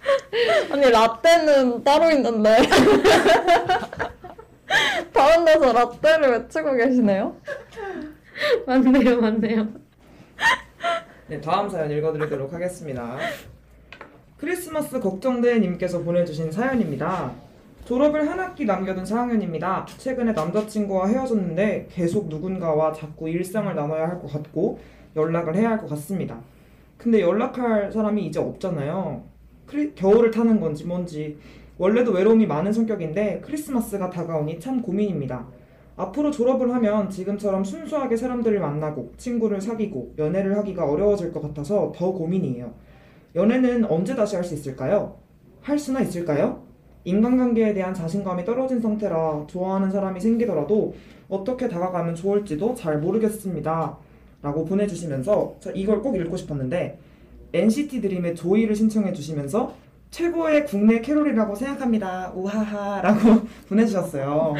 아니 라떼는 따로 있는데 다른 데서 라떼를 외치고 계시네요. 맞네요, 맞네요. 네, 다음 사연 읽어드리도록 하겠습니다. 크리스마스 걱정돼 님께서 보내주신 사연입니다. 졸업을 한 학기 남겨둔 4학년입니다. 최근에 남자친구와 헤어졌는데 계속 누군가와 자꾸 일상을 나눠야 할 것 같고 연락을 해야 할 것 같습니다. 근데 연락할 사람이 이제 없잖아요. 크리, 겨울을 타는 건지 뭔지 원래도 외로움이 많은 성격인데 크리스마스가 다가오니 참 고민입니다. 앞으로 졸업을 하면 지금처럼 순수하게 사람들을 만나고 친구를 사귀고 연애를 하기가 어려워질 것 같아서 더 고민이에요. 연애는 언제 다시 할 수 있을까요? 할 수나 있을까요? 인간관계에 대한 자신감이 떨어진 상태라 좋아하는 사람이 생기더라도 어떻게 다가가면 좋을지도 잘 모르겠습니다. 라고 보내주시면서 저 이걸 꼭 읽고 싶었는데 NCT 드림의 조이를 신청해 주시면서 최고의 국내 캐롤이라고 생각합니다. 우하하 라고 보내주셨어요.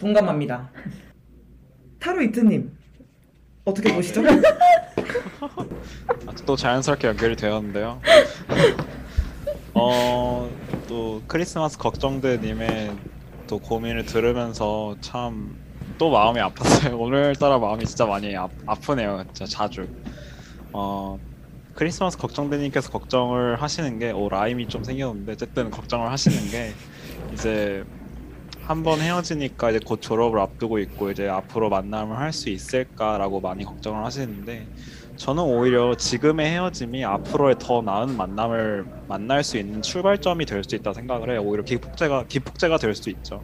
동감합니다. 타로 이트님 어떻게 보시죠? 아, 또 자연스럽게 연결이 되었는데요. 어, 또 크리스마스 걱정돼님의 또 고민을 들으면서 참 또 마음이 아팠어요. 오늘따라 마음이 진짜 많이 아, 아프네요. 진짜 자주. 어, 크리스마스 걱정돼님께서 걱정을 하시는 게, 오, 라임이 좀 생겼는데, 어쨌든 걱정을 하시는 게, 이제 한 번 헤어지니까 이제 곧 졸업을 앞두고 있고, 이제 앞으로 만남을 할 수 있을까라고 많이 걱정을 하시는데, 저는 오히려 지금의 헤어짐이 앞으로의 더 나은 만남을 만날 수 있는 출발점이 될 수 있다 생각을 해요. 오히려 기폭제가 기폭제가 될 수도 있죠.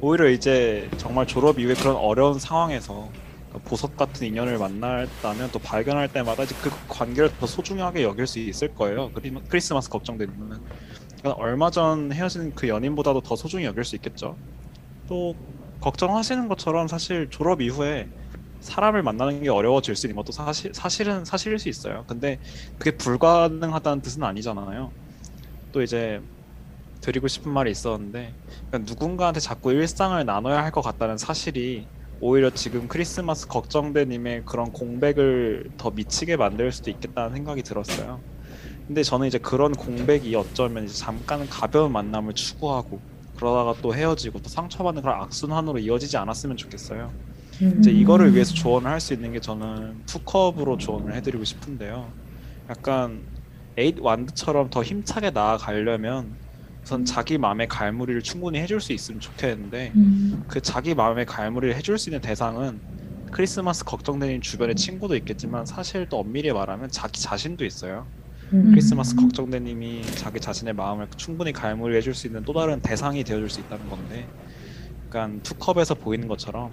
오히려 이제 정말 졸업 이후에 그런 어려운 상황에서 그 보석 같은 인연을 만났다면 또 발견할 때마다 이제 그 관계를 더 소중하게 여길 수 있을 거예요. 크리- 크리스마스 걱정되는 그러니까 얼마 전 헤어진 그 연인보다도 더 소중히 여길 수 있겠죠. 또 걱정하시는 것처럼 사실 졸업 이후에 사람을 만나는 게 어려워질 수 있는 것도 사실 사실은 사실일 수 있어요. 근데 그게 불가능하다는 뜻은 아니잖아요. 또 이제 드리고 싶은 말이 있었는데 그러니까 누군가한테 자꾸 일상을 나눠야 할 것 같다는 사실이 오히려 지금 크리스마스 걱정돼님의 그런 공백을 더 미치게 만들 수도 있겠다는 생각이 들었어요. 근데 저는 이제 그런 공백이 어쩌면 이제 잠깐 가벼운 만남을 추구하고 그러다가 또 헤어지고 또 상처받는 그런 악순환으로 이어지지 않았으면 좋겠어요. 이제 이거를 위해서 조언을 할 수 있는 게 저는 투컵으로 조언을 해드리고 싶은데요. 약간 eight wand처럼 더 힘차게 나아가려면 우선 자기 마음의 갈무리를 충분히 해줄 수 있으면 좋겠는데 그 자기 마음의 갈무리를 해줄 수 있는 대상은 크리스마스 걱정되는 주변의 친구도 있겠지만 사실 또 엄밀히 말하면 자기 자신도 있어요. 크리스마스 걱정되님이 자기 자신의 마음을 충분히 갈무리 해 줄 수 있는 또 다른 대상이 되어줄 수 있다는 건데 약간 two cup에서 보이는 것처럼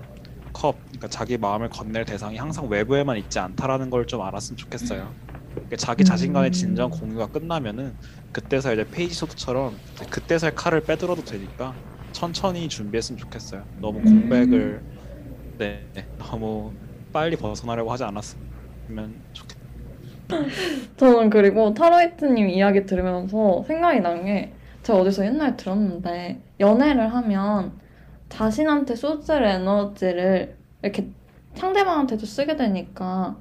컵, 그러니까 자기 마음을 건넬 대상이 항상 외부에만 있지 않다라는 걸 좀 알았으면 좋겠어요. 그러니까 자기 자신간의 진정 공유가 끝나면은 그때서 이제 페이지 소드처럼 그때서야 칼을 빼들어도 되니까 천천히 준비했으면 좋겠어요. 너무 공백을 네, 네, 너무 빨리 벗어나려고 하지 않았으면 좋겠. 저는 그리고 타로이트님 이야기 들으면서 생각이 난 게 제가 어디서 옛날에 들었는데 연애를 하면 자신한테 쏟을 에너지를 이렇게 상대방한테도 쓰게 되니까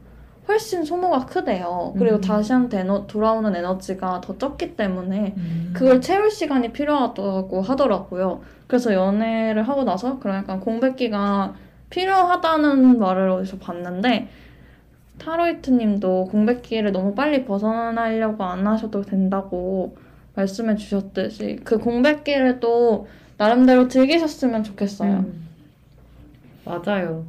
훨씬 소모가 크대요. 그리고 음. 자신한테 에너, 돌아오는 에너지가 더 적기 때문에 그걸 채울 시간이 필요하다고 하더라고요. 그래서 연애를 하고 나서 그런 약간 공백기가 필요하다는 말을 어디서 봤는데 타로이트 님도 공백기를 너무 빨리 벗어나려고 안 하셔도 된다고 말씀해 주셨듯이 그 공백기를 또 나름대로 즐기셨으면 좋겠어요. 음. 맞아요.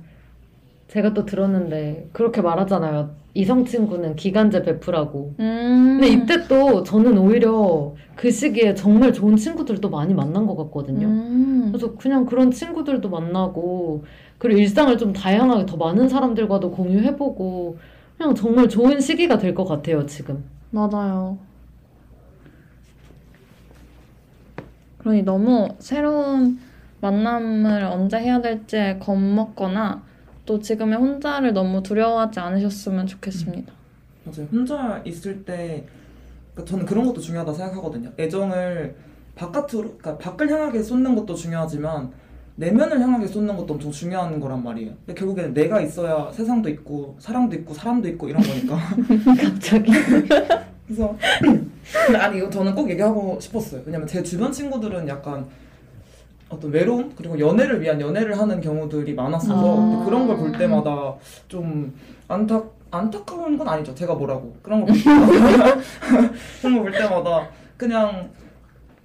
제가 또 들었는데 그렇게 말하잖아요. 이성 친구는 기간제 베프라고. 음. 근데 이때 또 저는 오히려 그 시기에 정말 좋은 친구들도 많이 만난 것 같거든요. 음. 그래서 그냥 그런 친구들도 만나고 그리고 일상을 좀 다양하게 더 많은 사람들과도 공유해보고 그냥 정말 좋은 시기가 될 것 같아요 지금. 맞아요. 그러니 너무 새로운 만남을 언제 해야 될지에 겁먹거나 또 지금의 혼자를 너무 두려워하지 않으셨으면 좋겠습니다. 맞아요. 혼자 있을 때 그러니까 저는 그런 것도 중요하다 생각하거든요. 애정을 바깥으로, 그러니까 밖을 향하게 쏟는 것도 중요하지만 내면을 향하게 쏟는 것도 엄청 중요한 거란 말이에요. 근데 결국에는 내가 있어야 세상도 있고 사랑도 있고 사람도 있고 이런 거니까. 갑자기. 그래서 아니 이거 저는 꼭 얘기하고 싶었어요. 왜냐면 제 주변 친구들은 약간 어떤 외로움 그리고 연애를 위한 연애를 하는 경우들이 많았어서 아. 그런 걸 볼 때마다 좀 안타 안타까운 건 아니죠. 제가 뭐라고 그런 걸볼 때마다 그런 걸볼 때마다 그냥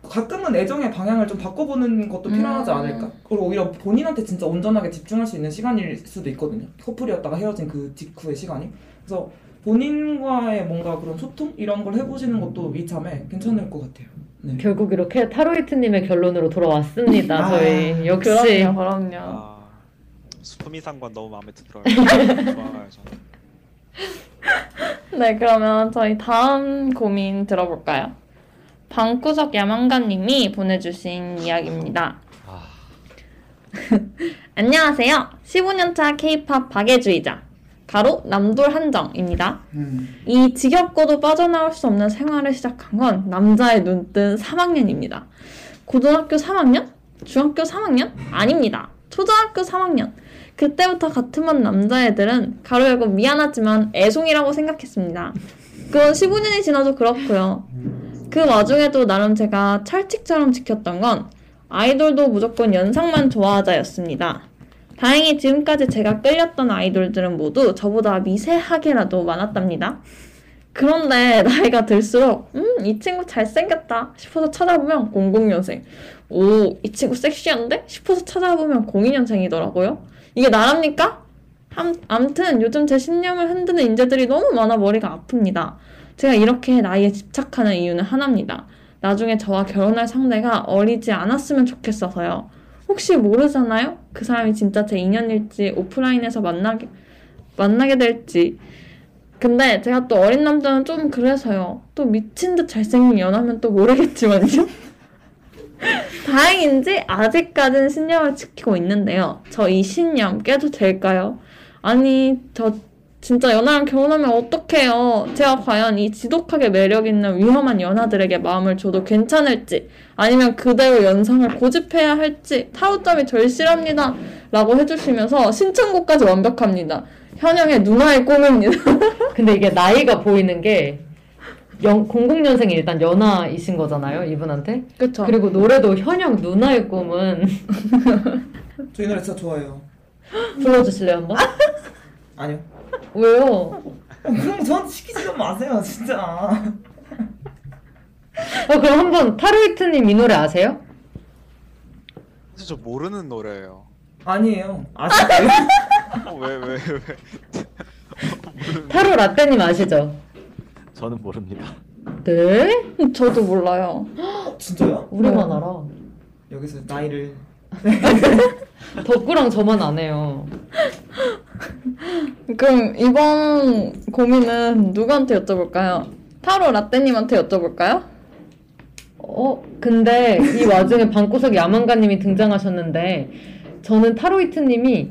가끔은 애정의 방향을 좀 바꿔보는 것도 필요하지 음. 않을까? 그리고 오히려 본인한테 진짜 온전하게 집중할 수 있는 시간일 수도 있거든요. 커플이었다가 헤어진 그 직후의 시간이. 그래서 본인과의 뭔가 그런 소통 이런 걸 해보시는 것도 이참에 괜찮을 것 같아요. 네. 결국 이렇게 타로이트님의 결론으로 돌아왔습니다. 아, 저희 역시 그럼요, 그럼요. 아, 수품이 상관 너무 마음에 들어요. 좋아요, 저는. 네, 그러면 저희 다음 고민 들어볼까요? 방구석 야망가님이 보내주신 이야기입니다. 아, 안녕하세요. 15년차 K-팝 박애주의자 가로 남돌 한정입니다. 음. 이 지겹고도 빠져나올 수 없는 생활을 시작한 건 남자의 눈뜬 3학년입니다. 고등학교 3학년? 중학교 3학년? 아닙니다. 초등학교 3학년. 그때부터 같은 반 남자애들은 가로 열고 미안하지만 애송이라고 생각했습니다. 그건 15년이 지나도 그렇고요. 그 와중에도 나름 제가 철칙처럼 지켰던 건 아이돌도 무조건 연상만 좋아하자였습니다. 다행히 지금까지 제가 끌렸던 아이돌들은 모두 저보다 미세하게라도 많았답니다. 그런데 나이가 들수록 음, 이 친구 잘생겼다 싶어서 찾아보면 00년생. 오, 이 친구 섹시한데? 싶어서 찾아보면 02년생이더라고요. 이게 나랍니까? 함, 암튼 요즘 제 신념을 흔드는 인재들이 너무 많아 머리가 아픕니다. 제가 이렇게 나이에 집착하는 이유는 하나입니다. 나중에 저와 결혼할 상대가 어리지 않았으면 좋겠어서요. 혹시 모르잖아요? 그 사람이 진짜 제 인연일지 오프라인에서 만나게 만나게 될지. 근데 제가 또 어린 남자는 좀 그래서요. 또 미친 듯 잘생긴 연하면 또 모르겠지만요. 다행인지 아직까지는 신념을 지키고 있는데요. 저 이 신념 깨도 될까요? 아니, 저 진짜 연하랑 결혼하면 어떡해요? 제가 과연 이 지독하게 매력 있는 위험한 연하들에게 마음을 줘도 괜찮을지, 아니면 그대로 연상을 고집해야 할지, 타로점이 절실합니다. 라고 해주시면서 신청곡까지 완벽합니다. 현영의 누나의 꿈입니다. 근데 이게 나이가 보이는 게 영, 00년생이 일단 연하이신 거잖아요, 이분한테. 그쵸? 그리고 노래도 현영 누나의 꿈은 저 이 노래 진짜 좋아해요. 불러주실래요, 한번? 아니요. 왜요? 거 저한테 시키지 좀 마세요, 진짜. 어, 그럼 한번 타로이트님 이 노래 아세요? 사실 저 모르는 노래예요. 아니에요. 아시나요? 어, 왜, 왜, 왜? 타로 라떼님 아시죠? 저는 모릅니다. 네? 저도 몰라요. 어, 진짜요? 우리만 알아. 여기서 나이를 덕구랑 저만 안 해요. 그럼 이번 고민은 누구한테 여쭤볼까요? 타로 라떼님한테 여쭤볼까요? 어, 근데 이 와중에 방구석 야망가님이 등장하셨는데 저는 타로이트님이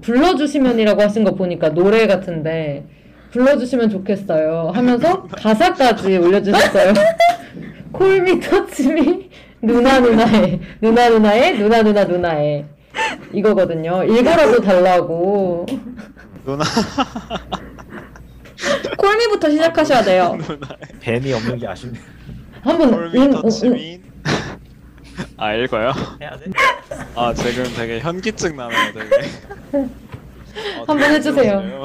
불러주시면이라고 하신 거 보니까 노래 같은데 불러주시면 좋겠어요 하면서 가사까지 올려주셨어요. 콜미 터치미 누나 누나의 누나 누나의 누나 누나 누나의 이거거든요. 읽어라도 달라고. 누나, 콜미부터 시작하셔야 돼요. 뱀이 없는 게 아쉽네요. 한번 홀미 음, 음, 음. 터치민. 아, 읽어요? 해야 돼? 아, 지금 되게 현기증 나네요, 되게. 어, 한번 되게 해주세요.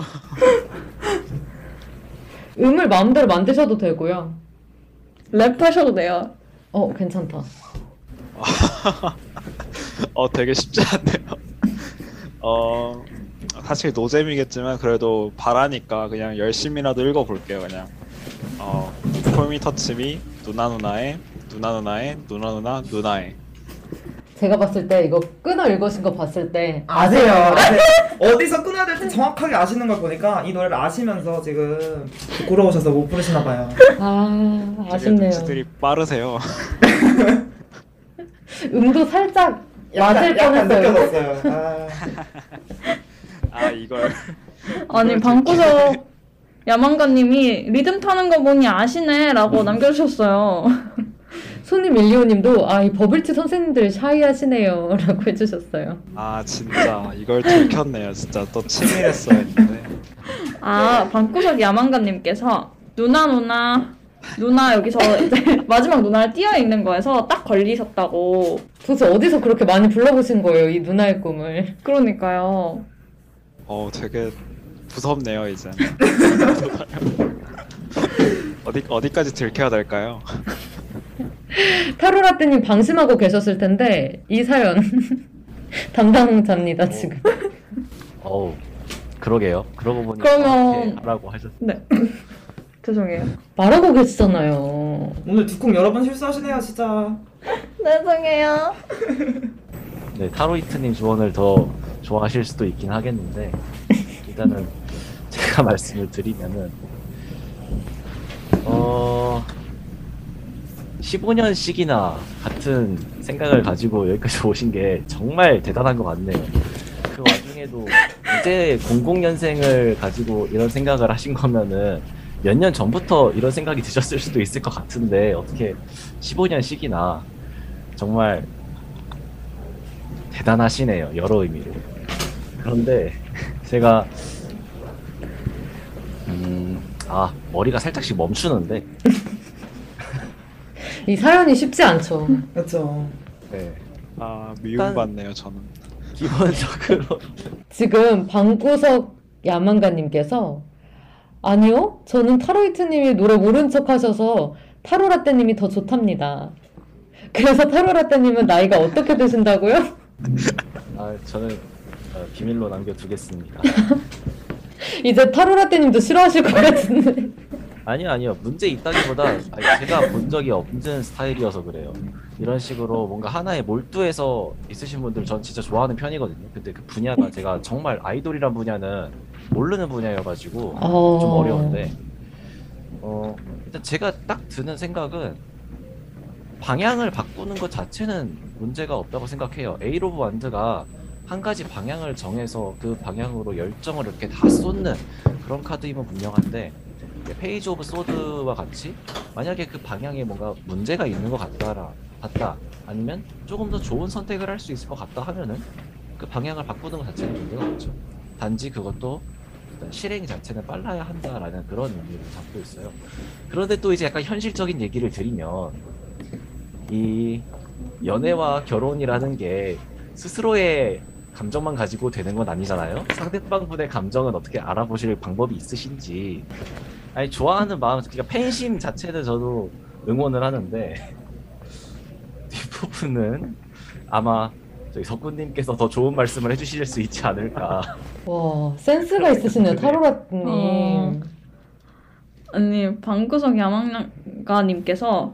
음을 마음대로 만드셔도 되고요. 랩하셔도 돼요. 어, 괜찮다. 어, 되게 쉽지 않네요. 어, 사실 노잼이겠지만 그래도 바라니까 그냥 열심히라도 읽어볼게요, 그냥. 어, 콜미 터치미, 누나 누나의, 누나 누나의, 누나 누나 누나의. 제가 봤을 때 이거 끊어 읽으신 거 봤을 때 아세요. 아세요. 어디서 끊어야 될지 정확하게 아시는 걸 보니까 이 노래를 아시면서 지금 부끄러우셔서 못 부르시나 봐요. 아 되게 아쉽네요. 눈치들이 빠르세요. 음도 살짝 맞을 뻔했어요. 느껴졌어요. 아, 아 이걸 아니 방구석 야망가님이 리듬 타는 거 보니 아시네라고 남겨주셨어요. 손님 밀리오님도 아 이 버블티 선생님들 샤이하시네요라고 해주셨어요. 아 진짜 이걸 들켰네요. 진짜 또 치밀했어야 했는데. 아 방구석 야망가님께서 누나 누나 누나 여기서 이제 마지막 누나를 띄어 있는 거에서 딱 걸리셨다고. 도대체 어디서 그렇게 많이 불러보신 거예요 이 누나의 꿈을? 그러니까요. 어 되게 무섭네요 이제. 어디 어디까지 들켜야 될까요? 타로라떼님 방심하고 계셨을 텐데 이 사연 담당자입니다 지금. 어우 그러게요. 그러고 보니 그러면- 라고 하셨. 네. 죄송해요. 말하고 계시잖아요. 오늘 두콩 여러 번 실수하시네요, 진짜. 죄송해요. 네 타로이트님 조언을 더 좋아하실 수도 있긴 하겠는데 일단은 제가 말씀을 드리면은 어 15년씩이나 같은 생각을 가지고 여기까지 오신 게 정말 대단한 것 같네요. 그 와중에도 이제 00년생을 가지고 이런 생각을 하신 거면은 몇 년 전부터 이런 생각이 드셨을 수도 있을 것 같은데 어떻게 15년씩이나 정말 대단하시네요 여러 의미로 그런데 제가 음아 머리가 살짝씩 멈추는데 이 사연이 쉽지 않죠. 그렇죠. 네 아 미움받네요 저는. 기본적으로 지금 방구석 야망가님께서 아니요, 저는 타로이트님이 노래 모른 척 하셔서 타로라떼님이 더 좋답니다. 그래서 타로라떼님은 나이가 어떻게 되신다고요? 아 저는 어, 비밀로 남겨두겠습니다 이제 타로라떼님도 싫어하실 것 같은데. 아니요 아니요. 문제 있다기보다 아니, 제가 본 적이 없는 스타일이어서 그래요. 이런 식으로 뭔가 하나에 몰두해서 있으신 분들 전 진짜 좋아하는 편이거든요. 근데 그 분야가 제가 정말 아이돌이란 분야는 모르는 분야여가지고 어... 좀 어려운데 어 일단 제가 딱 드는 생각은 방향을 바꾸는 것 자체는 문제가 없다고 생각해요. eight of wand가 한 가지 방향을 정해서 그 방향으로 열정을 이렇게 다 쏟는 그런 카드임은 분명한데 page of sword와 같이 만약에 그 방향에 뭔가 문제가 있는 것 같다라 같다 아니면 조금 더 좋은 선택을 할 수 있을 것 같다 하면은 그 방향을 바꾸는 것 자체는 문제가 없죠. 단지 그것도 일단 실행 자체는 빨라야 한다라는 그런 의미를 담고 있어요. 그런데 또 이제 약간 현실적인 얘기를 드리면 이 연애와 결혼이라는 게 스스로의 감정만 가지고 되는 건 아니잖아요. 상대방 분의 감정은 어떻게 알아보실 방법이 있으신지. 아니 좋아하는 마음, 그러니까 팬심 자체는 저도 응원을 하는데 뒷부분은 아마 저희 석구님께서 더 좋은 말씀을 해주실 수 있지 않을까. 와, 센스가 있으시네요, 타로라떼님. 어. 아니 방구석 야망가님께서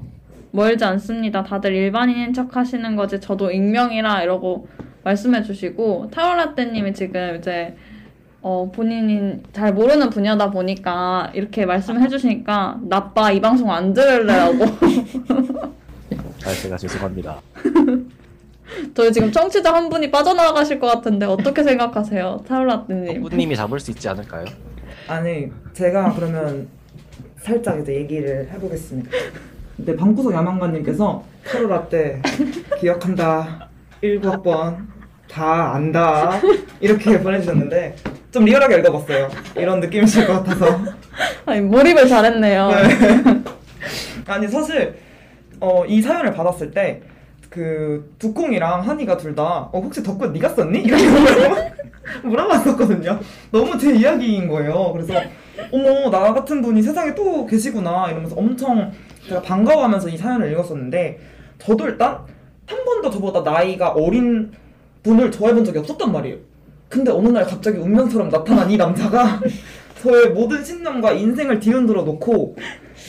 멀지 않습니다. 다들 일반인인 척 하시는 거지 저도 익명이라 이러고 말씀해 주시고 타로라떼님이 지금 이제 어, 본인이 잘 모르는 분야다 보니까 이렇게 말씀해 주시니까 나빠 이 방송 안 들을래라고 아 제가 죄송합니다. 저희 지금 청취자 한 분이 빠져나가실 것 같은데 어떻게 생각하세요 타로라떼님? 석구님이 잡을 수 있지 않을까요? 아니 제가 그러면 살짝 이제 얘기를 해보겠습니다. 근데 방구석 야망가님께서 타로라떼 기억한다 19학번 다 안다 이렇게 보내주셨는데 좀 리얼하게 읽어봤어요. 이런 느낌이실 것 같아서. 아니 몰입을 잘했네요. 아니 사실 어, 이 사연을 받았을 때 그 두콩이랑 한이가 둘 다 어, 혹시 덕분 네가 썼니? 이렇게 물어봐- 물어봤었거든요. 너무 제 이야기인 거예요. 그래서 어머 나 같은 분이 세상에 또 계시구나 이러면서 엄청 제가 반가워하면서 이 사연을 읽었었는데 저도 일단 한 번도 저보다 나이가 어린 분을 좋아해본 적이 없었단 말이에요. 근데 어느 날 갑자기 운명처럼 나타난 이 남자가 저의 모든 신념과 인생을 뒤흔들어 놓고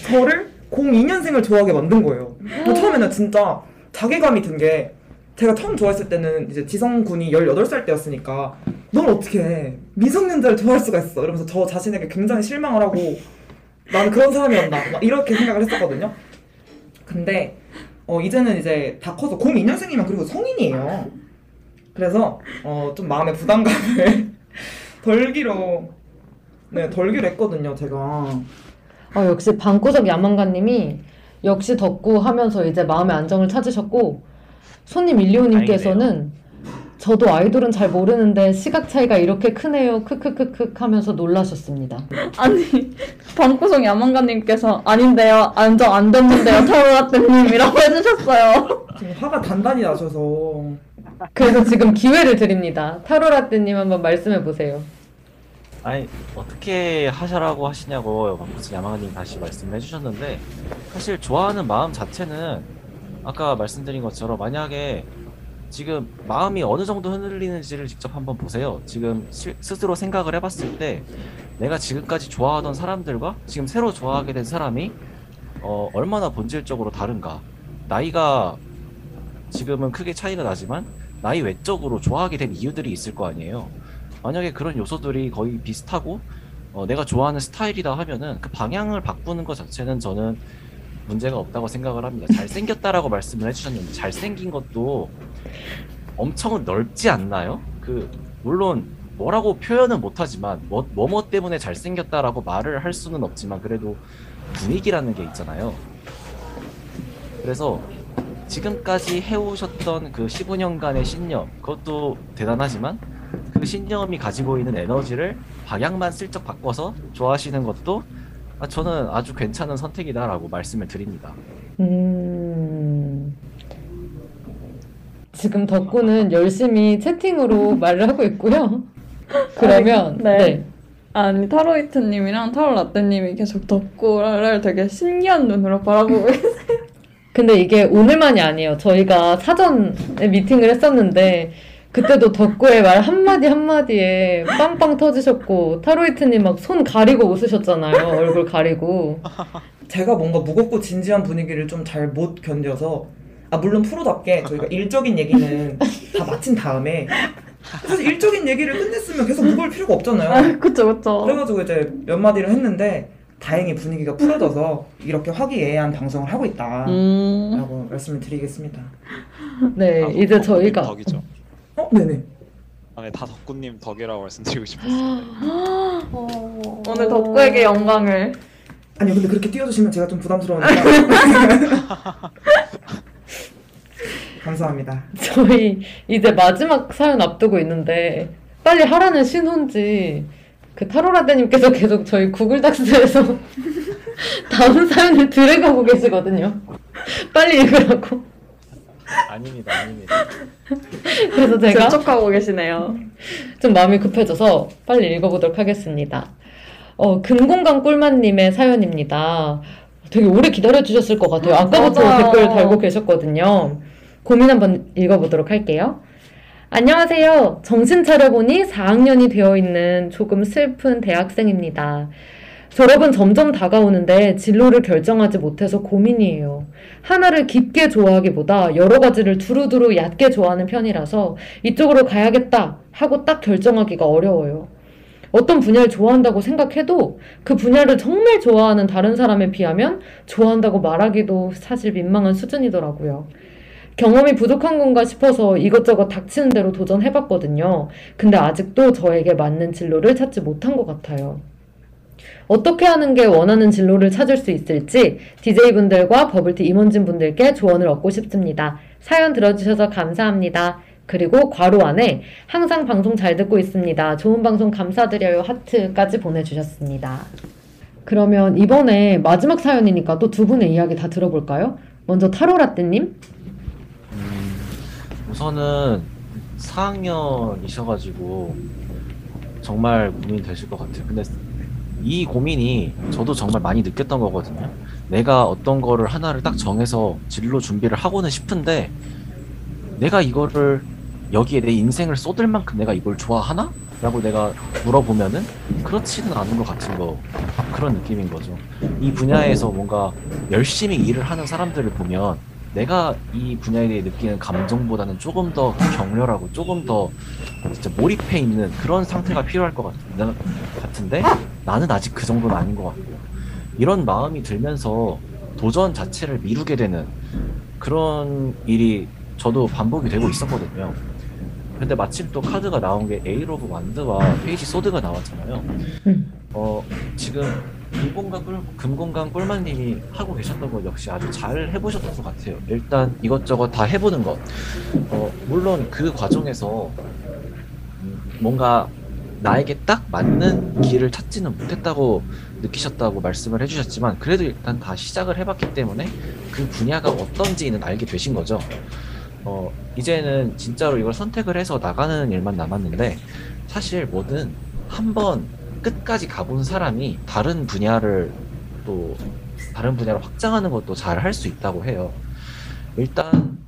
저를 02년생을 좋아하게 만든 거예요. 뭐 처음에는 진짜 자괴감이 든 게 제가 처음 좋아했을 때는 이제 지성 군이 18살 때였으니까 넌 어떻게 미성년자를 좋아할 수가 있어 이러면서 저 자신에게 굉장히 실망을 하고 나는 그런 사람이었나 막 이렇게 생각을 했었거든요. 근데 어, 이제는 이제 다 커서 곰 2년생이면 그리고 성인이에요. 그래서 어, 좀 마음의 부담감을 덜기로 네, 덜기로 했거든요, 제가. 어, 역시 방구석 야망가님이 역시 덕구 하면서 이제 마음의 안정을 찾으셨고 손님 일리오님께서는 저도 아이돌은 잘 모르는데 시각 차이가 이렇게 크네요. 크크크크 하면서 놀라셨습니다. 아니 방구석 야망가님께서 아닌데요 안정 안 됐는데요 타로라떼님이라고 해주셨어요. 지금 화가 단단히 나셔서 그래서 지금 기회를 드립니다. 타로라떼님 한번 말씀해 보세요. 아니 어떻게 하셔라고 하시냐고 무슨 야마가님 다시 말씀해 주셨는데 사실 좋아하는 마음 자체는 아까 말씀드린 것처럼 만약에 지금 마음이 어느 정도 흔들리는지를 직접 한번 보세요. 지금 시- 스스로 생각을 해봤을 때 내가 지금까지 좋아하던 사람들과 지금 새로 좋아하게 된 사람이 어, 얼마나 본질적으로 다른가. 나이가 지금은 크게 차이가 나지만 나이 외적으로 좋아하게 된 이유들이 있을 거 아니에요. 만약에 그런 요소들이 거의 비슷하고 어, 내가 좋아하는 스타일이다 하면은 그 방향을 바꾸는 것 자체는 저는 문제가 없다고 생각을 합니다. 잘생겼다라고 말씀을 해주셨는데 잘생긴 것도 엄청 넓지 않나요? 그 물론 뭐라고 표현은 못하지만 뭐 뭐뭐 때문에 잘생겼다라고 말을 할 수는 없지만 그래도 분위기라는 게 있잖아요. 그래서 지금까지 해오셨던 그 15년간의 신념 그것도 대단하지만 그 신념이 가지고 있는 에너지를 방향만 슬쩍 바꿔서 좋아하시는 것도 아, 저는 아주 괜찮은 선택이다라고 말씀을 드립니다. 음... 지금 덕구는 열심히 채팅으로 말을 하고 있고요. 그러면 네. 네. 아니 타로이트님이랑 타로라떼님이 계속 덕구를 되게 신기한 눈으로 바라보고 계세요. 근데 이게 오늘만이 아니에요. 저희가 사전에 미팅을 했었는데 그때도 덕구의 말 한마디 한마디에 빵빵 터지셨고 타로이트님 막 손 가리고 웃으셨잖아요. 얼굴 가리고. 제가 뭔가 무겁고 진지한 분위기를 좀 잘 못 견뎌서 아 물론 프로답게 저희가 일적인 얘기는 다 마친 다음에 사실 일적인 얘기를 끝냈으면 계속 무거울 필요가 없잖아요. 아 그쵸 그쵸. 그래가지고 이제 몇 마디를 했는데 다행히 분위기가 풀어져서 이렇게 화기애애한 방송을 하고 있다라고 음. 말씀을 드리겠습니다. 네, 아, 이제 저희가 덕이죠. 어, 네네. 아, 네, 다 덕구님 덕이라고 말씀드리고 싶었어요. 오늘 덕구에게 영광을. 아니요, 근데 그렇게 띄워주시면 제가 좀 부담스러우니까. 감사합니다. 저희 이제 마지막 사연 앞두고 있는데 빨리 하라는 신호인지 그 타로라떼님께서 계속 저희 구글 닥스에서 다음 사연을 들어가고 계시거든요. 빨리 읽으라고. 아닙니다, 아닙니다. 그래서 제가 재촉하고 계시네요. 좀 마음이 급해져서 빨리 읽어보도록 하겠습니다. 어, 금공강 꿀맛님의 사연입니다. 되게 오래 기다려주셨을 것 같아요. 아까부터 맞아요. 댓글 달고 계셨거든요. 고민 한번 읽어보도록 할게요. 안녕하세요. 정신 차려보니 4학년이 되어 있는 조금 슬픈 대학생입니다. 졸업은 점점 다가오는데 진로를 결정하지 못해서 고민이에요. 하나를 깊게 좋아하기보다 여러 가지를 두루두루 얕게 좋아하는 편이라서 이쪽으로 가야겠다 하고 딱 결정하기가 어려워요. 어떤 분야를 좋아한다고 생각해도 그 분야를 정말 좋아하는 다른 사람에 비하면 좋아한다고 말하기도 사실 민망한 수준이더라고요. 경험이 부족한 건가 싶어서 이것저것 닥치는 대로 도전해봤거든요. 근데 아직도 저에게 맞는 진로를 찾지 못한 것 같아요. 어떻게 하는 게 원하는 진로를 찾을 수 있을지 DJ분들과 버블티 임원진 분들께 조언을 얻고 싶습니다. 사연 들어주셔서 감사합니다. 그리고 괄호 안에 항상 방송 잘 듣고 있습니다. 좋은 방송 감사드려요. 하트까지 보내주셨습니다. 그러면 이번에 마지막 사연이니까 또 두 분의 이야기 다 들어볼까요? 먼저 타로라떼님? 음, 우선은 4학년이셔가지고 정말 고민이 되실 것 같아요. 근데 이 고민이 저도 정말 많이 느꼈던 거거든요. 내가 어떤 거를 하나를 딱 정해서 진로 준비를 하고는 싶은데 내가 이거를 여기에 내 인생을 쏟을 만큼 내가 이걸 좋아하나? 라고 내가 물어보면은 그렇지는 않은 것 같은 거 그런 느낌인 거죠. 이 분야에서 뭔가 열심히 일을 하는 사람들을 보면 내가 이 분야에 대해 느끼는 감정보다는 조금 더 격렬하고 조금 더 진짜 몰입해 있는 그런 상태가 필요할 것 같- 같은데 나는 아직 그 정도는 아닌 것 같고 이런 마음이 들면서 도전 자체를 미루게 되는 그런 일이 저도 반복이 되고 있었거든요. 근데 마침 또 카드가 나온 게 eight of wand와 page sword가 나왔잖아요. 음. 어, 지금 금공강 꿀, 금공강 꿀만님이 하고 계셨던 거 역시 아주 잘 해보셨던 것 같아요. 일단 이것저것 다 해보는 것. 어, 물론 그 과정에서 음, 뭔가 나에게 딱 맞는 길을 찾지는 못했다고 느끼셨다고 말씀을 해주셨지만 그래도 일단 다 시작을 해봤기 때문에 그 분야가 어떤지는 알게 되신 거죠. 어, 이제는 진짜로 이걸 선택을 해서 나가는 일만 남았는데 사실 뭐든 한번 끝까지 가본 사람이 다른 분야를 또 다른 분야로 확장하는 것도 잘 할 수 있다고 해요. 일단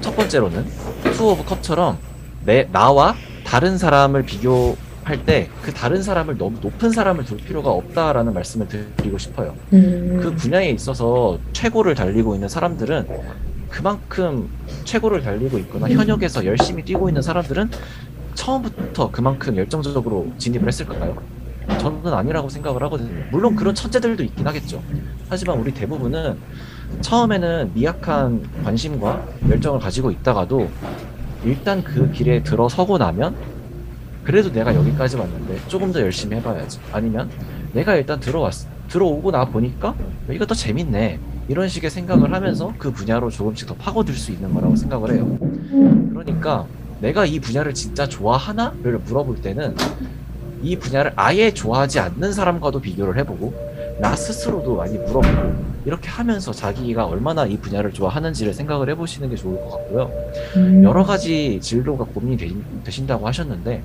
첫 번째로는 two of cup처럼 내 나와 다른 사람을 비교할 때 그 다른 사람을 너무 높은 사람을 둘 필요가 없다라는 말씀을 드리고 싶어요. 음. 그 분야에 있어서 최고를 달리고 있는 사람들은 그만큼 최고를 달리고 있거나 현역에서 열심히 뛰고 있는 사람들은 처음부터 그만큼 열정적으로 진입을 했을까요? 저는 아니라고 생각을 하거든요. 물론 그런 천재들도 있긴 하겠죠. 하지만 우리 대부분은 처음에는 미약한 관심과 열정을 가지고 있다가도 일단 그 길에 들어서고 나면 그래도 내가 여기까지 왔는데 조금 더 열심히 해봐야지. 아니면 내가 일단 들어왔, 들어오고 나 보니까 이거 더 재밌네. 이런 식의 생각을 하면서 그 분야로 조금씩 더 파고들 수 있는 거라고 생각을 해요. 그러니까 내가 이 분야를 진짜 좋아하나?를 물어볼 때는 이 분야를 아예 좋아하지 않는 사람과도 비교를 해보고 나 스스로도 많이 물어보고 이렇게 하면서 자기가 얼마나 이 분야를 좋아하는지를 생각을 해보시는 게 좋을 것 같고요. 음. 여러 가지 진로가 고민이 되, 되신다고 하셨는데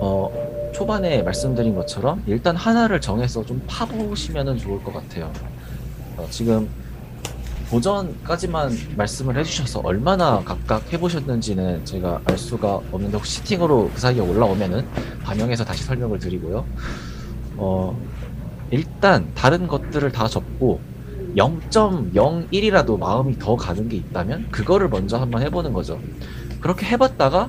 어, 초반에 말씀드린 것처럼 일단 하나를 정해서 좀 파보시면 좋을 것 같아요. 어, 지금 도전까지만 말씀을 해주셔서 얼마나 각각 해보셨는지는 제가 알 수가 없는데 혹시 채팅으로 그 사이에 올라오면은 반영해서 다시 설명을 드리고요. 어, 일단 다른 것들을 다 접고 0.01이라도 마음이 더 가는 게 있다면 그거를 먼저 한번 해보는 거죠. 그렇게 해봤다가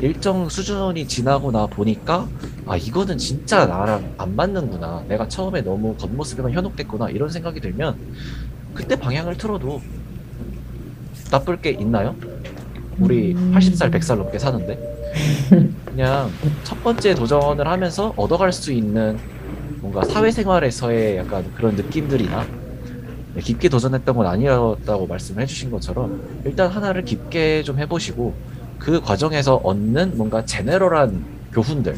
일정 수준이 지나고 나 보니까 아 이거는 진짜 나랑 안 맞는구나. 내가 처음에 너무 겉모습에만 현혹됐구나 이런 생각이 들면 그때 방향을 틀어도 나쁠 게 있나요? 우리 음. 80살, 100살 넘게 사는데 그냥 첫 번째 도전을 하면서 얻어갈 수 있는 뭔가 사회생활에서의 약간 그런 느낌들이나 네, 깊게 도전했던 건 아니었다고 말씀을 해주신 것처럼 일단 하나를 깊게 좀 해보시고 그 과정에서 얻는 뭔가 제네럴한 교훈들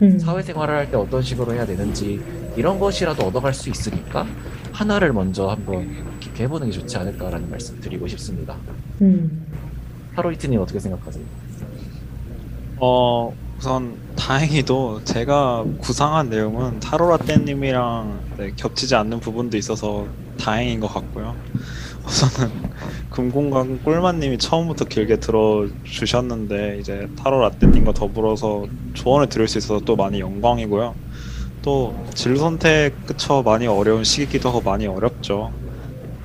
음. 사회생활을 할 때 어떤 식으로 해야 되는지 이런 것이라도 얻어갈 수 있으니까 하나를 먼저 한번 깊게 해보는 게 좋지 않을까라는 말씀 드리고 싶습니다. 음. 하로이트님 어떻게 생각하세요? 어 우선 다행히도 제가 구상한 내용은 타로라떼님이랑 네, 겹치지 않는 부분도 있어서 다행인 것 같고요. 우선은 금공강 꿀만님이 처음부터 길게 들어주셨는데 이제 타로라떼님과 더불어서 조언을 드릴 수 있어서 또 많이 영광이고요. 또 진로 선택 그쵸 많이 어려운 시기기도 하고 많이 어렵죠.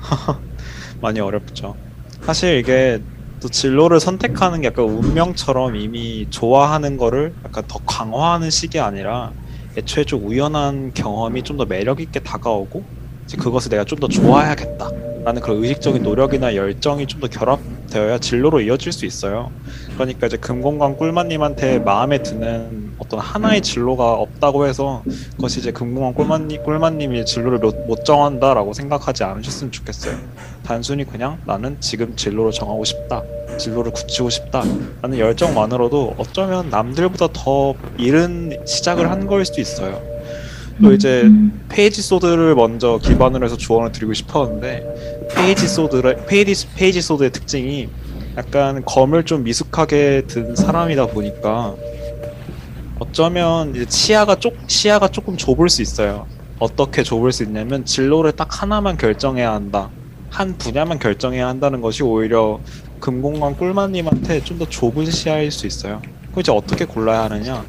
많이 어렵죠. 사실 이게 또 진로를 선택하는 게 약간 운명처럼 이미 좋아하는 거를 약간 더 강화하는 식이 아니라 애초에 좀 우연한 경험이 좀 더 매력 있게 다가오고 이제 그것을 내가 좀 더 좋아해야겠다 라는 그런 의식적인 노력이나 열정이 좀 더 결합되어야 진로로 이어질 수 있어요. 그러니까 이제 금공강 꿀만님한테 마음에 드는 어떤 하나의 진로가 없다고 해서 그것이 이제 금공강 꿀만님, 꿀만님이 진로를 못, 못 정한다라고 생각하지 않으셨으면 좋겠어요. 단순히 그냥 나는 지금 진로를 정하고 싶다. 진로를 굳히고 싶다. 라는 열정만으로도 어쩌면 남들보다 더 이른 시작을 한 거일 수도 있어요. 또 이제 page sword를 먼저 기반으로 해서 조언을 드리고 싶었는데 page sword를 page page sword의 특징이 약간 검을 좀 미숙하게 든 사람이다 보니까 어쩌면 이제 시야가 쪽 시야가 조금 좁을 수 있어요. 어떻게 좁을 수 있냐면 진로를 딱 하나만 결정해야 한다. 한 분야만 결정해야 한다는 것이 오히려 금공강 꿀마님한테 좀 더 좁은 시야일 수 있어요. 그럼 이제 어떻게 골라야 하느냐?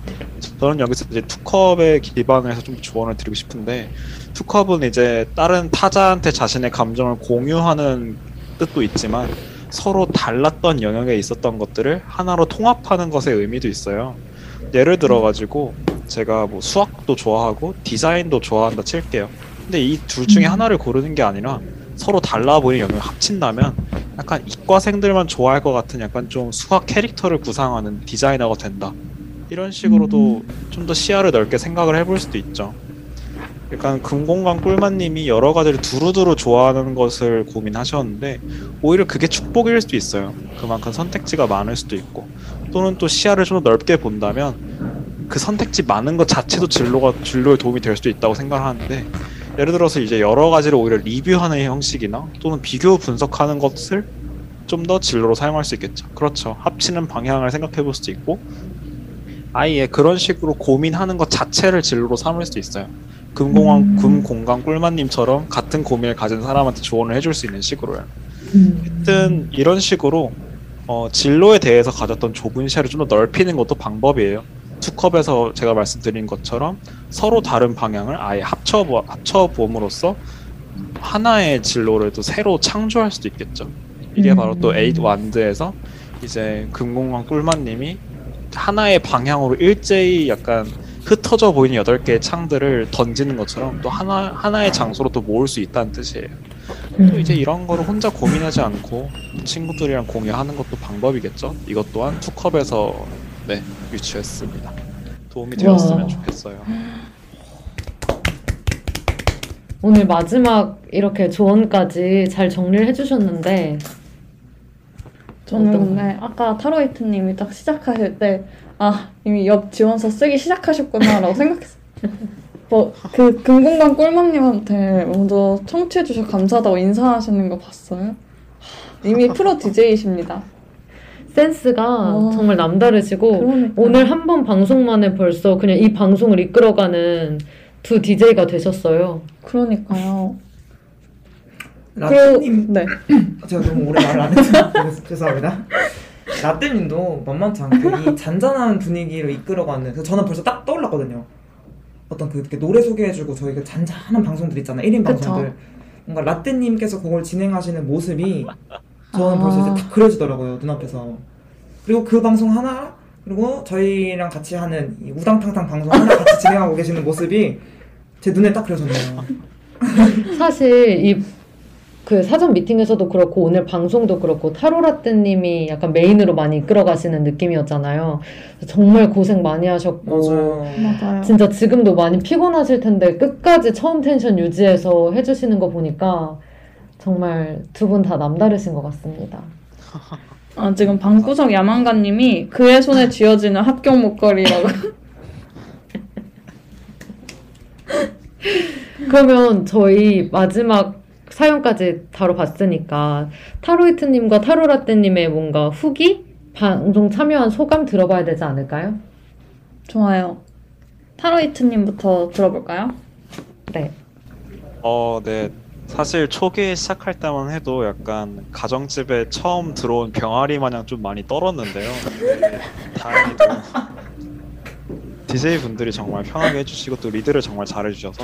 저는 여기서 이제 투컵에 기반을 해서 좀 조언을 드리고 싶은데 투컵은 이제 다른 타자한테 자신의 감정을 공유하는 뜻도 있지만 서로 달랐던 영역에 있었던 것들을 하나로 통합하는 것의 의미도 있어요. 예를 들어 가지고 제가 뭐 수학도 좋아하고 디자인도 좋아한다 칠게요. 근데 이 둘 중에 하나를 고르는 게 아니라 서로 달라 보이는 영역을 합친다면 약간 이과생들만 좋아할 것 같은 약간 좀 수학 캐릭터를 구상하는 디자이너가 된다. 이런 식으로도 좀 더 시야를 넓게 생각을 해볼 수도 있죠. 약간 금공강 꿀맛님이 여러 가지를 두루두루 좋아하는 것을 고민하셨는데 오히려 그게 축복일 수도 있어요. 그만큼 선택지가 많을 수도 있고 또는 또 시야를 좀 더 넓게 본다면 그 선택지 많은 것 자체도 진로가 진로에 도움이 될 수도 있다고 생각하는데 예를 들어서 이제 여러 가지를 오히려 리뷰하는 형식이나 또는 비교 분석하는 것을 좀 더 진로로 사용할 수 있겠죠. 그렇죠. 합치는 방향을 생각해 볼 수도 있고 아예 그런 식으로 고민하는 것 자체를 진로로 삼을 수도 있어요. 금공강 금공강 꿀맛님처럼 같은 고민을 가진 사람한테 조언을 해줄 수 있는 식으로요. 하여튼 이런 식으로 어, 진로에 대해서 가졌던 좁은 시야를 좀 더 넓히는 것도 방법이에요. two cup에서 제가 말씀드린 것처럼 서로 다른 방향을 아예 합쳐 합쳐 봄으로써 하나의 진로를 또 새로 창조할 수도 있겠죠. 이게 바로 또 eight wand에서 이제 금공강 꿀맛님이 하나의 방향으로 일제히 약간 흩어져 보이는 여덟 개의 창들을 던지는 것처럼 또 하나 하나의 장소로 또 모을 수 있다는 뜻이에요. 또 이제 이런 거를 혼자 고민하지 않고 친구들이랑 공유하는 것도 방법이겠죠. 이것 또한 투컵에서 네 유추했습니다. 도움이 되었으면 와. 좋겠어요. 오늘 마지막 이렇게 조언까지 잘 정리를 해주셨는데 저는 어떤 근데 아까 타로이트님이 딱 시작하실 때 아 이미 옆 지원서 쓰기 시작하셨구나라고 생각했어요. 뭐그 금공강 꿀맛님한테 먼저 청취해 주셔서 감사하다고 인사하시는 거 봤어요? 이미 프로 DJ이십니다. 센스가 와. 정말 남다르시고 그러니까. 오늘 한 번 방송만에 벌써 그냥 이 방송을 이끌어가는 두 DJ가 되셨어요. 그러니까요. 라떼님 네. 제가 너무 오래 말을 안 해서 죄송합니다. 라떼님도 만만치 않게 이 잔잔한 분위기를 이끌어가는 그래서 저는 벌써 딱 떠올랐거든요. 어떤 그 노래 소개해주고 저희 그 잔잔한 방송들 있잖아요. 1인 그쵸. 방송들. 뭔가 라떼님께서 그걸 진행하시는 모습이 저는 아. 벌써 이제 딱 그려지더라고요 눈앞에서. 그리고 그 방송 하나 그리고 저희랑 같이 하는 이 우당탕탕 방송 하나 같이 진행하고 계시는 모습이 제 눈에 딱 그려졌네요. 사실 이 그 사전 미팅에서도 그렇고 오늘 방송도 그렇고 타로라떼님이 약간 메인으로 많이 이끌어가시는 느낌이었잖아요. 정말 고생 많이 하셨고 맞아요. 맞아요. 진짜 지금도 많이 피곤하실 텐데 끝까지 처음 텐션 유지해서 해주시는 거 보니까 정말 두 분 다 남다르신 것 같습니다. 아, 지금 방구석 야망가님이 그의 손에 쥐어지는 합격 목걸이라고. 그러면 저희 마지막 사연까지 다뤄봤으니까 타로이트님과 타로라떼님의 뭔가 후기? 방송 참여한 소감 들어봐야 되지 않을까요? 좋아요. 타로이트님부터 들어볼까요? 네. 어, 네. 사실 초기에 시작할 때만 해도 약간 가정집에 처음 들어온 병아리 마냥 좀 많이 떨었는데요. 네, 다행히도 DJ 분들이 정말 편하게 해주시고 또 리드를 정말 잘해주셔서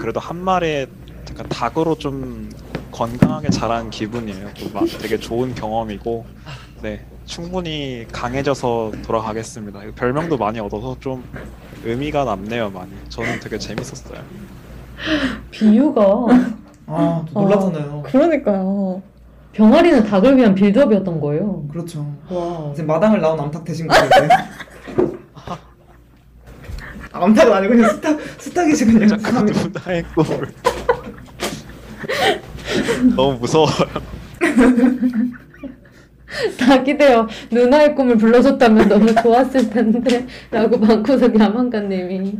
그래도 한 마리의 약간 닭으로 좀 건강하게 자란 기분이에요. 또 막 되게 좋은 경험이고, 네 충분히 강해져서 돌아가겠습니다. 별명도 많이 얻어서 좀 의미가 남네요, 많이. 저는 되게 재밌었어요. 비유가 아, 또 놀랐잖아요. 그러니까요. 병아리는 닭을 위한 빌드업이었던 거예요. 그렇죠. 와. 이제 마당을 나온 암탉 되신 거예요. 이제. 아, 암탉은 아니고 그냥 수탉 수탉이시군요. 잠깐 누나의 꿈을 너무 무서워요. 닭이 되어 누나의 꿈을 불러줬다면 너무 좋았을 텐데 라고 방구석 야망가님이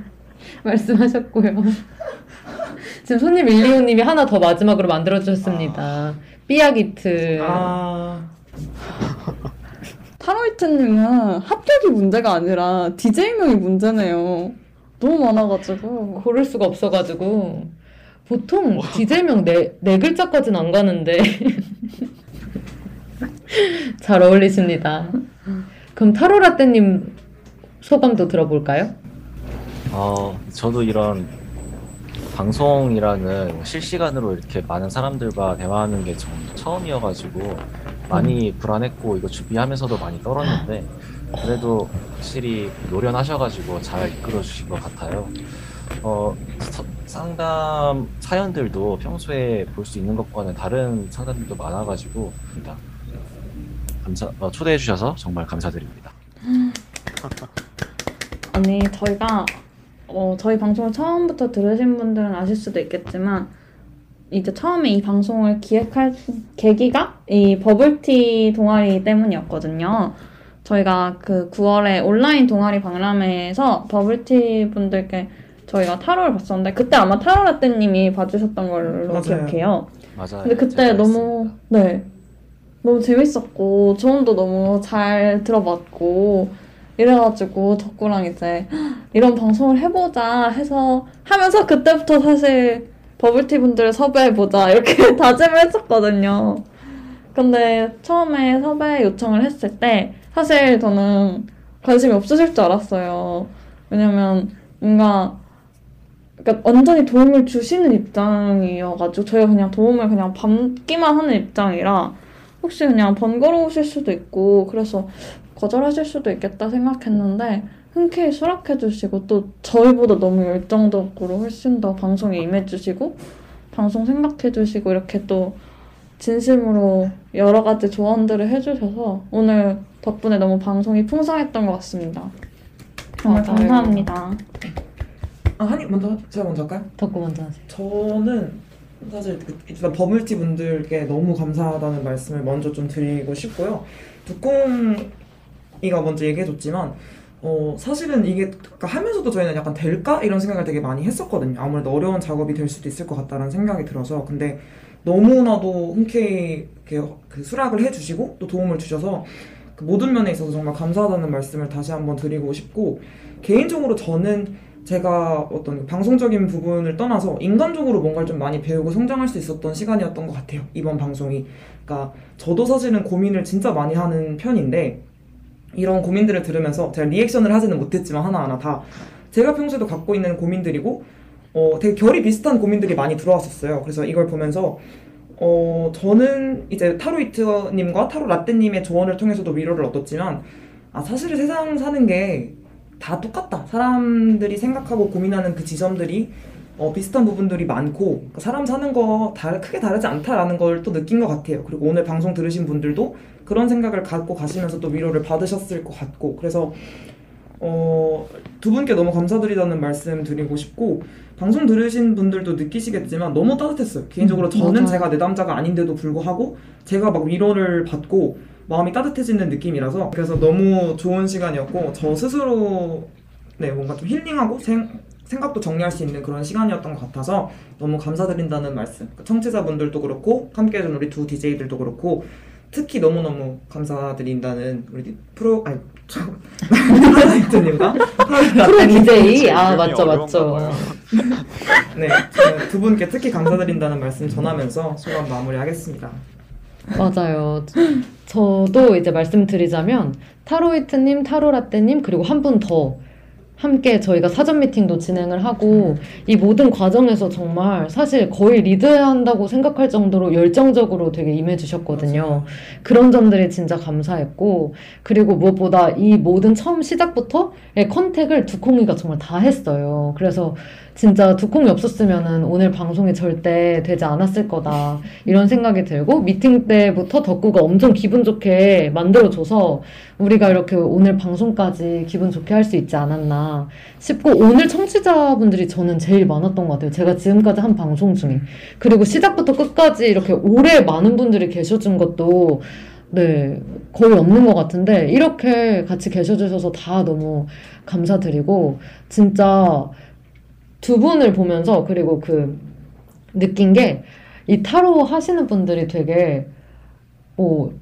말씀하셨고요. 지금 손님 일리오님이 하나 더 마지막으로 만들어주셨습니다. 삐아기트. 아, 타로이트님은 합격이 문제가 아니라 DJ명이 문제네요. 너무 많아가지고. 고를 수가 없어가지고 보통 DJ명 네, 네 글자까지는 안 가는데 잘 어울리십니다. 그럼 타로라떼님 소감도 들어볼까요? 어, 저도 이런 방송이라는 실시간으로 이렇게 많은 사람들과 대화하는 게전 처음이어가지고 많이 불안했고 이거 준비하면서도 많이 떨었는데 그래도 확실히 노련하셔가지고 잘 이끌어 주신 것 같아요. 어, 사- 상담 사연들도 평소에 볼 수 있는 것과는 다른 상담들도 많아가지고 감사 어, 초대해 주셔서 정말 감사드립니다. 아니 저희가 어, 저희 방송을 처음부터 들으신 분들은 아실 수도 있겠지만 이제 처음에 이 방송을 기획할 계기가 이 버블티 동아리 때문이었거든요. 저희가 그 9월에 온라인 동아리 박람회에서 버블티 분들께 저희가 타로를 봤었는데 그때 아마 타로 라떼님이 봐주셨던 걸로 맞아요. 기억해요. 맞아요. 근데 그때 너무 네 너무 재밌었고 조언도 너무 잘 들어봤고 이래가지고 덕구랑 이제 이런 방송을 해보자 해서 하면서 그때부터 사실 버블티 분들을 섭외해보자 이렇게 다짐을 했었거든요. 근데 처음에 섭외 요청을 했을 때 사실 저는 관심이 없으실 줄 알았어요. 왜냐면 뭔가 그러니까 완전히 도움을 주시는 입장이어가지고 저희가 그냥 도움을 그냥 받기만 하는 입장이라 혹시 그냥 번거로우실 수도 있고 그래서 거절하실 수도 있겠다 생각했는데 흔쾌히 수락해 주시고 또 저희보다 너무 열정적으로 훨씬 더 방송에 임해 주시고 방송 생각해 주시고 이렇게 또 진심으로 여러 가지 조언들을 해주셔서 오늘 덕분에 너무 방송이 풍성했던 것 같습니다. 정말 맞아요. 감사합니다. 아, 한이 먼저 제가 먼저 할까요? 덕구 먼저 하세요. 저는 사실 그- 일단 버블티 분들께 너무 감사하다는 말씀을 먼저 좀 드리고 싶고요. 두콩이가 먼저 얘기해줬지만 어 사실은 이게 그러니까 하면서도 저희는 약간 될까 이런 생각을 되게 많이 했었거든요. 아무래도 어려운 작업이 될 수도 있을 것 같다는 생각이 들어서 근데 너무나도 흔쾌히 이렇게 그 수락을 해주시고 또 도움을 주셔서 그 모든 면에 있어서 정말 감사하다는 말씀을 다시 한번 드리고 싶고 개인적으로 저는 제가 어떤 방송적인 부분을 떠나서 인간적으로 뭔가를 좀 많이 배우고 성장할 수 있었던 시간이었던 것 같아요. 이번 방송이. 그러니까 저도 사실은 고민을 진짜 많이 하는 편인데 이런 고민들을 들으면서 제가 리액션을 하지는 못했지만 하나하나 다 제가 평소에도 갖고 있는 고민들이고 어, 되게 결이 비슷한 고민들이 많이 들어왔었어요. 그래서 이걸 보면서 어, 저는 이제 타로이트님과 타로 라떼님의 조언을 통해서도 위로를 얻었지만 아, 사실 세상 사는 게 다 똑같다. 사람들이 생각하고 고민하는 그 지점들이 어, 비슷한 부분들이 많고 그러니까 사람 사는 거 다, 크게 다르지 않다라는 걸 또 느낀 것 같아요. 그리고 오늘 방송 들으신 분들도 그런 생각을 갖고 가시면서 또 위로를 받으셨을 것 같고 그래서 어, 두 분께 너무 감사드리다는 말씀 드리고 싶고 방송 들으신 분들도 느끼시겠지만 너무 따뜻했어요. 개인적으로 음, 저는 맞아요. 제가 내담자가 아닌데도 불구하고 제가 막 위로를 받고 마음이 따뜻해지는 느낌이라서 그래서 너무 좋은 시간이었고 저 스스로 네 뭔가 좀 힐링하고 생, 생각도 정리할 수 있는 그런 시간이었던 것 같아서 너무 감사드린다는 말씀 그 청취자분들도 그렇고 함께해준 우리 두 DJ들도 그렇고 특히 너무너무 감사드린다는 우리 프로 아니 저 하이트님과 프로 DJ 아 맞죠 맞죠. 네, 저는 두 분께 특히 감사드린다는 말씀 전하면서 소감 마무리하겠습니다. 맞아요. 저도 이제 말씀드리자면 타로이트님, 타로라떼님 그리고 한 분 더 함께 저희가 사전 미팅도 진행을 하고 이 모든 과정에서 정말 사실 거의 리드한다고 생각할 정도로 열정적으로 되게 임해주셨거든요. 그런 점들이 진짜 감사했고 그리고 무엇보다 이 모든 처음 시작부터의 컨택을 두콩이가 정말 다 했어요. 그래서 진짜 두콩이 없었으면은 오늘 방송이 절대 되지 않았을 거다. 이런 생각이 들고 미팅 때부터 덕구가 엄청 기분 좋게 만들어줘서 우리가 이렇게 오늘 방송까지 기분 좋게 할 수 있지 않았나 싶고 오늘 청취자분들이 저는 제일 많았던 것 같아요. 제가 지금까지 한 방송 중에 그리고 시작부터 끝까지 이렇게 오래 많은 분들이 계셔준 것도 네 거의 없는 것 같은데 이렇게 같이 계셔주셔서 다 너무 감사드리고 진짜 두 분을 보면서 그리고 그 느낀 게 이 타로 하시는 분들이 되게 뭐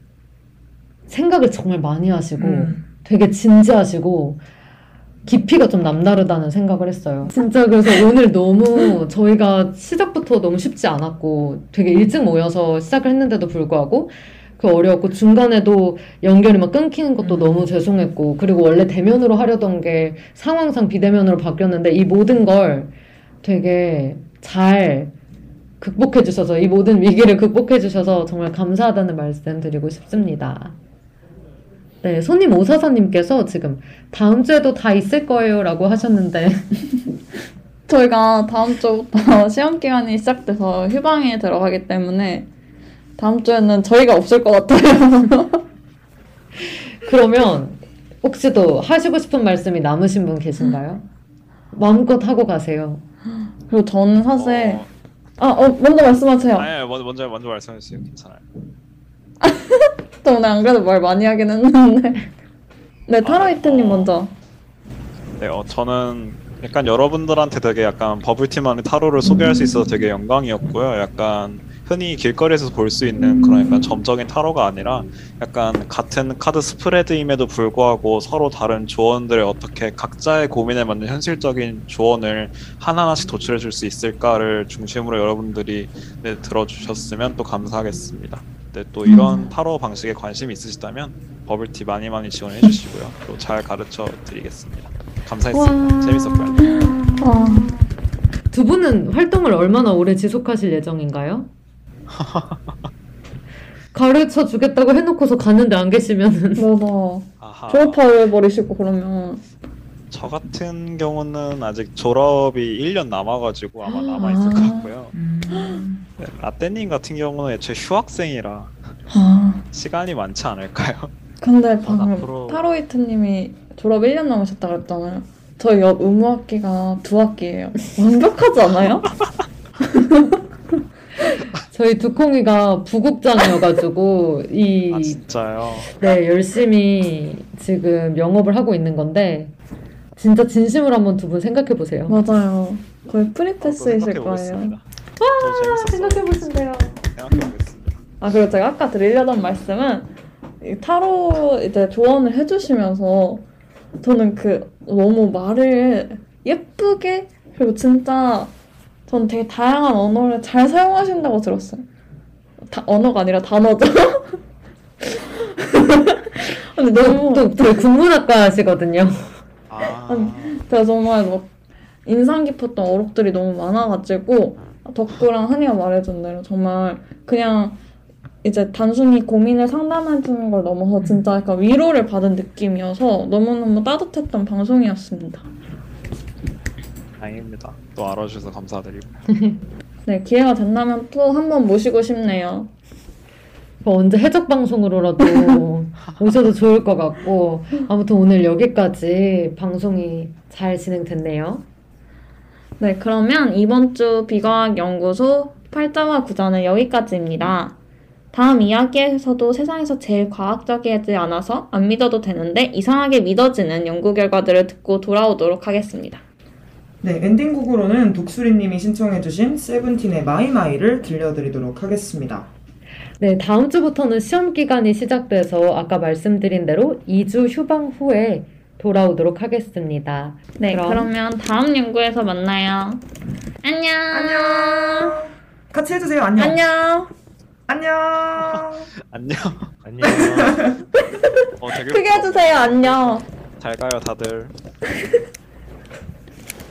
생각을 정말 많이 하시고 음. 되게 진지하시고 깊이가 좀 남다르다는 생각을 했어요. 진짜 그래서 오늘 너무 저희가 시작부터 너무 쉽지 않았고 되게 일찍 모여서 시작을 했는데도 불구하고 그 어려웠고 중간에도 연결이 막 끊기는 것도 음. 너무 죄송했고 그리고 원래 대면으로 하려던 게 상황상 비대면으로 바뀌었는데 이 모든 걸 되게 잘 극복해 주셔서 이 모든 위기를 극복해 주셔서 정말 감사하다는 말씀 드리고 싶습니다. 네, 손님 오사사님께서 지금 다음 주에도 다 있을 거예요 라고 하셨는데 저희가 다음 주부터 시험 기간이 시작돼서 휴방에 들어가기 때문에 다음 주에는 저희가 없을 것 같아요. 그러면 혹시 또 하시고 싶은 말씀이 남으신 분 계신가요? 마음껏 하고 가세요. 그리고 저는 사실 어, 아, 어, 먼저 말씀하세요. 아니 먼저 먼저 먼저 말씀해 주세요. 괜찮아요. 저 오늘 안 그래도 말 많이 하긴 했는데. 네, 타로이트님 어. 먼저. 네, 어, 저는 약간 여러분들한테 되게 약간 버블티만의 타로를 소개할 수 있어서 되게 영광이었고요. 약간 흔히 길거리에서 볼 수 있는 그런 약간 점적인 타로가 아니라 약간 같은 카드 스프레드임에도 불구하고 서로 다른 조언들을 어떻게 각자의 고민에 맞는 현실적인 조언을 하나하나씩 도출해 줄 수 있을까를 중심으로 여러분들이 네, 들어주셨으면 또 감사하겠습니다. 네, 또 이런 타로 방식에 관심이 있으시다면 버블티 많이 많이 지원해 주시고요. 또 잘 가르쳐 드리겠습니다. 감사했습니다. 재밌었고요. 아, 두 분은 활동을 얼마나 오래 지속하실 예정인가요? 가르쳐 주겠다고 해놓고서 갔는데 안 계시면은 맞아. 아하. 졸업해버리시고 그러면. 저 같은 경우는 아직 졸업이 1년 남아가지고 아마 남아있을 것 같고요. 네, 라떼님 같은 경우는 애초에 휴학생이라 아, 시간이 많지 않을까요? 근데 방금 앞으로- 타로이트님이 졸업 1년 남으셨다 그랬잖아요. 저희 옆 의무학기가 두 학기예요. 완벽하지 않아요? 저희 두콩이가 부국장이어가지고 이 아 진짜요? 네, 열심히 지금 영업을 하고 있는 건데 진짜 진심으로 한번 두 분 생각해 보세요. 맞아요. 거의 프리패스이실 거예요. 재밌었어요. 생각해 보신대요. 생각해 보겠습니다. 아 그리고 제가 아까 드리려던 말씀은 이 타로 이제 조언을 해주시면서 저는 그 너무 말을 예쁘게 그리고 진짜 전 되게 다양한 언어를 잘 사용하신다고 들었어요. 다, 언어가 아니라 단어죠. 근데 너무 또, 또 국문학과 하시거든요. 아, 제가 정말 막 인상 깊었던 어록들이 너무 많아가지고 덕구랑 한이가 말해준 대로 정말 그냥 이제 단순히 고민을 상담해주는 걸 넘어서 진짜 약간 위로를 받은 느낌이어서 너무너무 따뜻했던 방송이었습니다. 다행입니다. 또 알아주셔서 감사드리고. 네, 기회가 된다면 또 한 번 모시고 싶네요. 뭐 언제 해적 방송으로라도 오셔도 좋을 것 같고 아무튼 오늘 여기까지 방송이 잘 진행됐네요. 네, 그러면 이번 주 비과학 연구소 8자와 9자는 여기까지입니다. 다음 이야기에서도 세상에서 제일 과학적이지 않아서 안 믿어도 되는데 이상하게 믿어지는 연구 결과들을 듣고 돌아오도록 하겠습니다. 네, 엔딩곡으로는 독수리님이 신청해주신 세븐틴의 마이마이를 들려드리도록 하겠습니다. 네, 다음 주부터는 시험 기간이 시작돼서 아까 말씀드린 대로 2주 휴방 후에 돌아오도록 하겠습니다. 네, 그럼. 그러면 다음 연구에서 만나요. 안녕. 안녕. 같이 해주세요. 안녕. 안녕. 안녕. 안녕. 안녕. 어, 되게 크게 해주세요. 안녕. 잘 가요 다들.